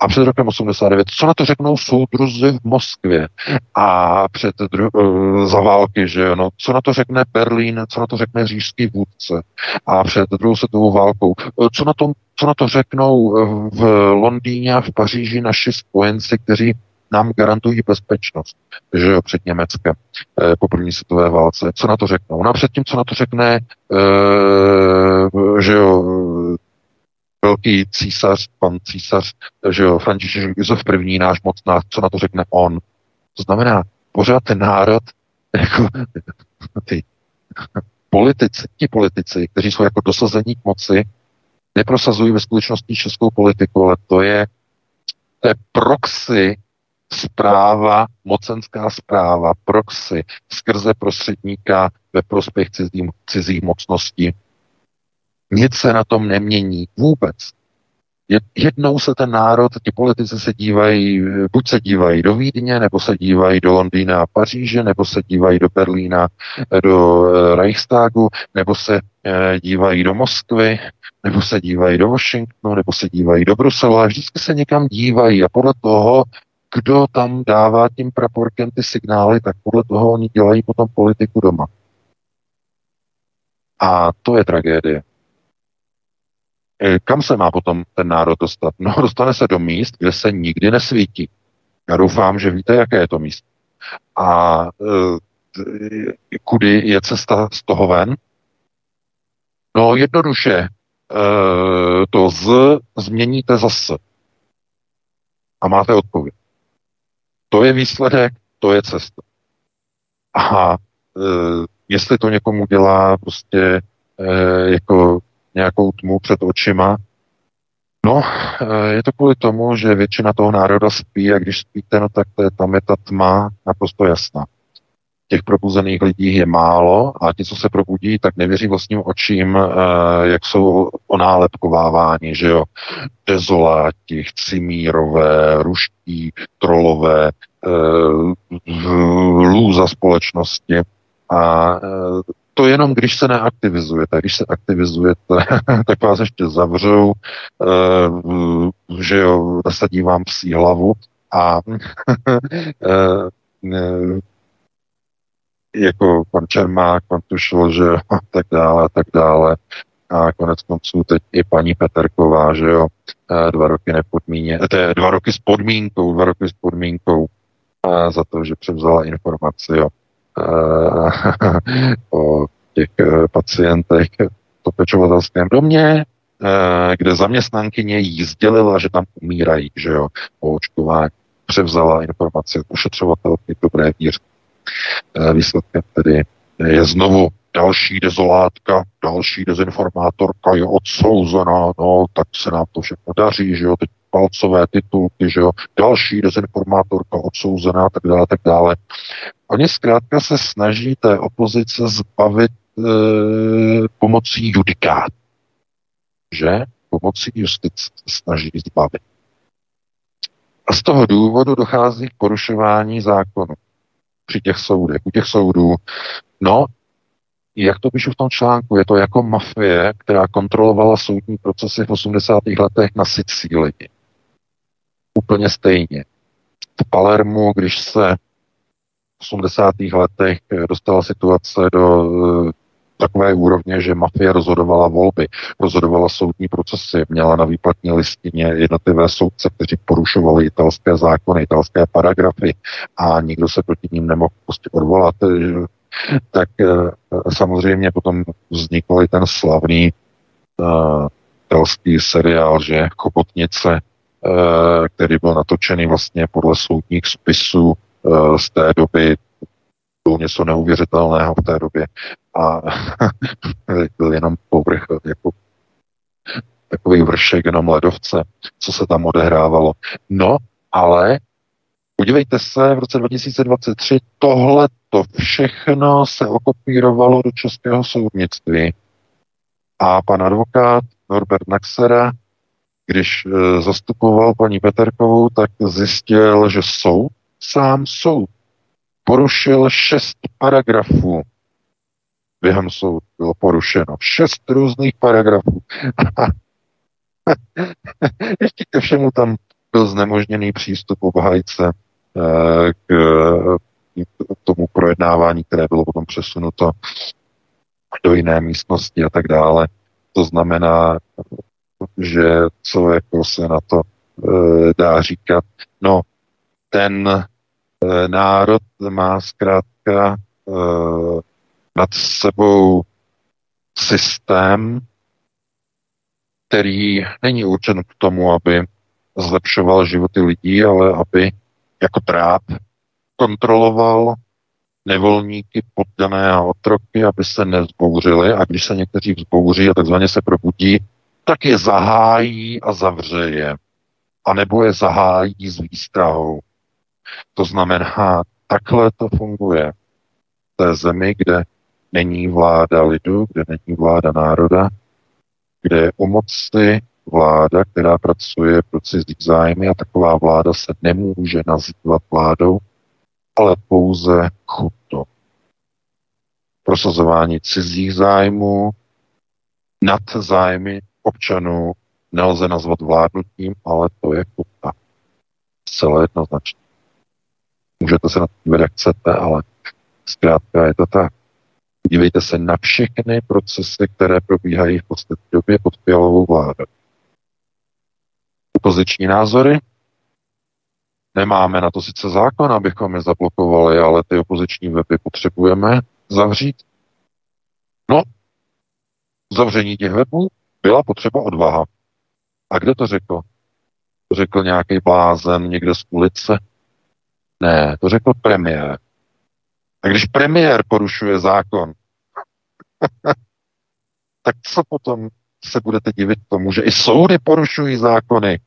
A před rokem 89, co na to řeknou soudruzi v Moskvě? A před dru- uh, za války, že no, co na to řekne Berlín, co na to řekne říšský vůdce? A před druhou světovou válkou, eh, co na, to, co na to řeknou eh, v Londýně a v Paříži naši spojenci, kteří nám garantují bezpečnost, že jo, před Německem eh, po první světové válce. Co na to řeknou? No a předtím, co na to řekne, eh, že jo, velký císař, pan císař, že jo, František Josef I, náš mocná, co na to řekne on. To znamená, pořád ten národ, [LAUGHS] jako ty politici, ti politici, kteří jsou jako dosazení k moci, neprosazují ve skutečnosti českou politiku, ale to je, to je proxy zpráva, mocenská zpráva, proxy, skrze prostředníka ve prospěch cizí, cizích mocností. Nic se na tom nemění vůbec. Jednou se ten národ, ti politici se dívají, buď se dívají do Vídně, nebo se dívají do Londýna a Paříže, nebo se dívají do Berlína, do eh, Reichstagu, nebo se eh, dívají do Moskvy, nebo se dívají do Washingtonu, nebo se dívají do Bruselu, ale vždycky se někam dívají a podle toho kdo tam dává tím praporkem ty signály, tak podle toho oni dělají potom politiku doma. A to je tragédie. E, kam se má potom ten národ dostat? No, [LAUGHS] dostane se do míst, kde se nikdy nesvítí. Já doufám, že víte, jaké je to místo. A e, kudy je cesta z toho ven? No, jednoduše, e, to z změníte zase. A máte odpověď. To je výsledek, to je cesta. A e, jestli to někomu dělá prostě e, jako nějakou tmu před očima, no, e, je to kvůli tomu, že většina toho národa spí a když spíte, no tak to je, tam je ta tma naprosto jasná těch probuzených lidí je málo a ti, co se probudí, tak nevěří vlastním očím, eh, jak jsou onálepkováváni, že jo. Dezoláti, chcimírové, ruští, trolové, eh, lůza společnosti. A eh, to jenom, když se neaktivizujete. Když se aktivizujete, [LAUGHS] tak vás ještě zavřou, že jo, nasadí vám psí hlavu a [LAUGHS] jako pan Čermák, pan Tušil, že a [LAUGHS] tak dále, a tak dále. A konec konců teď i paní Peterková, že jo, eh, dva roky nepodmíně, to je dva roky s podmínkou, dva roky s podmínkou a za to, že převzala informaci o, [LAUGHS] o těch eh, pacientech v pečovatelském domě, eh, kde zaměstnankyně jí sdělila, že tam umírají, že jo, po očkování. Převzala informaci od ošetřovatelky dobré víře. Eh, výsledkem tedy je znovu další dezolátka, další dezinformátorka je odsouzená, no, tak se nám to všechno daří, že jo, teď palcové titulky, že jo, další dezinformátorka odsouzená, tak dále, tak dále. Oni zkrátka se snaží té opozice zbavit e, pomocí judikát, že? Pomocí justice se snaží zbavit. A z toho důvodu dochází k porušování zákonu při těch soudech, u těch soudů. No, jak to píšu v tom článku, je to jako mafie, která kontrolovala soudní procesy v 80. letech na Sicílii. Úplně stejně. V Palermu, když se v 80. letech dostala situace do takové úrovně, že mafie rozhodovala volby, rozhodovala soudní procesy, měla na výplatní listině jednotlivé soudce, kteří porušovali italské zákony, italské paragrafy a nikdo se proti ním nemohl prostě odvolat. Tak eh, samozřejmě potom vznikl ten slavný uh, italský seriál, že Chobotnice, uh, který byl natočený vlastně podle soudních spisů z té doby, bylo něco neuvěřitelného v té době a [LAUGHS] byl jenom povrch, jako takový vršek jenom ledovce, co se tam odehrávalo. No, ale Podívejte se, v roce 2023 tohle to všechno se okopírovalo do českého soudnictví. A pan advokát Norbert Naxera, když e, zastupoval paní Peterkovou, tak zjistil, že soud, sám soud, porušil šest paragrafů. Během soudu bylo porušeno šest různých paragrafů. [LAUGHS] Ještě ke všemu tam byl znemožněný přístup obhájce eh, k tomu projednávání, které bylo potom přesunuto do jiné místnosti a tak dále. To znamená, že co jako se na to e, dá říkat. No, ten národ má zkrátka e, nad sebou systém, který není určen k tomu, aby zlepšoval životy lidí, ale aby jako tráp kontroloval nevolníky, poddané a otroky, aby se nezbouřili a když se někteří vzbouří a takzvaně se probudí, tak je zahájí a zavře je. A nebo je zahájí s výstrahou. To znamená, takhle to funguje. V té zemi, kde není vláda lidu, kde není vláda národa, kde je u moci vláda, která pracuje pro cizí zájmy a taková vláda se nemůže nazývat vládou, ale pouze chuto. Prosazování cizích zájmů nad zájmy občanů nelze nazvat vládnutím, ale to je chuta. Zcela jednoznačně. Můžete se na to dívat, jak chcete, ale zkrátka je to tak. Dívejte se na všechny procesy, které probíhají v podstatě době pod fialovou vládou. Opoziční názory, Nemáme na to sice zákon, abychom je zablokovali, ale ty opoziční weby potřebujeme zavřít. No, zavření těch webů byla potřeba odvaha. A kdo to řekl? Řekl nějaký blázen někde z ulice? Ne, to řekl premiér. A když premiér porušuje zákon, [LAUGHS] tak co potom se budete divit tomu, že i soudy porušují zákony?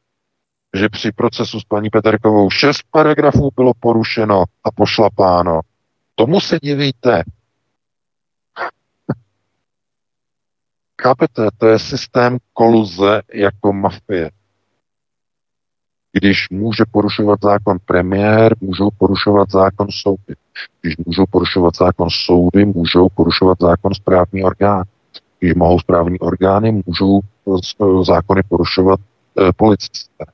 že při procesu s paní Peterkovou šest paragrafů bylo porušeno a pošlapáno. Tomu se divíte. [LAUGHS] Chápete, to je systém koluze jako mafie. Když může porušovat zákon premiér, můžou porušovat zákon soudy. Když můžou porušovat zákon soudy, můžou porušovat zákon správní orgán. Když mohou správní orgány, můžou zákony porušovat e, policisté.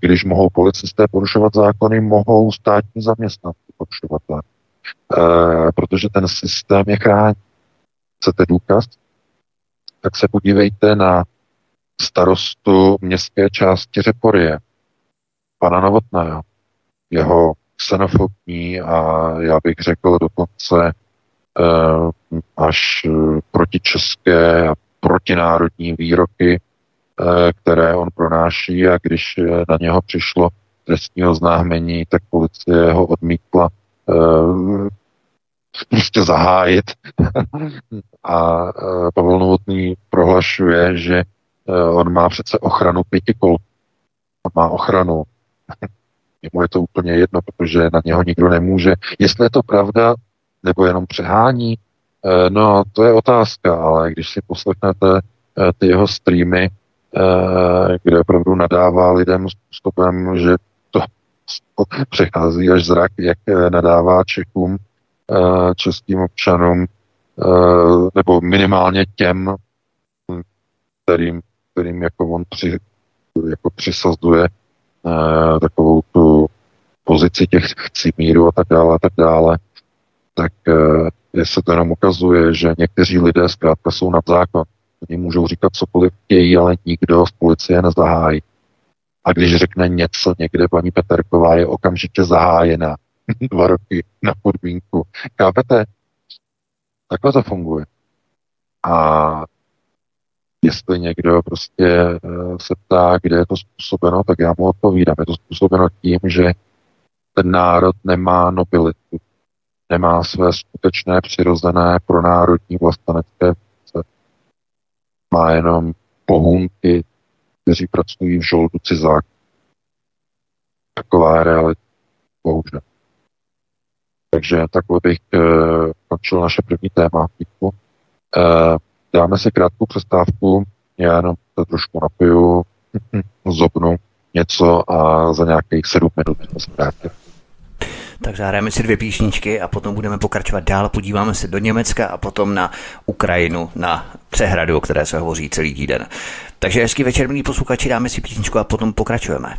Když mohou policisté porušovat zákony, mohou státní zaměstnanci porušovat zákony. E, protože ten systém je chrání. Chcete důkaz? Tak se podívejte na starostu městské části Řeporie, pana Novotného, jeho xenofobní a já bych řekl dokonce e, až protičeské a protinárodní výroky Eh, které on pronáší a když eh, na něho přišlo trestní oznámení, tak policie ho odmítla prostě zahájit. [LAUGHS] a Pavel Novotný prohlašuje, že on má přece ochranu pěti kol. On má ochranu. Jemu je to úplně jedno, protože na něho nikdo nemůže. Jestli je to pravda, nebo jenom přehání, no to je otázka, ale když si poslechnete ty jeho streamy, Eh, kde opravdu nadává lidem způsobem, že to [LAUGHS] přechází až zrak, jak eh, nadává Čechům, eh, českým občanům, nebo minimálně těm, kterým, kterým jako on při, jako přisazuje takovou tu pozici těch míru a tak dále a tak dále, tak se to jenom ukazuje, že někteří lidé zkrátka jsou nad zákon. Oni můžou říkat cokoliv chtějí, ale nikdo z policie nezahájí. A když řekne něco někde, paní Peterková je okamžitě zahájena. [LAUGHS] Dva roky na podmínku. Chápete? Takhle to funguje. A jestli někdo prostě eh, se ptá, kde je to způsobeno, tak já mu odpovídám. Je to způsobeno tím, že ten národ nemá nobilitu, nemá své skutečné přirozené pronárodní vlastenecké má jenom pohunky, kteří pracují v žoldu cizák. Taková je realita. Bohužel. Takže takhle bych uh, končil naše první téma. Uh, dáme si krátkou přestávku, já jenom to trošku napiju, [LAUGHS] zobnu něco a za nějakých sedm minut se vrátím. Tak zahrajeme si dvě píšničky a potom budeme pokračovat dál. Podíváme se do Německa a potom na Ukrajinu, na přehradu, o které se hovoří celý týden. Takže hezký večer, milí posluchači, dáme si písničku a potom pokračujeme.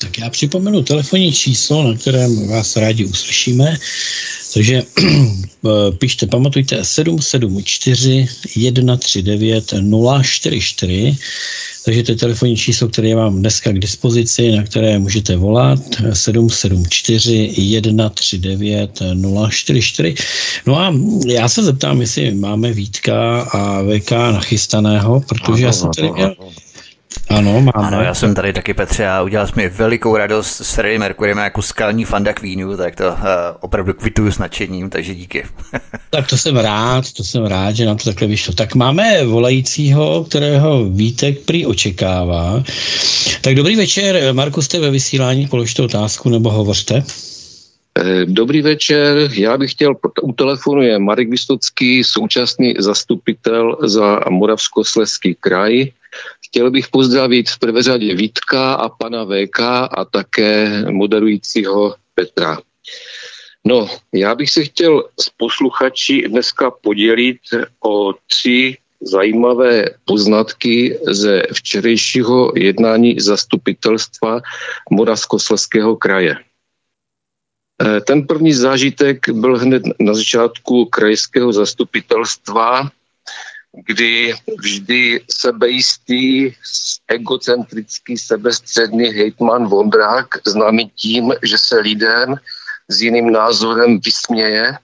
Tak já připomenu telefonní číslo, na kterém vás rádi uslyšíme. Takže [CLEARS THROAT] pište, pamatujte 774 139 044, takže to je telefonní číslo, které mám dneska k dispozici, na které můžete volat 774 139 044. No a já se zeptám, jestli máme Vítka a VK nachystaného, protože já jsem tady měl... Ano, máme. Ano, já jsem tady taky, Petře, a udělal jsi mi velikou radost s Freddie Mercurym jako skalní fanda Queenu, tak to uh, opravdu kvituju s nadšením, takže díky. [LAUGHS] tak to jsem rád, to jsem rád, že nám to takhle vyšlo. Tak máme volajícího, kterého Vítek prý očekává. Tak dobrý večer, Marku, jste ve vysílání, položte otázku nebo hovořte. Eh, dobrý večer, já bych chtěl, u telefonu je Marek Vystocký, současný zastupitel za Moravskosleský kraj. Chtěl bych pozdravit v prvé řadě Vítka a pana VK a také moderujícího Petra. No, já bych se chtěl s posluchači dneska podělit o tři zajímavé poznatky ze včerejšího jednání zastupitelstva Moravskosleského kraje. Eh, ten první zážitek byl hned na začátku krajského zastupitelstva, kdy vždy sebejistý, egocentrický, sebestředný hejtman Vondrák, známý tím, že se lidem s jiným názorem vysměje,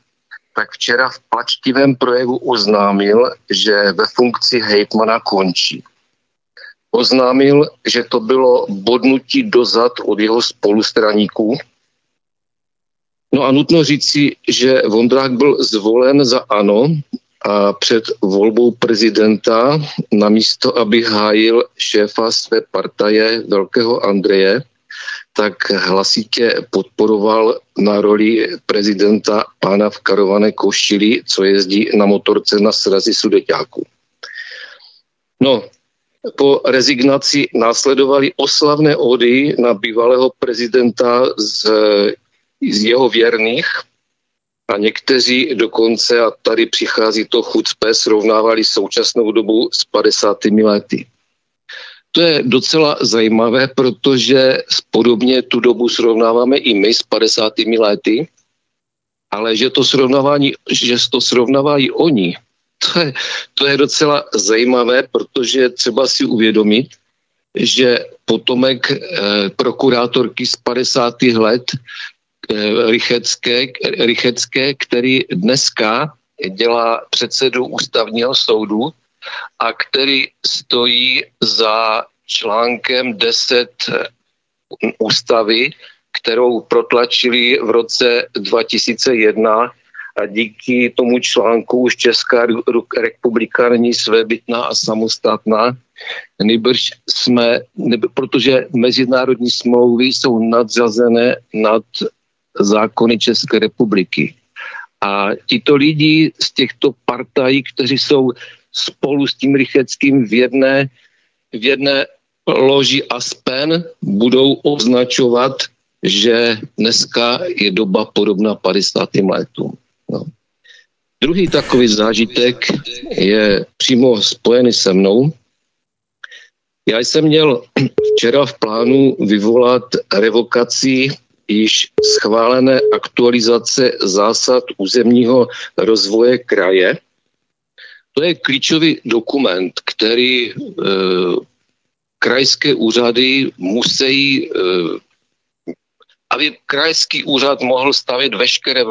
tak včera v plačtivém projevu oznámil, že ve funkci hejtmana končí. Oznámil, že to bylo bodnutí dozad od jeho spolustraníků, No a nutno říci, že Vondrák byl zvolen za ANO a před volbou prezidenta namísto, aby hájil šéfa své partaje Velkého Andreje, tak hlasitě podporoval na roli prezidenta pána v karované košili, co jezdí na motorce na srazi sudeťáků. No, po rezignaci následovaly oslavné ody na bývalého prezidenta z z jeho věrných a někteří dokonce, a tady přichází to chucpe, srovnávali současnou dobu s 50. lety. To je docela zajímavé, protože podobně tu dobu srovnáváme i my s 50. lety, ale že to, srovnávání, že to srovnávají oni, to je, to je docela zajímavé, protože třeba si uvědomit, že potomek eh, prokurátorky z 50. let Rychecké, Rychecké, který dneska dělá předsedu ústavního soudu a který stojí za článkem 10 ústavy, kterou protlačili v roce 2001 a díky tomu článku už Česká republika není svébytná a samostatná. Nejbrž jsme, protože mezinárodní smlouvy jsou nadřazené nad zákony České republiky. A tito lidi z těchto partají, kteří jsou spolu s tím Rycheckým v jedné, v jedné loži Aspen, budou označovat, že dneska je doba podobná 50. letům. No. Druhý takový zážitek je přímo spojený se mnou. Já jsem měl včera v plánu vyvolat revokaci již schválené aktualizace zásad územního rozvoje kraje. To je klíčový dokument, který e, krajské úřady musí, e, aby krajský úřad mohl stavět veškeré,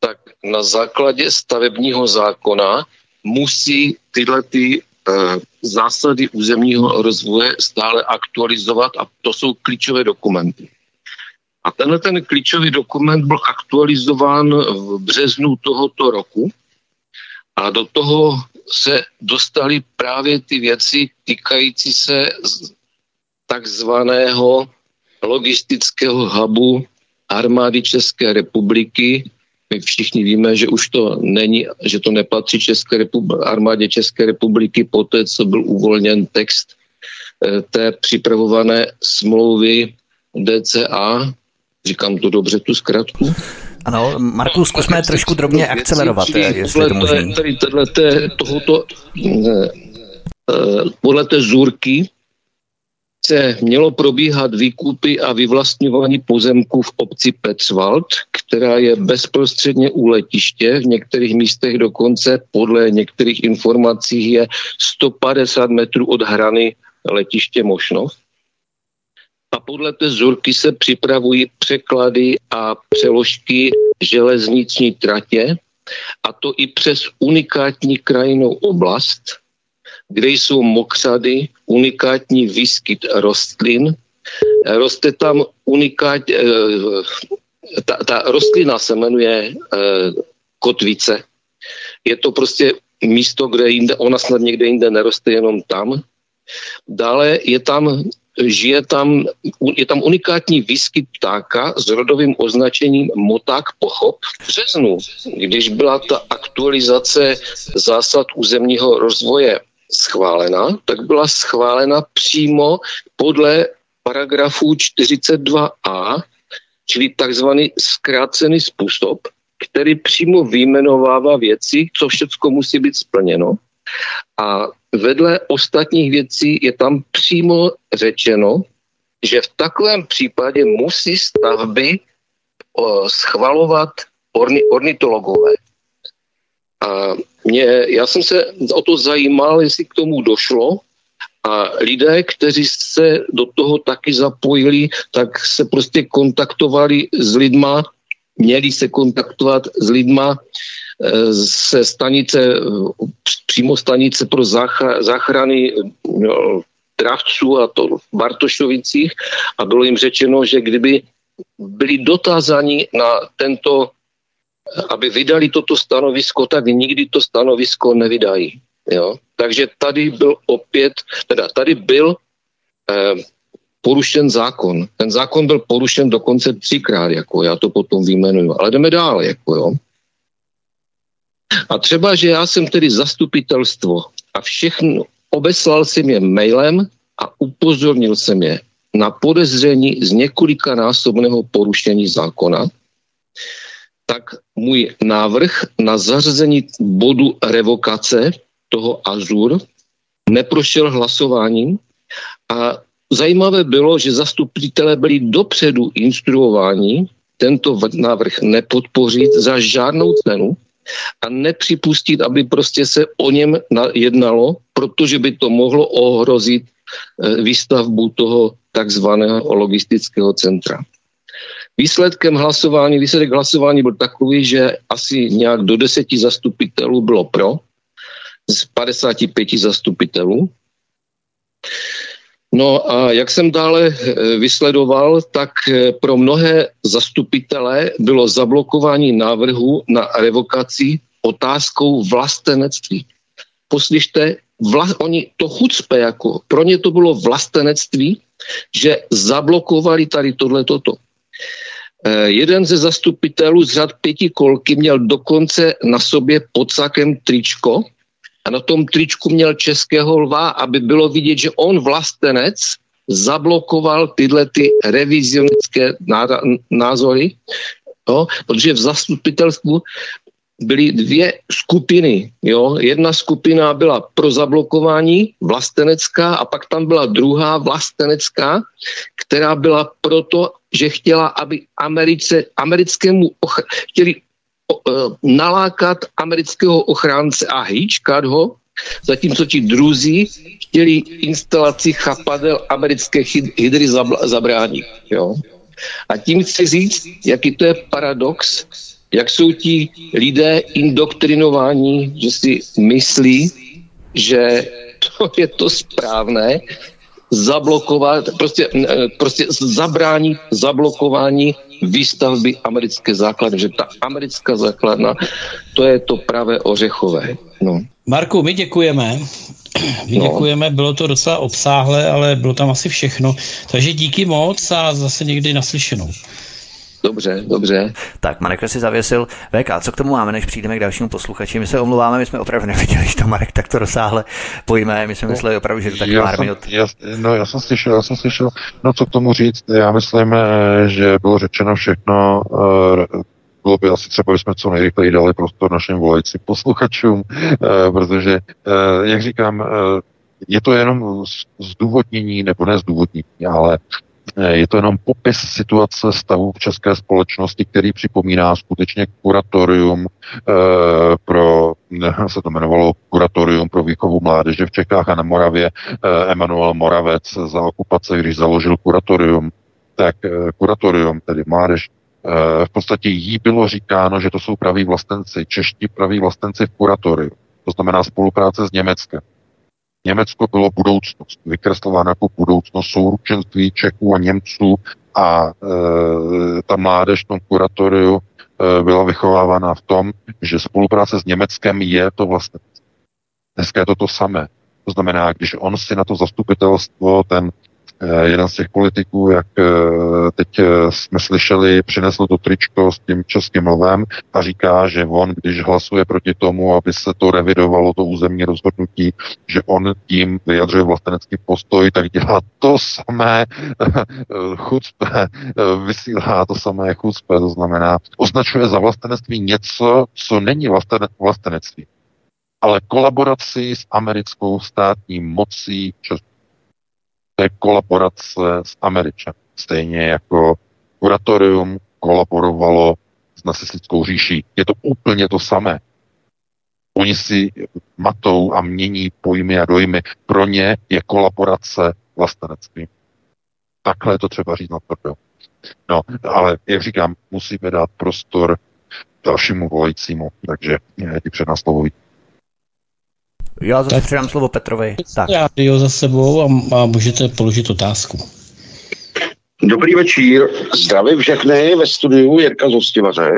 tak na základě stavebního zákona musí tyhle ty zásady územního rozvoje stále aktualizovat a to jsou klíčové dokumenty. A tenhle ten klíčový dokument byl aktualizován v březnu tohoto roku a do toho se dostaly právě ty věci týkající se takzvaného logistického hubu armády České republiky. My všichni víme, že už to není, že to nepatří České republi- armádě České republiky po té, co byl uvolněn text eh, té připravované smlouvy DCA. Říkám to dobře, tu zkratku. Ano, Marku, zkusme trošku drobně akcelerovat, jestli je to možné. Tady, tady, tohoto, eh, podle té zůrky se mělo probíhat výkupy a vyvlastňování pozemků v obci Petzwald, která je bezprostředně u letiště, v některých místech dokonce podle některých informací je 150 metrů od hrany letiště Mošnov. A podle té zurky se připravují překlady a přeložky železniční tratě, a to i přes unikátní krajinou oblast, kde jsou mokřady, unikátní výskyt rostlin. Roste tam unikát, eh, ta, ta rostlina se jmenuje eh, kotvice. Je to prostě místo, kde jinde, ona snad někde jinde neroste, jenom tam. Dále je tam žije tam, je tam unikátní výskyt ptáka s rodovým označením moták pochop v březnu, když byla ta aktualizace zásad územního rozvoje schválena, tak byla schválena přímo podle paragrafu 42a, čili takzvaný zkrácený způsob, který přímo vyjmenovává věci, co všechno musí být splněno. A vedle ostatních věcí je tam přímo řečeno, že v takovém případě musí stavby schvalovat orni, ornitologové. A mě, já jsem se o to zajímal, jestli k tomu došlo, a lidé, kteří se do toho taky zapojili, tak se prostě kontaktovali s lidma, měli se kontaktovat s lidma se eh, stanice, přímo stanice pro záchrany no, dravců a to v Bartošovicích a bylo jim řečeno, že kdyby byli dotázáni na tento, aby vydali toto stanovisko, tak nikdy to stanovisko nevydají. Jo? Takže tady byl opět, teda tady byl eh, porušen zákon. Ten zákon byl porušen dokonce třikrát, jako já to potom vyjmenuju. Ale jdeme dál, jako jo. A třeba, že já jsem tedy zastupitelstvo a všechno, obeslal jsem je mailem a upozornil jsem je na podezření z několika násobného porušení zákona, tak můj návrh na zařazení bodu revokace toho Azur neprošel hlasováním a zajímavé bylo, že zastupitelé byli dopředu instruováni tento návrh nepodpořit za žádnou cenu, a nepřipustit, aby prostě se o něm jednalo, protože by to mohlo ohrozit eh, výstavbu toho takzvaného logistického centra. Výsledkem hlasování, výsledek hlasování byl takový, že asi nějak do deseti zastupitelů bylo pro, z 55 zastupitelů. No a jak jsem dále eh, vysledoval, tak eh, pro mnohé zastupitele bylo zablokování návrhu na revokaci otázkou vlastenectví. Poslyšte, vla, oni to chucpe, jako pro ně to bylo vlastenectví, že zablokovali tady tohle toto. Eh, jeden ze zastupitelů z řad pěti kolky měl dokonce na sobě pod sakem tričko, a na tom tričku měl českého lva, aby bylo vidět, že on vlastenec zablokoval tyhle ty revizionistické názory, jo, protože v zastupitelstvu byly dvě skupiny. Jo. Jedna skupina byla pro zablokování vlastenecká a pak tam byla druhá vlastenecká, která byla proto, že chtěla, aby Americe, americkému, chtěli nalákat amerického ochránce a hýčkat ho, zatímco ti druzí chtěli instalaci chapadel americké hydry zabránit. Jo? A tím chci říct, jaký to je paradox, jak jsou ti lidé indoktrinováni, že si myslí, že je to správné, zablokovat, prostě, prostě zabránit zablokování výstavby americké základny, že ta americká základna, to je to pravé ořechové. No. Marku, my děkujeme. My no. děkujeme, bylo to docela obsáhlé, ale bylo tam asi všechno. Takže díky moc a zase někdy naslyšenou. Dobře, dobře. Tak, Marek si zavěsil. VK, co k tomu máme, než přijdeme k dalšímu posluchači? My se omluváme, my jsme opravdu neviděli, že to Marek takto rozsáhle pojme. My jsme mysleli opravdu, že to tak pár minut. Já, no, já jsem slyšel, já jsem slyšel, no co k tomu říct, já myslím, eh, že bylo řečeno všechno, eh, bylo by asi třeba, jsme co nejrychleji dali prostor našim volajícím posluchačům, eh, protože, jak říkám, je to jenom zdůvodnění, nebo ne zdůvodnění, ale je to jenom popis situace stavu v české společnosti, který připomíná skutečně kuratorium e, pro, ne, se to jmenovalo kuratorium pro výchovu mládeže v Čechách a na Moravě. E, Emanuel Moravec za okupace, když založil kuratorium, tak kuratorium, tedy mládež, v podstatě jí bylo říkáno, že to jsou praví vlastenci, čeští praví vlastenci v kuratoriu. To znamená spolupráce s Německem. Německo bylo budoucnost, vykreslována jako budoucnost souručenství Čechů a Němců a e, ta mládež v tom kuratoriu e, byla vychovávána v tom, že spolupráce s Německem je to vlastně. Dneska je to to samé. To znamená, když on si na to zastupitelstvo, ten jeden z těch politiků, jak eh, teď eh, jsme slyšeli, přinesl to tričko s tím českým lvem a říká, že on, když hlasuje proti tomu, aby se to revidovalo, to územní rozhodnutí, že on tím vyjadřuje vlastenecký postoj, tak dělá to samé chucpe, vysílá to samé chucpe, to znamená, označuje za vlastenectví něco, co není vlastenectví, ale kolaboraci s americkou státní mocí Českou to je kolaborace s Američany. Stejně jako kuratorium kolaborovalo s nacistickou říší. Je to úplně to samé. Oni si matou a mění pojmy a dojmy. Pro ně je kolaborace vlastenectví. Takhle je to třeba říct na to. No, ale jak říkám, musíme dát prostor dalšímu volajícímu, takže ti předná slovo já zase tak, předám slovo Petrovi. Tak. jo za sebou a, a můžete položit otázku. Dobrý večer, zdravím všechny ve studiu Jirka Zostivaře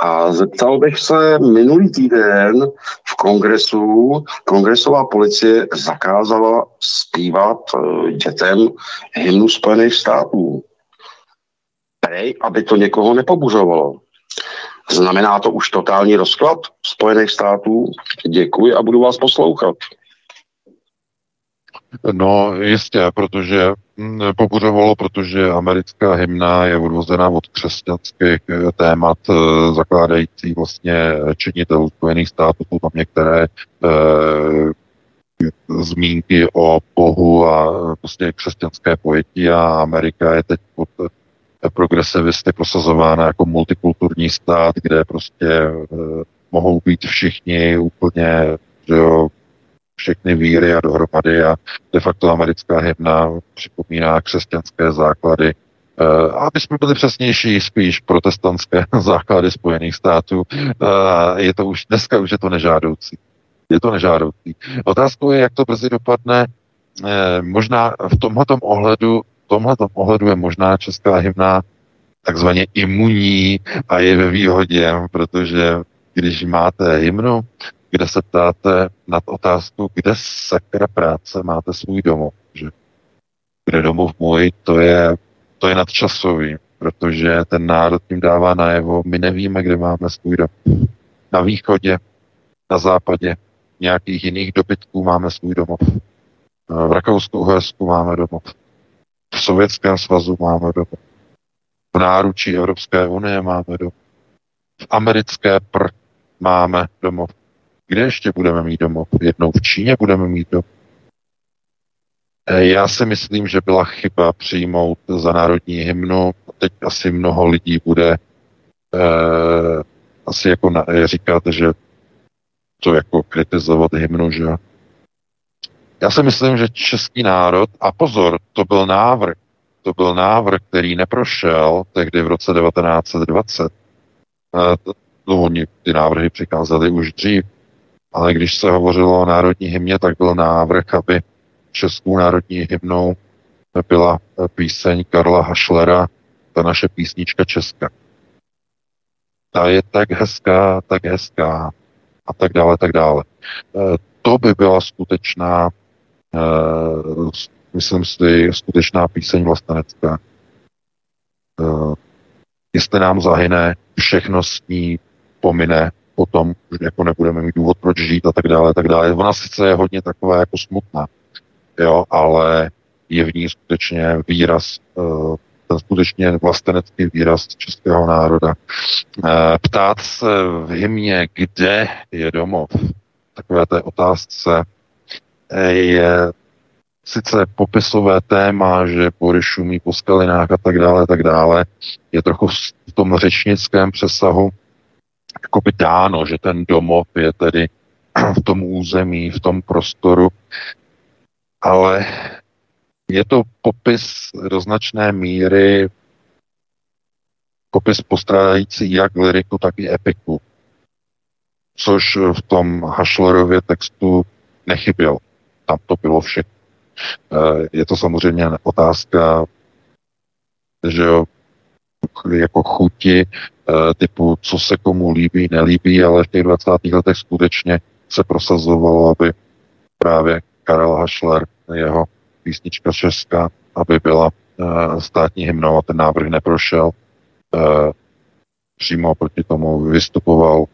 a zeptal bych se minulý týden v kongresu, kongresová policie zakázala zpívat eh, dětem hymnu Spojených států. Prej, aby to někoho nepobuřovalo. Znamená to už totální rozklad Spojených států? Děkuji a budu vás poslouchat. No jistě, protože hm, pobuřovalo, protože americká hymna je odvozená od křesťanských eh, témat eh, zakládající vlastně činitelů Spojených států. Jsou tam některé eh, zmínky o Bohu a prostě křesťanské pojetí a Amerika je teď pod progresivisty prosazována jako multikulturní stát, kde prostě e, mohou být všichni úplně, jo, všechny víry a dohromady a de facto americká hymna připomíná křesťanské základy. E, aby jsme byli přesnější, spíš protestantské [LAUGHS] základy Spojených států. E, je to už, dneska už je to nežádoucí. Je to nežádoucí. Otázkou je, jak to brzy dopadne. Možná v tomto ohledu tomhle ohledu je možná česká hymna takzvaně imunní a je ve výhodě, protože když máte hymnu, kde se ptáte nad otázku, kde sakra práce máte svůj domov, že kde domov můj, to je, to je nadčasový, protože ten národ tím dává najevo, my nevíme, kde máme svůj domov. Na východě, na západě, nějakých jiných dobytků máme svůj domov. V Rakousku-Uhersku máme domov v Sovětském svazu máme domov. V náručí Evropské unie máme domov. V americké pr máme domov. Kde ještě budeme mít domov? Jednou v Číně budeme mít domov. Eh, já si myslím, že byla chyba přijmout za národní hymnu. Teď asi mnoho lidí bude eh, asi jako na, říkat, že to jako kritizovat hymnu, že já si myslím, že český národ, a pozor, to byl návrh, to byl návrh, který neprošel tehdy v roce 1920. No, oni ty návrhy přikázali už dřív. ale když se hovořilo o národní hymně, tak byl návrh, aby českou národní hymnou byla píseň Karla Hašlera, ta naše písnička česká. Ta je tak hezká, tak hezká a tak dále, tak dále. Eh, to by byla skutečná, eh, myslím si, skutečná píseň vlastenecká. Eh, jestli nám zahyne, všechno s ní pomine, potom jako nebudeme mít důvod, proč žít a tak dále, tak dále. Ona sice je hodně taková jako smutná, jo, ale je v ní skutečně výraz, ten skutečně vlastenecký výraz českého národa. Ptát se v hymně, kde je domov, takové té otázce je sice popisové téma, že Bory šumí po skalinách a tak dále, tak dále, je trochu v tom řečnickém přesahu. Jako by dáno, že ten domov je tedy v tom území, v tom prostoru, ale je to popis do značné míry popis postrádající jak liriku, tak i epiku což v tom Hašlerově textu nechyběl. Tam to bylo všechno. Eh, je to samozřejmě otázka, že jo, jako chuti eh, typu, co se komu líbí, nelíbí, ale v těch 20. letech skutečně se prosazovalo, aby právě Karel Hašler, jeho písnička Česka, aby byla uh, státní hymnou a ten návrh neprošel. Přímo proti tomu vystupoval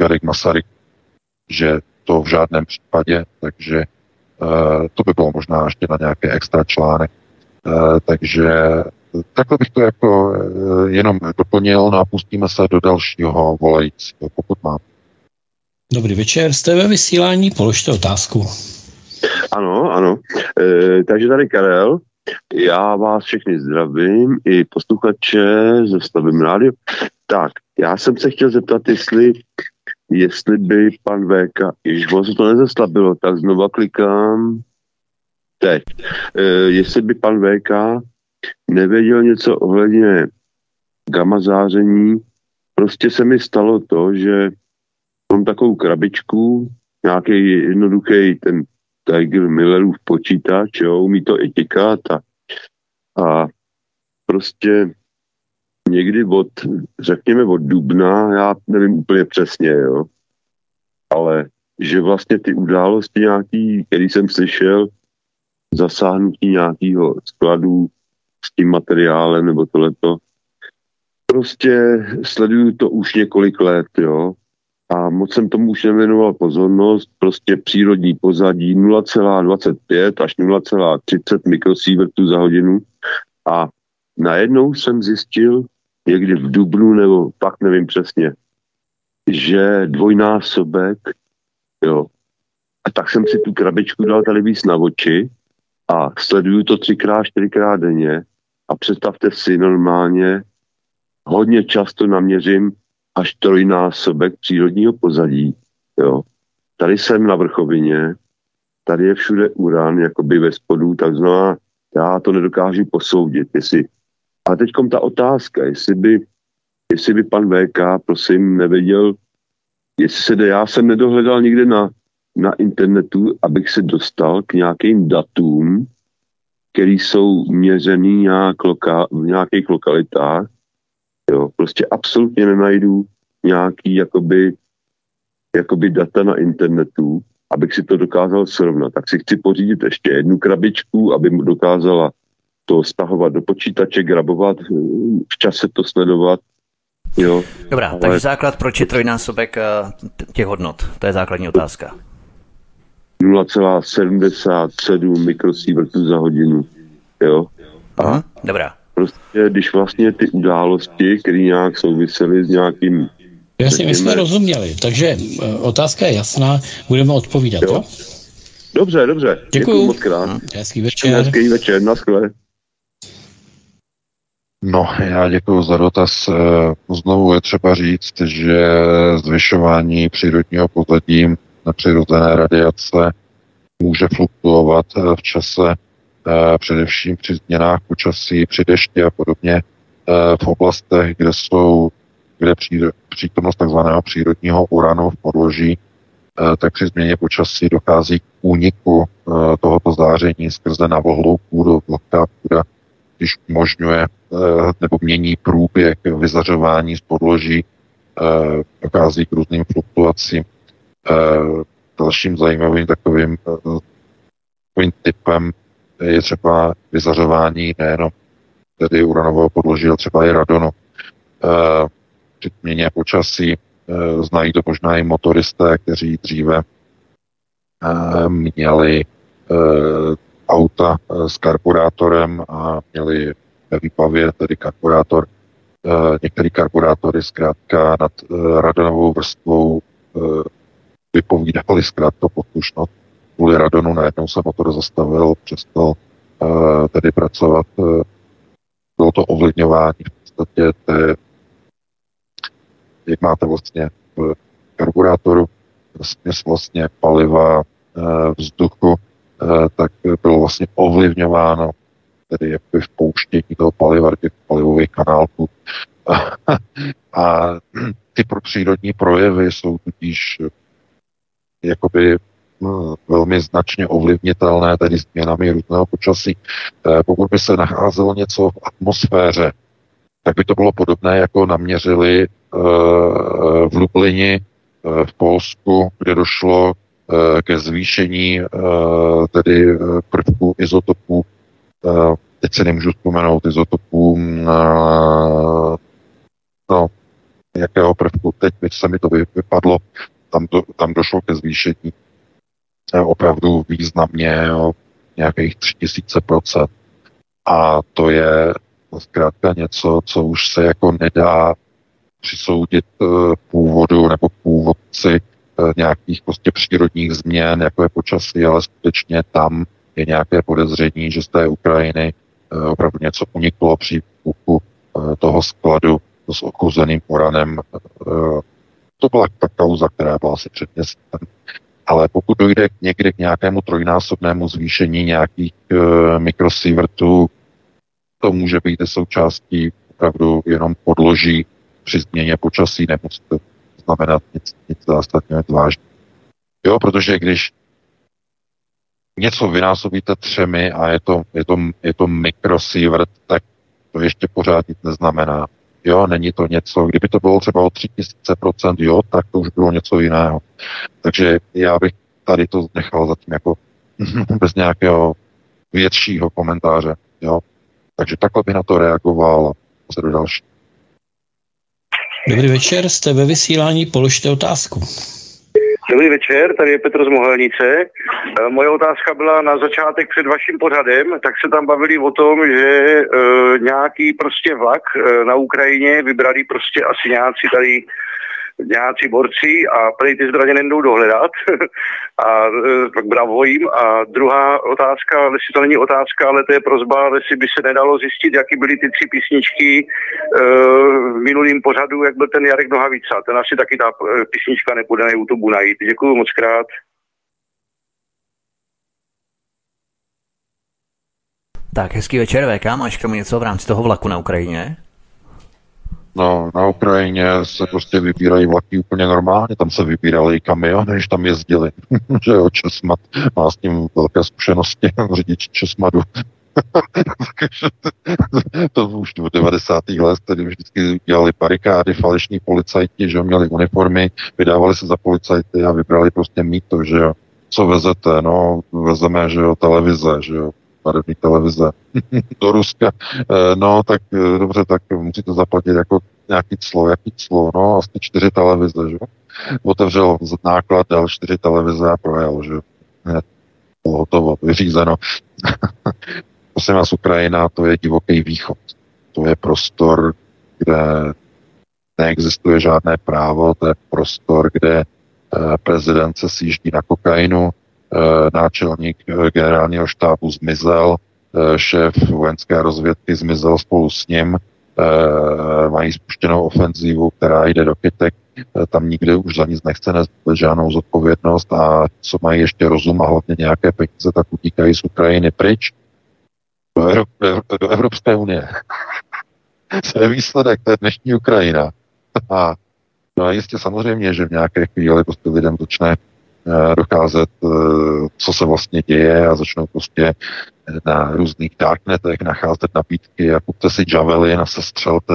Jarek Masaryk, že to v žádném případě, takže uh, to by bylo možná ještě na nějaké extra článek. Uh, takže takhle bych to jako uh, jenom doplnil no a pustíme se do dalšího volajícího, pokud mám. Dobrý večer, jste ve vysílání, položte otázku. Ano, ano. E, takže tady Karel, já vás všechny zdravím, i posluchače ze Stavím rádio. Tak, já jsem se chtěl zeptat, jestli jestli by pan VK, když on se to nezaslabilo, tak znova klikám teď. E, jestli by pan VK nevěděl něco ohledně gamma záření, prostě se mi stalo to, že mám takovou krabičku, nějaký jednoduchý ten Tiger Millerův počítač, jo, umí to i tikat a, a prostě někdy od, řekněme od dubna, já nevím úplně přesně, jo, ale že vlastně ty události nějaký, který jsem slyšel, zasáhnutí nějakého skladu s tím materiálem nebo tohleto, prostě sleduju to už několik let, jo, a moc jsem tomu už nevěnoval pozornost, prostě přírodní pozadí 0,25 až 0,30 mikrosievertů za hodinu. A najednou jsem zjistil, někdy v Dubnu, nebo pak nevím přesně, že dvojnásobek, jo. A tak jsem si tu krabičku dal tady víc na oči a sleduju to třikrát, čtyřikrát denně a představte si normálně, hodně často naměřím až trojnásobek přírodního pozadí, jo. Tady jsem na vrchovině, tady je všude uran, jakoby ve spodu, tak znamená, já to nedokážu posoudit, jestli a teď ta otázka, jestli by, jestli by pan VK, prosím, nevěděl, jestli se jde, já jsem nedohledal nikde na, na internetu, abych se dostal k nějakým datům, které jsou měřený nějak loka, v nějakých lokalitách. Jo, prostě absolutně nenajdu nějaký jakoby, jakoby data na internetu, abych si to dokázal srovnat. Tak si chci pořídit ještě jednu krabičku, aby mu dokázala to stahovat do počítače, grabovat, v čase to sledovat. Jo, Dobrá, ale... takže základ, proč je trojnásobek eh, těch hodnot? To je základní otázka. 0,77 mikrosievertů za hodinu. Jo. A uh-huh. Dobrá. Prostě, když vlastně ty události, které nějak souvisely s nějakým Jasně, my jsme rozuměli, takže eh, otázka je jasná, budeme odpovídat, jo? jo? Dobře, dobře. Děkuji. Děkuji moc krát. Hezký večer. Hezký večer, naschle. No, já děkuji za dotaz. Eh, znovu je třeba říct, že zvyšování přírodního pozadí přirozené radiace může fluktuovat eh, v čase, eh, především při změnách počasí, při dešti a podobně v oblastech, kde jsou kde přítomnost takzvaného přírodního uranu v podloží, tak při změně počasí dochází k úniku tohoto záření skrze navohlou půdu. Vlhká půda, když umožňuje nebo mění průběh vyzařování z podloží, dochází k různým fluktuacím. Dalším zajímavým takovým, takovým typem je třeba vyzařování nejenom tedy uranového podloží, ale třeba i radonu. Při změně počasí znají to možná i motoristé, kteří dříve měli auta s karburátorem a měli ve výpavě tedy karburátor. Některé karburátory zkrátka nad radonovou vrstvou vypovídali zkrátka poslušnost. Kvůli radonu najednou se motor zastavil, přestal tedy pracovat. Bylo to ovlivňování v podstatě té, jak máte vlastně v karburátoru směs vlastně paliva vzduchu, tak bylo vlastně ovlivňováno tedy jakoby pouštění toho paliva těch palivových kanálků. [LAUGHS] a [CLEARS THROAT] ty přírodní projevy jsou tudíž jakoby no, velmi značně ovlivnitelné tedy změnami různého počasí. Pokud by se nacházelo něco v atmosféře, tak by to bylo podobné, jako naměřili v Lublini v Polsku, kde došlo ke zvýšení tedy prvků izotopů. Teď se nemůžu vzpomenout izotopů, no, jakého prvku, teď se mi to vypadlo, tam, do, tam došlo ke zvýšení opravdu významně o nějakých 3000 procent. A to je zkrátka něco, co už se jako nedá přisoudit původu nebo původci nějakých prostě přírodních změn, jako je počasí, ale skutečně tam je nějaké podezření, že z té Ukrajiny opravdu něco uniklo při výbuchu toho skladu s ochuzeným uranem. To byla ta kauza, která byla asi před. Ale pokud dojde někdy k nějakému trojnásobnému zvýšení nějakých e, mikrosievertů, to může být součástí opravdu jenom podloží při změně počasí, nemusí to znamenat nic, nic zásadního vážně. Jo, protože když něco vynásobíte třemi a je to, je to, je to mikrosievert, tak to ještě pořád nic neznamená. Jo, není to něco, kdyby to bylo třeba o 3000%, jo, tak to už bylo něco jiného. Takže já bych tady to nechal zatím jako [LAUGHS] bez nějakého většího komentáře, jo. Takže takhle by na to reagoval a se do další. Dobrý večer, jste ve vysílání, položte otázku. Dobrý večer, tady je Petr z Mohelnice. E, moje otázka byla na začátek před vaším pořadem, tak se tam bavili o tom, že e, nějaký prostě vlak e, na Ukrajině vybrali prostě asi nějací tady nějací borci a prej ty zbraně nejdou dohledat [LAUGHS] a pak bravo jim. A druhá otázka, si to není otázka, ale to je prozba, si by se nedalo zjistit, jaký byly ty tři písničky v minulým pořadu, jak byl ten Jarek Nohavica. Ten asi taky ta písnička nepůjde na YouTube najít. Děkuji moc krát. Tak, hezký večer, VK. Máš k tomu něco v rámci toho vlaku na Ukrajině? No, na Ukrajině se prostě vybírají vlaky úplně normálně, tam se vybírali kamiony, než tam jezdili. [LAUGHS] že jo, Česmat má s tím velké zkušenosti, [LAUGHS] řidič Česmadu. [LAUGHS] to už v 90. let tedy vždycky dělali barikády, falešní policajti, že jo, měli uniformy, vydávali se za policajty a vybrali prostě mýto, že jo. Co vezete? No, vezeme, že jo, televize, že jo, barevní televize [LAUGHS] do Ruska. No, tak dobře, tak musíte zaplatit jako nějaký clo, jaký clo, no, asi čtyři televize, že Otevřel náklad, dal čtyři televize a projel, že bylo hotovo, vyřízeno. [LAUGHS] Prosím vás, Ukrajina, to je divoký východ. To je prostor, kde neexistuje žádné právo, to je prostor, kde prezident se sjíždí na kokainu, náčelník generálního štábu zmizel, šéf vojenské rozvědky zmizel spolu s ním, mají spuštěnou ofenzívu, která jde do kytek, tam nikdy už za nic nechce nést žádnou zodpovědnost a co mají ještě rozum a hlavně nějaké peníze, tak utíkají z Ukrajiny pryč do, Evrop, do Evropské unie. [LAUGHS] to je výsledek, to je dnešní Ukrajina. A no a jistě samozřejmě, že v nějaké chvíli prostě lidem začne Eh, docházet, eh, co se vlastně děje a začnou prostě na různých darknetech nacházet nabídky a kupte si Javelin a sestřelte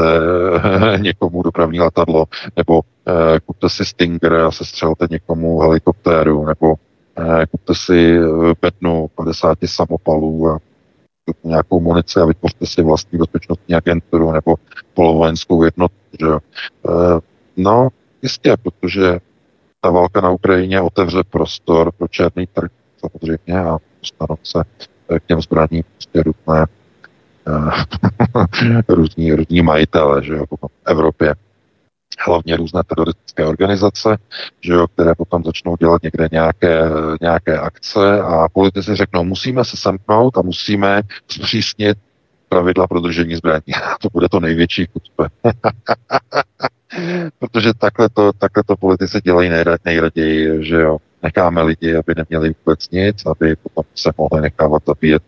[LAUGHS] někomu dopravní letadlo, nebo eh, kupte si Stinger a sestřelte někomu helikoptéru, nebo kupte si bednu 50 samopalů a nějakou munici a vytvořte si vlastní bezpečnostní agenturu nebo polovojenskou jednotku. Že? No, jistě, protože ta válka na Ukrajině otevře prostor pro černý trh samozřejmě a dostanou se k těm zbraním prostě různé uh, [LAUGHS] různí, různí majitele, že jo, v Evropě hlavně různé teroristické organizace, že jo, které potom začnou dělat někde nějaké, nějaké akce a politici řeknou, musíme se semknout a musíme zpřísnit pravidla pro držení zbraní. [LAUGHS] to bude to největší chucpe. [LAUGHS] Protože takhle to, takhle to politici dělají nejraději, že jo. Necháme lidi, aby neměli vůbec nic, aby potom se mohli nechávat zabíjet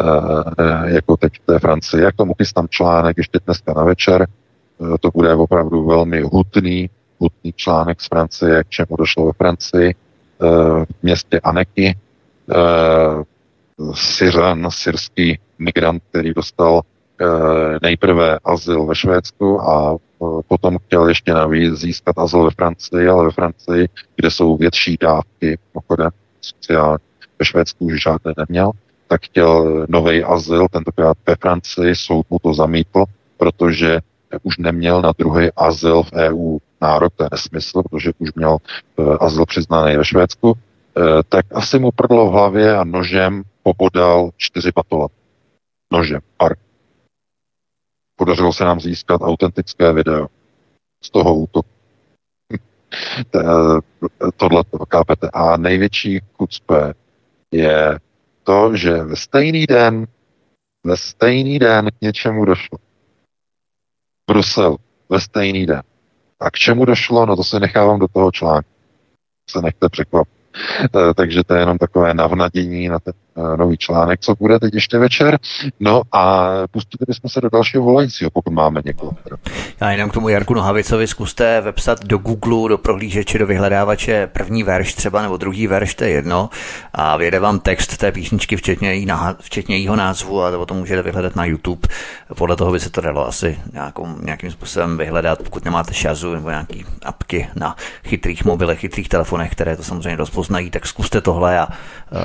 uh, jako teď v té Francii. Jak tomu chystám článek ještě dneska na večer, uh, to bude opravdu velmi hutný, hutný článek z Francie, k čemu došlo ve Francii, uh, v městě Aneky, Syřan, syrský migrant, který dostal nejprve azyl ve Švédsku a potom chtěl ještě navíc získat azyl ve Francii, ale ve Francii, kde jsou větší dávky, pochodem sociální, ve Švédsku už žádné neměl, tak chtěl nový azyl, tentokrát ve Francii, soud mu to zamítl, protože už neměl na druhý azyl v EU nárok, to je nesmysl, protože už měl uh, azyl přiznaný ve Švédsku, uh, tak asi mu prdlo v hlavě a nožem pobodal čtyři patola. Nožem, park. Podařilo se nám získat autentické video z toho útoku. [LAUGHS] Tohle to kápete. A největší chucpe je to, že ve stejný den, ve stejný den k něčemu došlo. Brusel, ve stejný den. A k čemu došlo, no to se nechávám do toho článku. Se nechte překvapit. Eh, takže to je jenom takové navnadění na ten nový článek, co bude teď ještě večer. No a pustili bychom se do dalšího volajícího, pokud máme někoho. Já jenom k tomu Jarku Nohavicovi zkuste vepsat do Google, do prohlížeče, do vyhledávače první verš třeba, nebo druhý verš, to je jedno, a vyjede vám text té písničky, včetně, jí, včetně jeho názvu, a to potom můžete vyhledat na YouTube. Podle toho by se to dalo asi nějakou, nějakým způsobem vyhledat, pokud nemáte šazu nebo nějaký apky na chytrých mobilech, chytrých telefonech, které to samozřejmě dost poznají, tak zkuste tohle a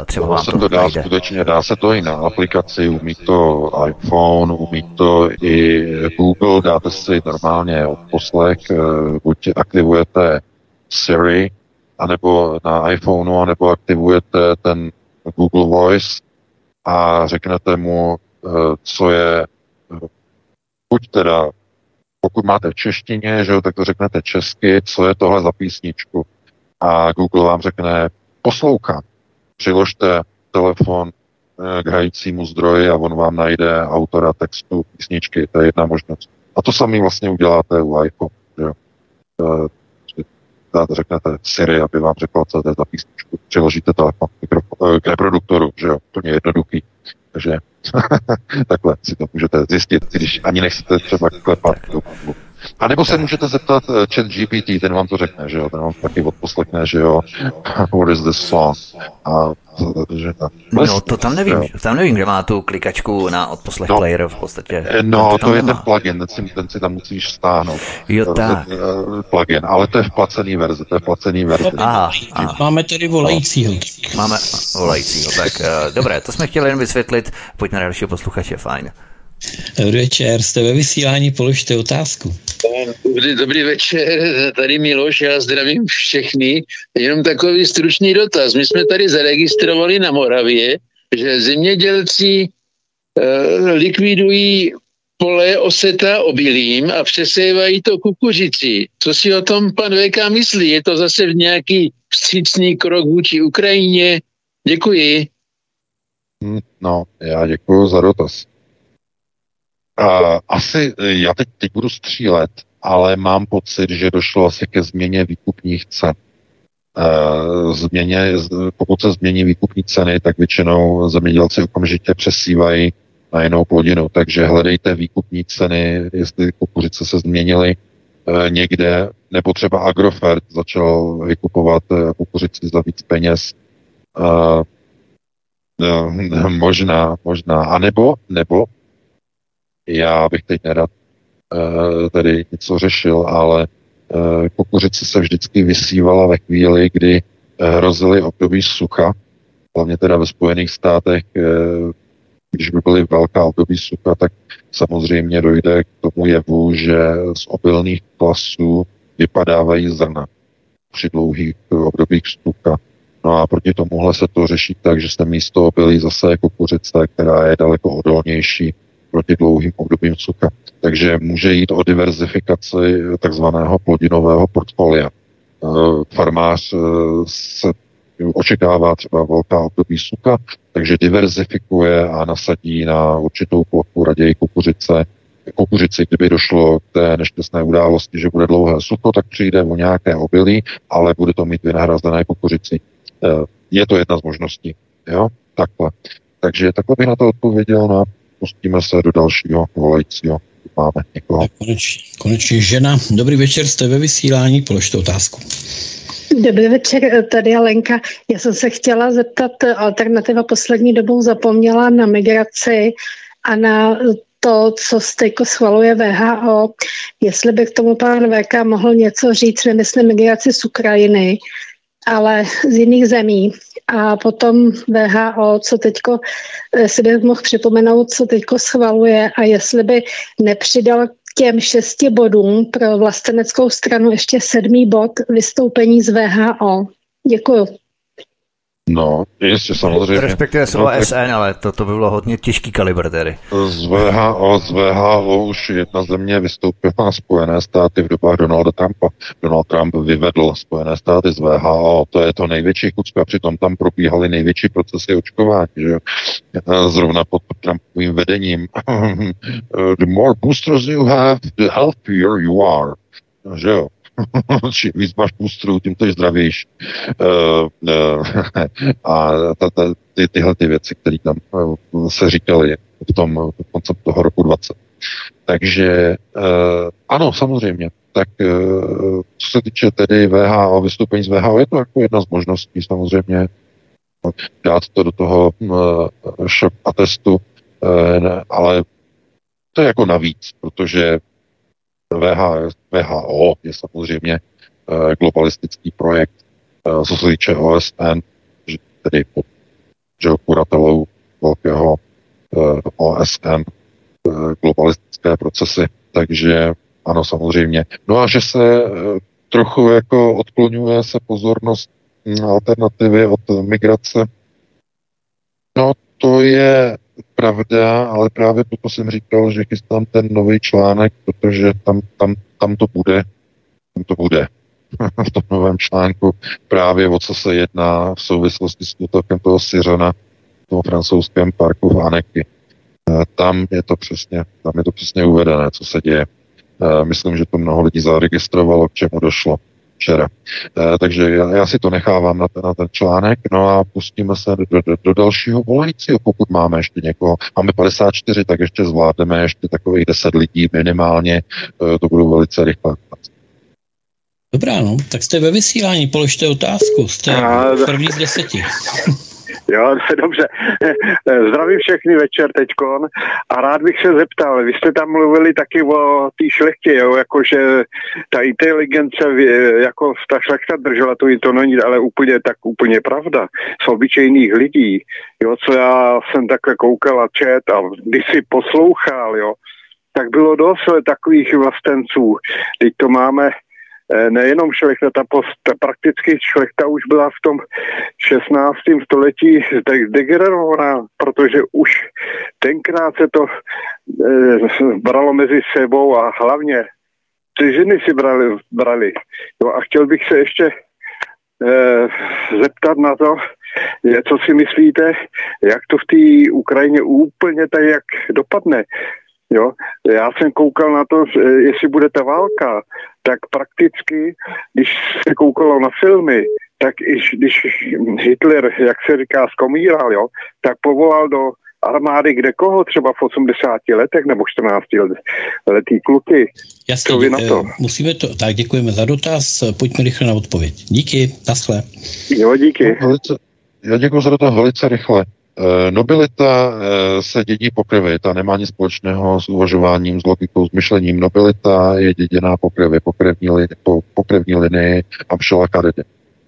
třeba vám se to dá najde. skutečně, dá se to i na aplikaci, umí to iPhone, umí to i Google, dáte si normálně odposlech, eh, buď aktivujete Siri, anebo na iPhoneu, anebo aktivujete ten Google Voice a řeknete mu, eh, co je, eh, buď teda, pokud máte v češtině, že jo, tak to řeknete česky, co je tohle za písničku. A Google vám řekne, poslouchám. Přiložte telefon eh, k hrajícímu zdroji a on vám najde autora textu písničky. To je jedna možnost. A to samý vlastně uděláte u iPhone. Že? Dáte, řeknete Siri, aby vám řekla, co to je za písničku. Přiložíte telefon k reproduktoru, že jo, to je jednoduchý. Takže [LAUGHS] takhle si to můžete zjistit, když ani nechcete třeba klepat do a nebo se můžete zeptat uh, chat GPT, ten vám to řekne, že jo, ten vám taky odposlechne, že jo, [LAUGHS] what is this song? A že ta, no to tam nevím, jo. tam nevím, kde má tu klikačku na odposlech no, player v podstatě. Eh, no, to, to je nemá. ten plugin, ten si, ten si tam musíš stáhnout. Jo, tak. Plugin, ale to je v placený verzi, to je v placený verzi. Aha, aha. Máme tedy volajícího. Máme volajícího, tak uh, dobré, to jsme chtěli jen vysvětlit, pojďme na dalšího posluchače, fajn. Dobrý večer, jste ve vysílání, položte otázku. Dobrý, dobrý večer, tady Miloš, já zdravím všechny. Jenom takový stručný dotaz. My jsme tady zaregistrovali na Moravě, že zemědělci uh, likvidují pole oseta obilím a přesévají to kukuřici. Co si o tom pan VK myslí? Je to zase v nějaký vstřícný krok vůči Ukrajině? Děkuji. Hm, no, já děkuji za dotaz. Uh, asi e, já teď, teď budu střílet, ale mám pocit, že došlo asi ke změně výkupních cen. Uh, změně, pokud se změní výkupní ceny, tak většinou zemědělci okamžitě přesívají na jinou plodinu. Takže hledejte výkupní ceny, jestli kukuřice se změnily, někde, nebo třeba Agrofert začal vykupovat kukuřici za víc peněz. Možná, možná. A nebo, nebo, já bych teď nerad tady něco řešil, ale kukuřice se vždycky vysívala ve chvíli, kdy hrozily období sucha, hlavně teda ve Spojených státech, když by byly velká období sucha, tak samozřejmě dojde k tomu jevu, že z obilných klasů vypadávají zrna při dlouhých obdobích sucha. No a proti tomuhle se to řeší tak, že se místo obilí zase jako kuřice, která je daleko odolnější proti dlouhým obdobím sucha. Takže může jít o diverzifikaci takzvaného plodinového portfolia. Eh, farmář eh, se očekává třeba velká období sucha, takže diverzifikuje a nasadí na určitou plochu raději kukuřice. Kukuřici, kdyby došlo k té nešťastné události, že bude dlouhé sucho, tak přijde o nějaké obilí, ale bude to mít vynahrazené kukuřici. Eh, je to jedna z možností. Jo? Takhle. Takže takhle bych na to odpověděl, no a pustíme se do dalšího volajícího. Máme někoho. Konečně, konečně žena. Dobrý večer, jste ve vysílání, položte otázku. Dobrý večer, tady je Lenka. Já jsem se chtěla zeptat, alternativa poslední dobou zapomněla na migraci a na to, co stejko schvaluje VHO. Jestli by k tomu pan VK mohl něco říct, nemyslím migraci z Ukrajiny, ale z jiných zemí. A potom VHO, co teďko si bych mohl připomenout, co teďko schvaluje a jestli by nepřidal těm šesti bodům pro vlasteneckou stranu ještě sedmý bod vystoupení z VHO. Děkuju. No, ještě samozřejmě. Respektive slovo no, SN, ale to, to by bylo hodně těžký kalibr tedy. Z VHO, z VHO už jedna země vystoupila Spojené státy v dobách Donalda Trumpa. Donald Trump vyvedl Spojené státy z VHO, to je to největší chucka, přitom tam probíhaly největší procesy očkování, že jo. Zrovna pod Trumpovým vedením. [LAUGHS] the more boosters you have, the healthier you are. Že jo. [LAUGHS] čím víc máš půstrů, tím to je zdravější. Uh, uh, [LAUGHS] a ta, ta, ty, tyhle ty věci, které tam uh, se říkaly v tom konceptu toho roku 20. Takže ano, samozřejmě. Tak co se týče tedy VHO, vystoupení z VHO, je to jako jedna z možností samozřejmě dát to do toho šok atestu, uh, ale to je jako navíc, protože VH, VHO je samozřejmě eh, globalistický projekt, eh, co se týče OSN, tedy pod že kuratelou velkého eh, OSN globalistické procesy. Takže ano, samozřejmě. No a že se trochu jako odklonuje se pozornost alternativy od migrace, no to je pravda, ale právě proto jsem říkal, že chystám ten nový článek, protože tam, tam, tam to bude. Tam to bude. [LAUGHS] v tom novém článku právě o co se jedná v souvislosti s útokem toho Syřana v tom francouzském parku v Aneky. Eh, tam je to přesně, tam je to přesně uvedené, co se děje. Eh, myslím, že to mnoho lidí zaregistrovalo, k čemu došlo včera. E, takže já, já si to nechávám na ten, na ten článek, no a pustíme se do, do, do dalšího volajícího, pokud máme ještě někoho. Máme 54, tak ještě zvládneme ještě takových 10 lidí minimálně, e, to budou velice rychle. Dobrá, no, tak jste ve vysílání, položte otázku, jste první z deseti. [LAUGHS] Jo, [LAUGHS] dobře. Zdravím všechny večer teďkon a rád bych se zeptal, vy jste tam mluvili taky o té šlechtě, jo, jakože ta inteligence, jako ta šlechta držela, to, to není ale úplně tak úplně pravda. Z obyčejných lidí, jo, co já jsem takhle koukal a čet a když si poslouchal, jo, tak bylo dost takových vlastenců. Teď to máme nejenom šlechta, ta, post, ta prakticky šlechta už byla v tom 16. století degenerovaná, protože už tenkrát se to e, bralo mezi sebou a hlavně ty ženy si brali. brali. Jo, a chtěl bych se ještě e, zeptat na to, co si myslíte, jak to v té Ukrajině úplně tak, jak dopadne. Jo? Já jsem koukal na to, jestli bude ta válka, tak prakticky, když se koukalo na filmy, tak i když Hitler, jak se říká, zkomíral, jo, tak povolal do armády kde koho, třeba v 80 letech nebo 14 letý kluky. Jasně, Co vy na to? eh, musíme to, tak děkujeme za dotaz, pojďme rychle na odpověď. Díky, naschle. Jo, díky. No, velice, já děkuji za to velice rychle. E, nobilita e, se dědí po krvi, ta nemá nic společného s uvažováním, s logikou, s myšlením. Nobilita je děděná po krvi, po krevní, li, po, po krevní linii Amšela Karedy.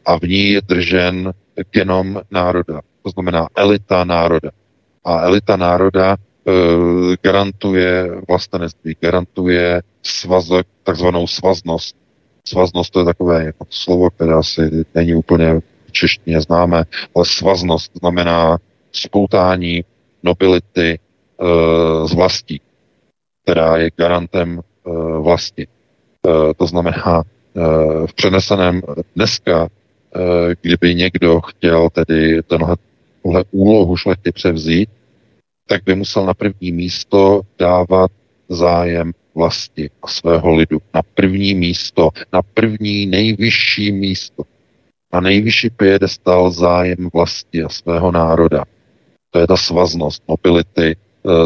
A v ní je držen genom národa, to znamená elita národa. A elita národa e, garantuje vlastenectví, garantuje svazek, takzvanou svaznost. Svaznost to je takové jako slovo, které asi není úplně češtině známe, ale svaznost znamená spoutání nobility e, z vlastí, která je garantem e, vlasti. E, to znamená, v přeneseném dneska, kdyby někdo chtěl tedy tenhle, úlohu šlechty převzít, tak by musel na první místo dávat zájem vlasti a svého lidu. Na první místo, na první nejvyšší místo. Na nejvyšší piedestal zájem vlasti a svého národa. To je ta svaznost mobility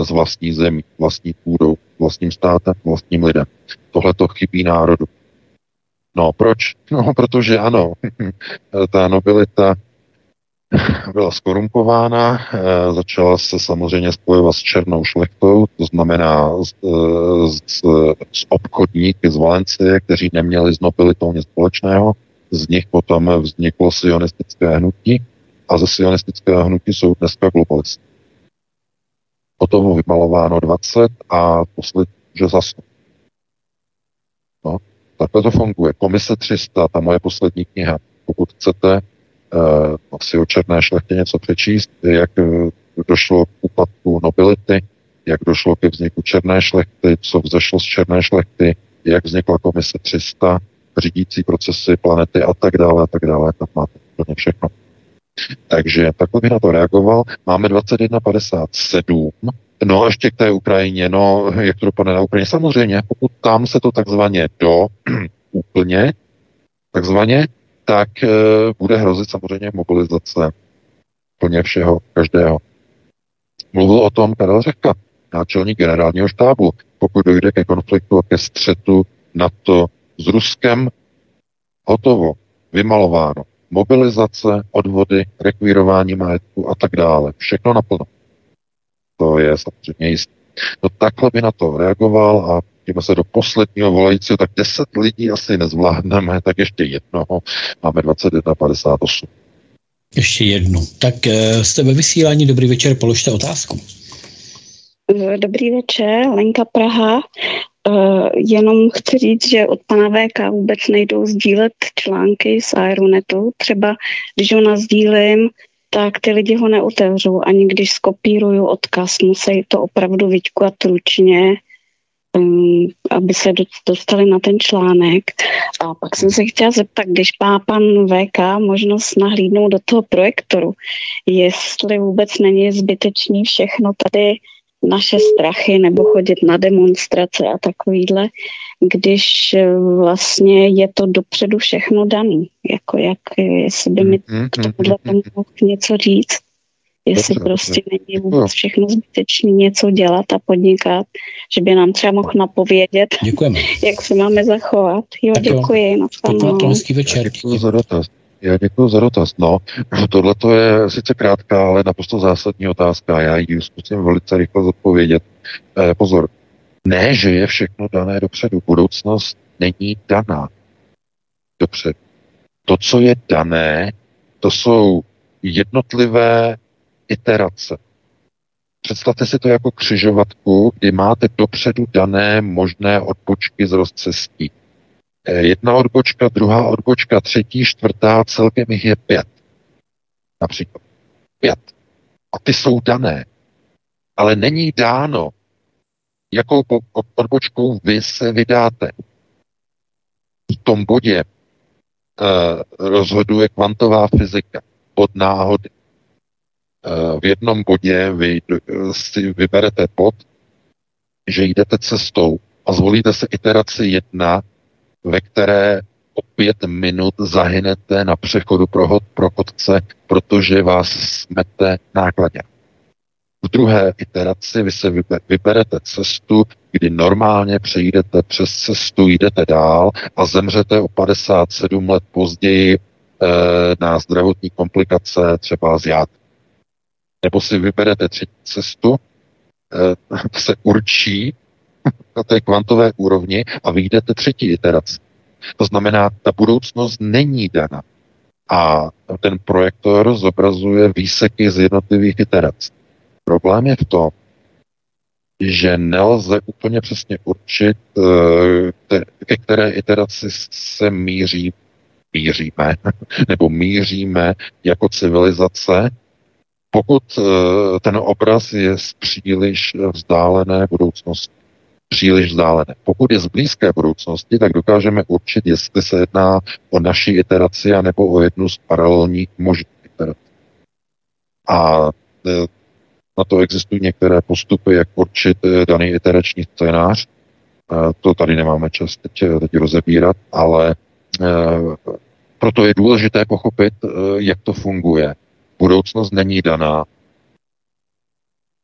z vlastní zemí, vlastní půdou, vlastním státem, vlastním lidem. Tohle to chybí národu. No proč? No, protože ano, [LAUGHS] ta nobilita byla skorumpována, e, začala se samozřejmě spojovat s černou šlechtou, to znamená s, s, s obchodníky z Valencie, kteří neměli s nobilitou nic společného. Z nich potom vzniklo sionistické hnutí a ze sionistického hnutí jsou dneska globalisty. Potom vymalováno 20 a poslední, že zase. No, takhle to funguje. Komise 300, ta moje poslední kniha. Pokud chcete uh, si o černé šlechtě něco přečíst, jak uh, došlo k úpadku nobility, jak došlo ke vzniku černé šlechty, co vzešlo z černé šlechty, jak vznikla komise 300, řídící procesy planety a tak dále a tak dále, tam máte úplně všechno. Takže takhle bych na to reagoval. Máme 21.57. No a ještě k té Ukrajině, no jak to dopadne na Ukrajině? Samozřejmě, pokud tam se to takzvaně do [CLEARS THROAT] úplně, takzvaně, tak e, bude hrozit samozřejmě mobilizace plně všeho, každého. Mluvil o tom Karel Řeka, náčelník generálního štábu. Pokud dojde ke konfliktu a ke střetu NATO s Ruskem, hotovo, vymalováno mobilizace, odvody, rekvírování majetku a tak dále. Všechno naplno. To je samozřejmě jistý. No takhle by na to reagoval a jdeme se do posledního volajícího, tak 10 lidí asi nezvládneme, tak ještě jednoho. Máme 21.58. Ještě jednu. Tak eh, jste ve vysílání, dobrý večer, položte otázku. Dobrý večer, Lenka Praha. Uh, jenom chci říct, že od pana VK vůbec nejdou sdílet články z Aeronetu. Třeba když ho nazdílím, tak ty lidi ho neotevřou. Ani když skopíruju odkaz, musí to opravdu vyťkovat ručně, um, aby se dostali na ten článek. A pak jsem se chtěla zeptat, když má pan VK možnost nahlídnout do toho projektoru, jestli vůbec není zbytečný všechno tady naše strachy nebo chodit na demonstrace a takovýhle, když vlastně je to dopředu všechno daný. Jako jak, jestli by mi k tomuhle tomu mohl něco říct. Jestli Dobře, prostě dobře. není vůbec všechno zbytečný něco dělat a podnikat, že by nám třeba mohl napovědět, Děkujeme. [LAUGHS] jak se máme zachovat. Jo, Tak jo. děkuji. nashledanou. To hezký večer. Děkuji za dotaz. Já děkuji za dotaz. No, tohle to je sice krátká, ale naprosto zásadní otázka. Já ji zkusím velice rychle zodpovědět. Eh, pozor, ne, že je všechno dané dopředu. Budoucnost není daná dopředu. To, co je dané, to jsou jednotlivé iterace. Představte si to jako křižovatku, kdy máte dopředu dané možné odbočky z rozcestí. Eh, Jedna odbočka, druhá odbočka, třetí, čtvrtá, celkem jich je pět. Například. Pět. A ty jsou dané. Ale není dáno, jakou odbočkou vy se vydáte. V tom bodě eh, rozhoduje kvantová fyzika od náhody. Eh, v jednom bodě vy si vyberete bod, že jdete cestou a zvolíte se iteraci jedna, ve které o pět minut zahynete na přechodu pro, hod, pro chodce, protože vás smete nákladně. V druhé iteraci vy se vyberete cestu, kdy normálně přejdete přes cestu, jdete dál a zemřete o 57 let později e, na zdravotní komplikace třeba z jád. Nebo si vyberete třetí cestu, e, se určí na té kvantové úrovni a vyjdete třetí iteraci. To znamená, ta budoucnost není dana. A ten projektor zobrazuje výseky z jednotlivých iterací. Problém je v tom, že nelze úplně přesně určit, eh, ke které iteraci se míří, míříme, [LAUGHS] nebo míříme jako civilizace, pokud eh, ten obraz je z příliš vzdálené budoucnosti příliš vzdálené. Pokud je z blízké budoucnosti, tak dokážeme určit, jestli se jedná o naši iteraci nebo o jednu z paralelních možných iterací. A e, na to existují některé postupy, jak určit e, daný iterační scénář. E, to tady nemáme čas teď, teď rozebírat, ale proto je důležité pochopit, jak to funguje. Budoucnost není daná.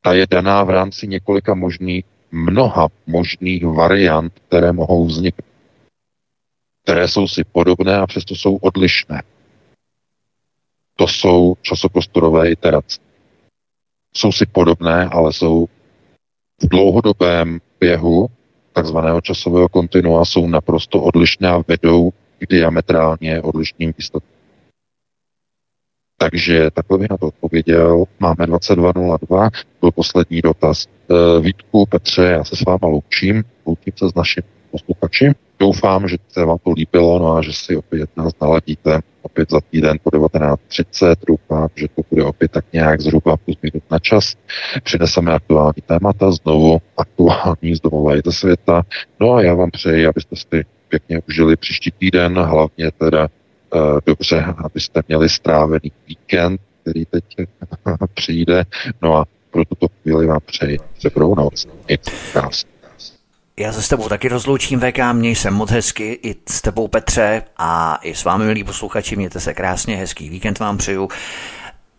Ta je daná v rámci několika možných mnoha možných variant, které mohou vzniknout, které jsou si podobné a přesto jsou odlišné. To jsou časoprostorové iterace. Jsou si podobné, ale jsou v dlouhodobém běhu takzvaného časového kontinua jsou naprosto odlišné a vedou k diametrálně odlišným výsledkům. Takže takhle bych na to odpověděl. Máme 22.02, byl poslední dotaz. E, Vítku, Petře, já se s váma loučím, loučím se s naším posluchači. Doufám, že se vám to líbilo, no a že si opět nás naladíte opět za týden po 19.30. Doufám, že to bude opět tak nějak zhruba plus minut na čas. Přineseme aktuální témata, znovu aktuální z domova ze světa. No a já vám přeji, abyste si pěkně užili příští týden, hlavně teda Eh, dobře, abyste měli strávený víkend, který teď [LAUGHS] přijde. No a pro tuto chvíli vám přeji dobrou noc. Já se s tebou taky rozloučím, VK, měj se moc hezky, i s tebou Petře a i s vámi, milí posluchači, mějte se krásně, hezký víkend vám přeju.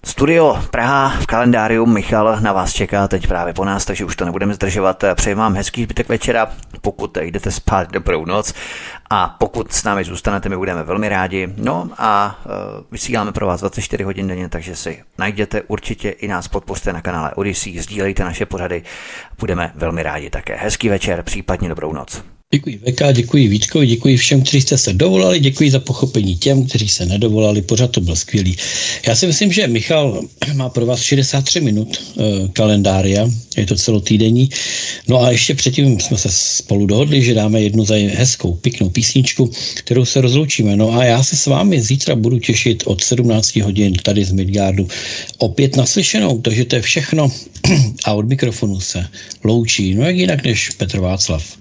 Studio Praha v kalendáriu Michal na vás čeká teď právě po nás, takže už to nebudeme zdržovat. Přeji vám hezký zbytek večera, pokud jdete spát dobrou noc a pokud s námi zůstanete, my budeme velmi rádi. No a uh, vysíláme pro vás 24 hodin denně, takže si najděte určitě i nás podpořte na kanále Odyssey, sdílejte naše pořady, budeme velmi rádi také. Hezký večer, případně dobrou noc. Děkuji VK, děkuji Vítkovi, děkuji všem, kteří jste se dovolali, děkuji za pochopení těm, kteří se nedovolali, pořád to byl skvělý. Já si myslím, že Michal má pro vás 63 minut e, kalendária, je to celotýdenní. No a ještě předtím jsme se spolu dohodli, že dáme jednu za hezkou, pěknou písničku, kterou se rozloučíme. No a já se s vámi zítra budu těšit od 17 hodin tady z Midgardu opět naslyšenou, takže to je všechno [CLEARS THROAT] a od mikrofonu se loučí, no jak jinak než Petr Václav.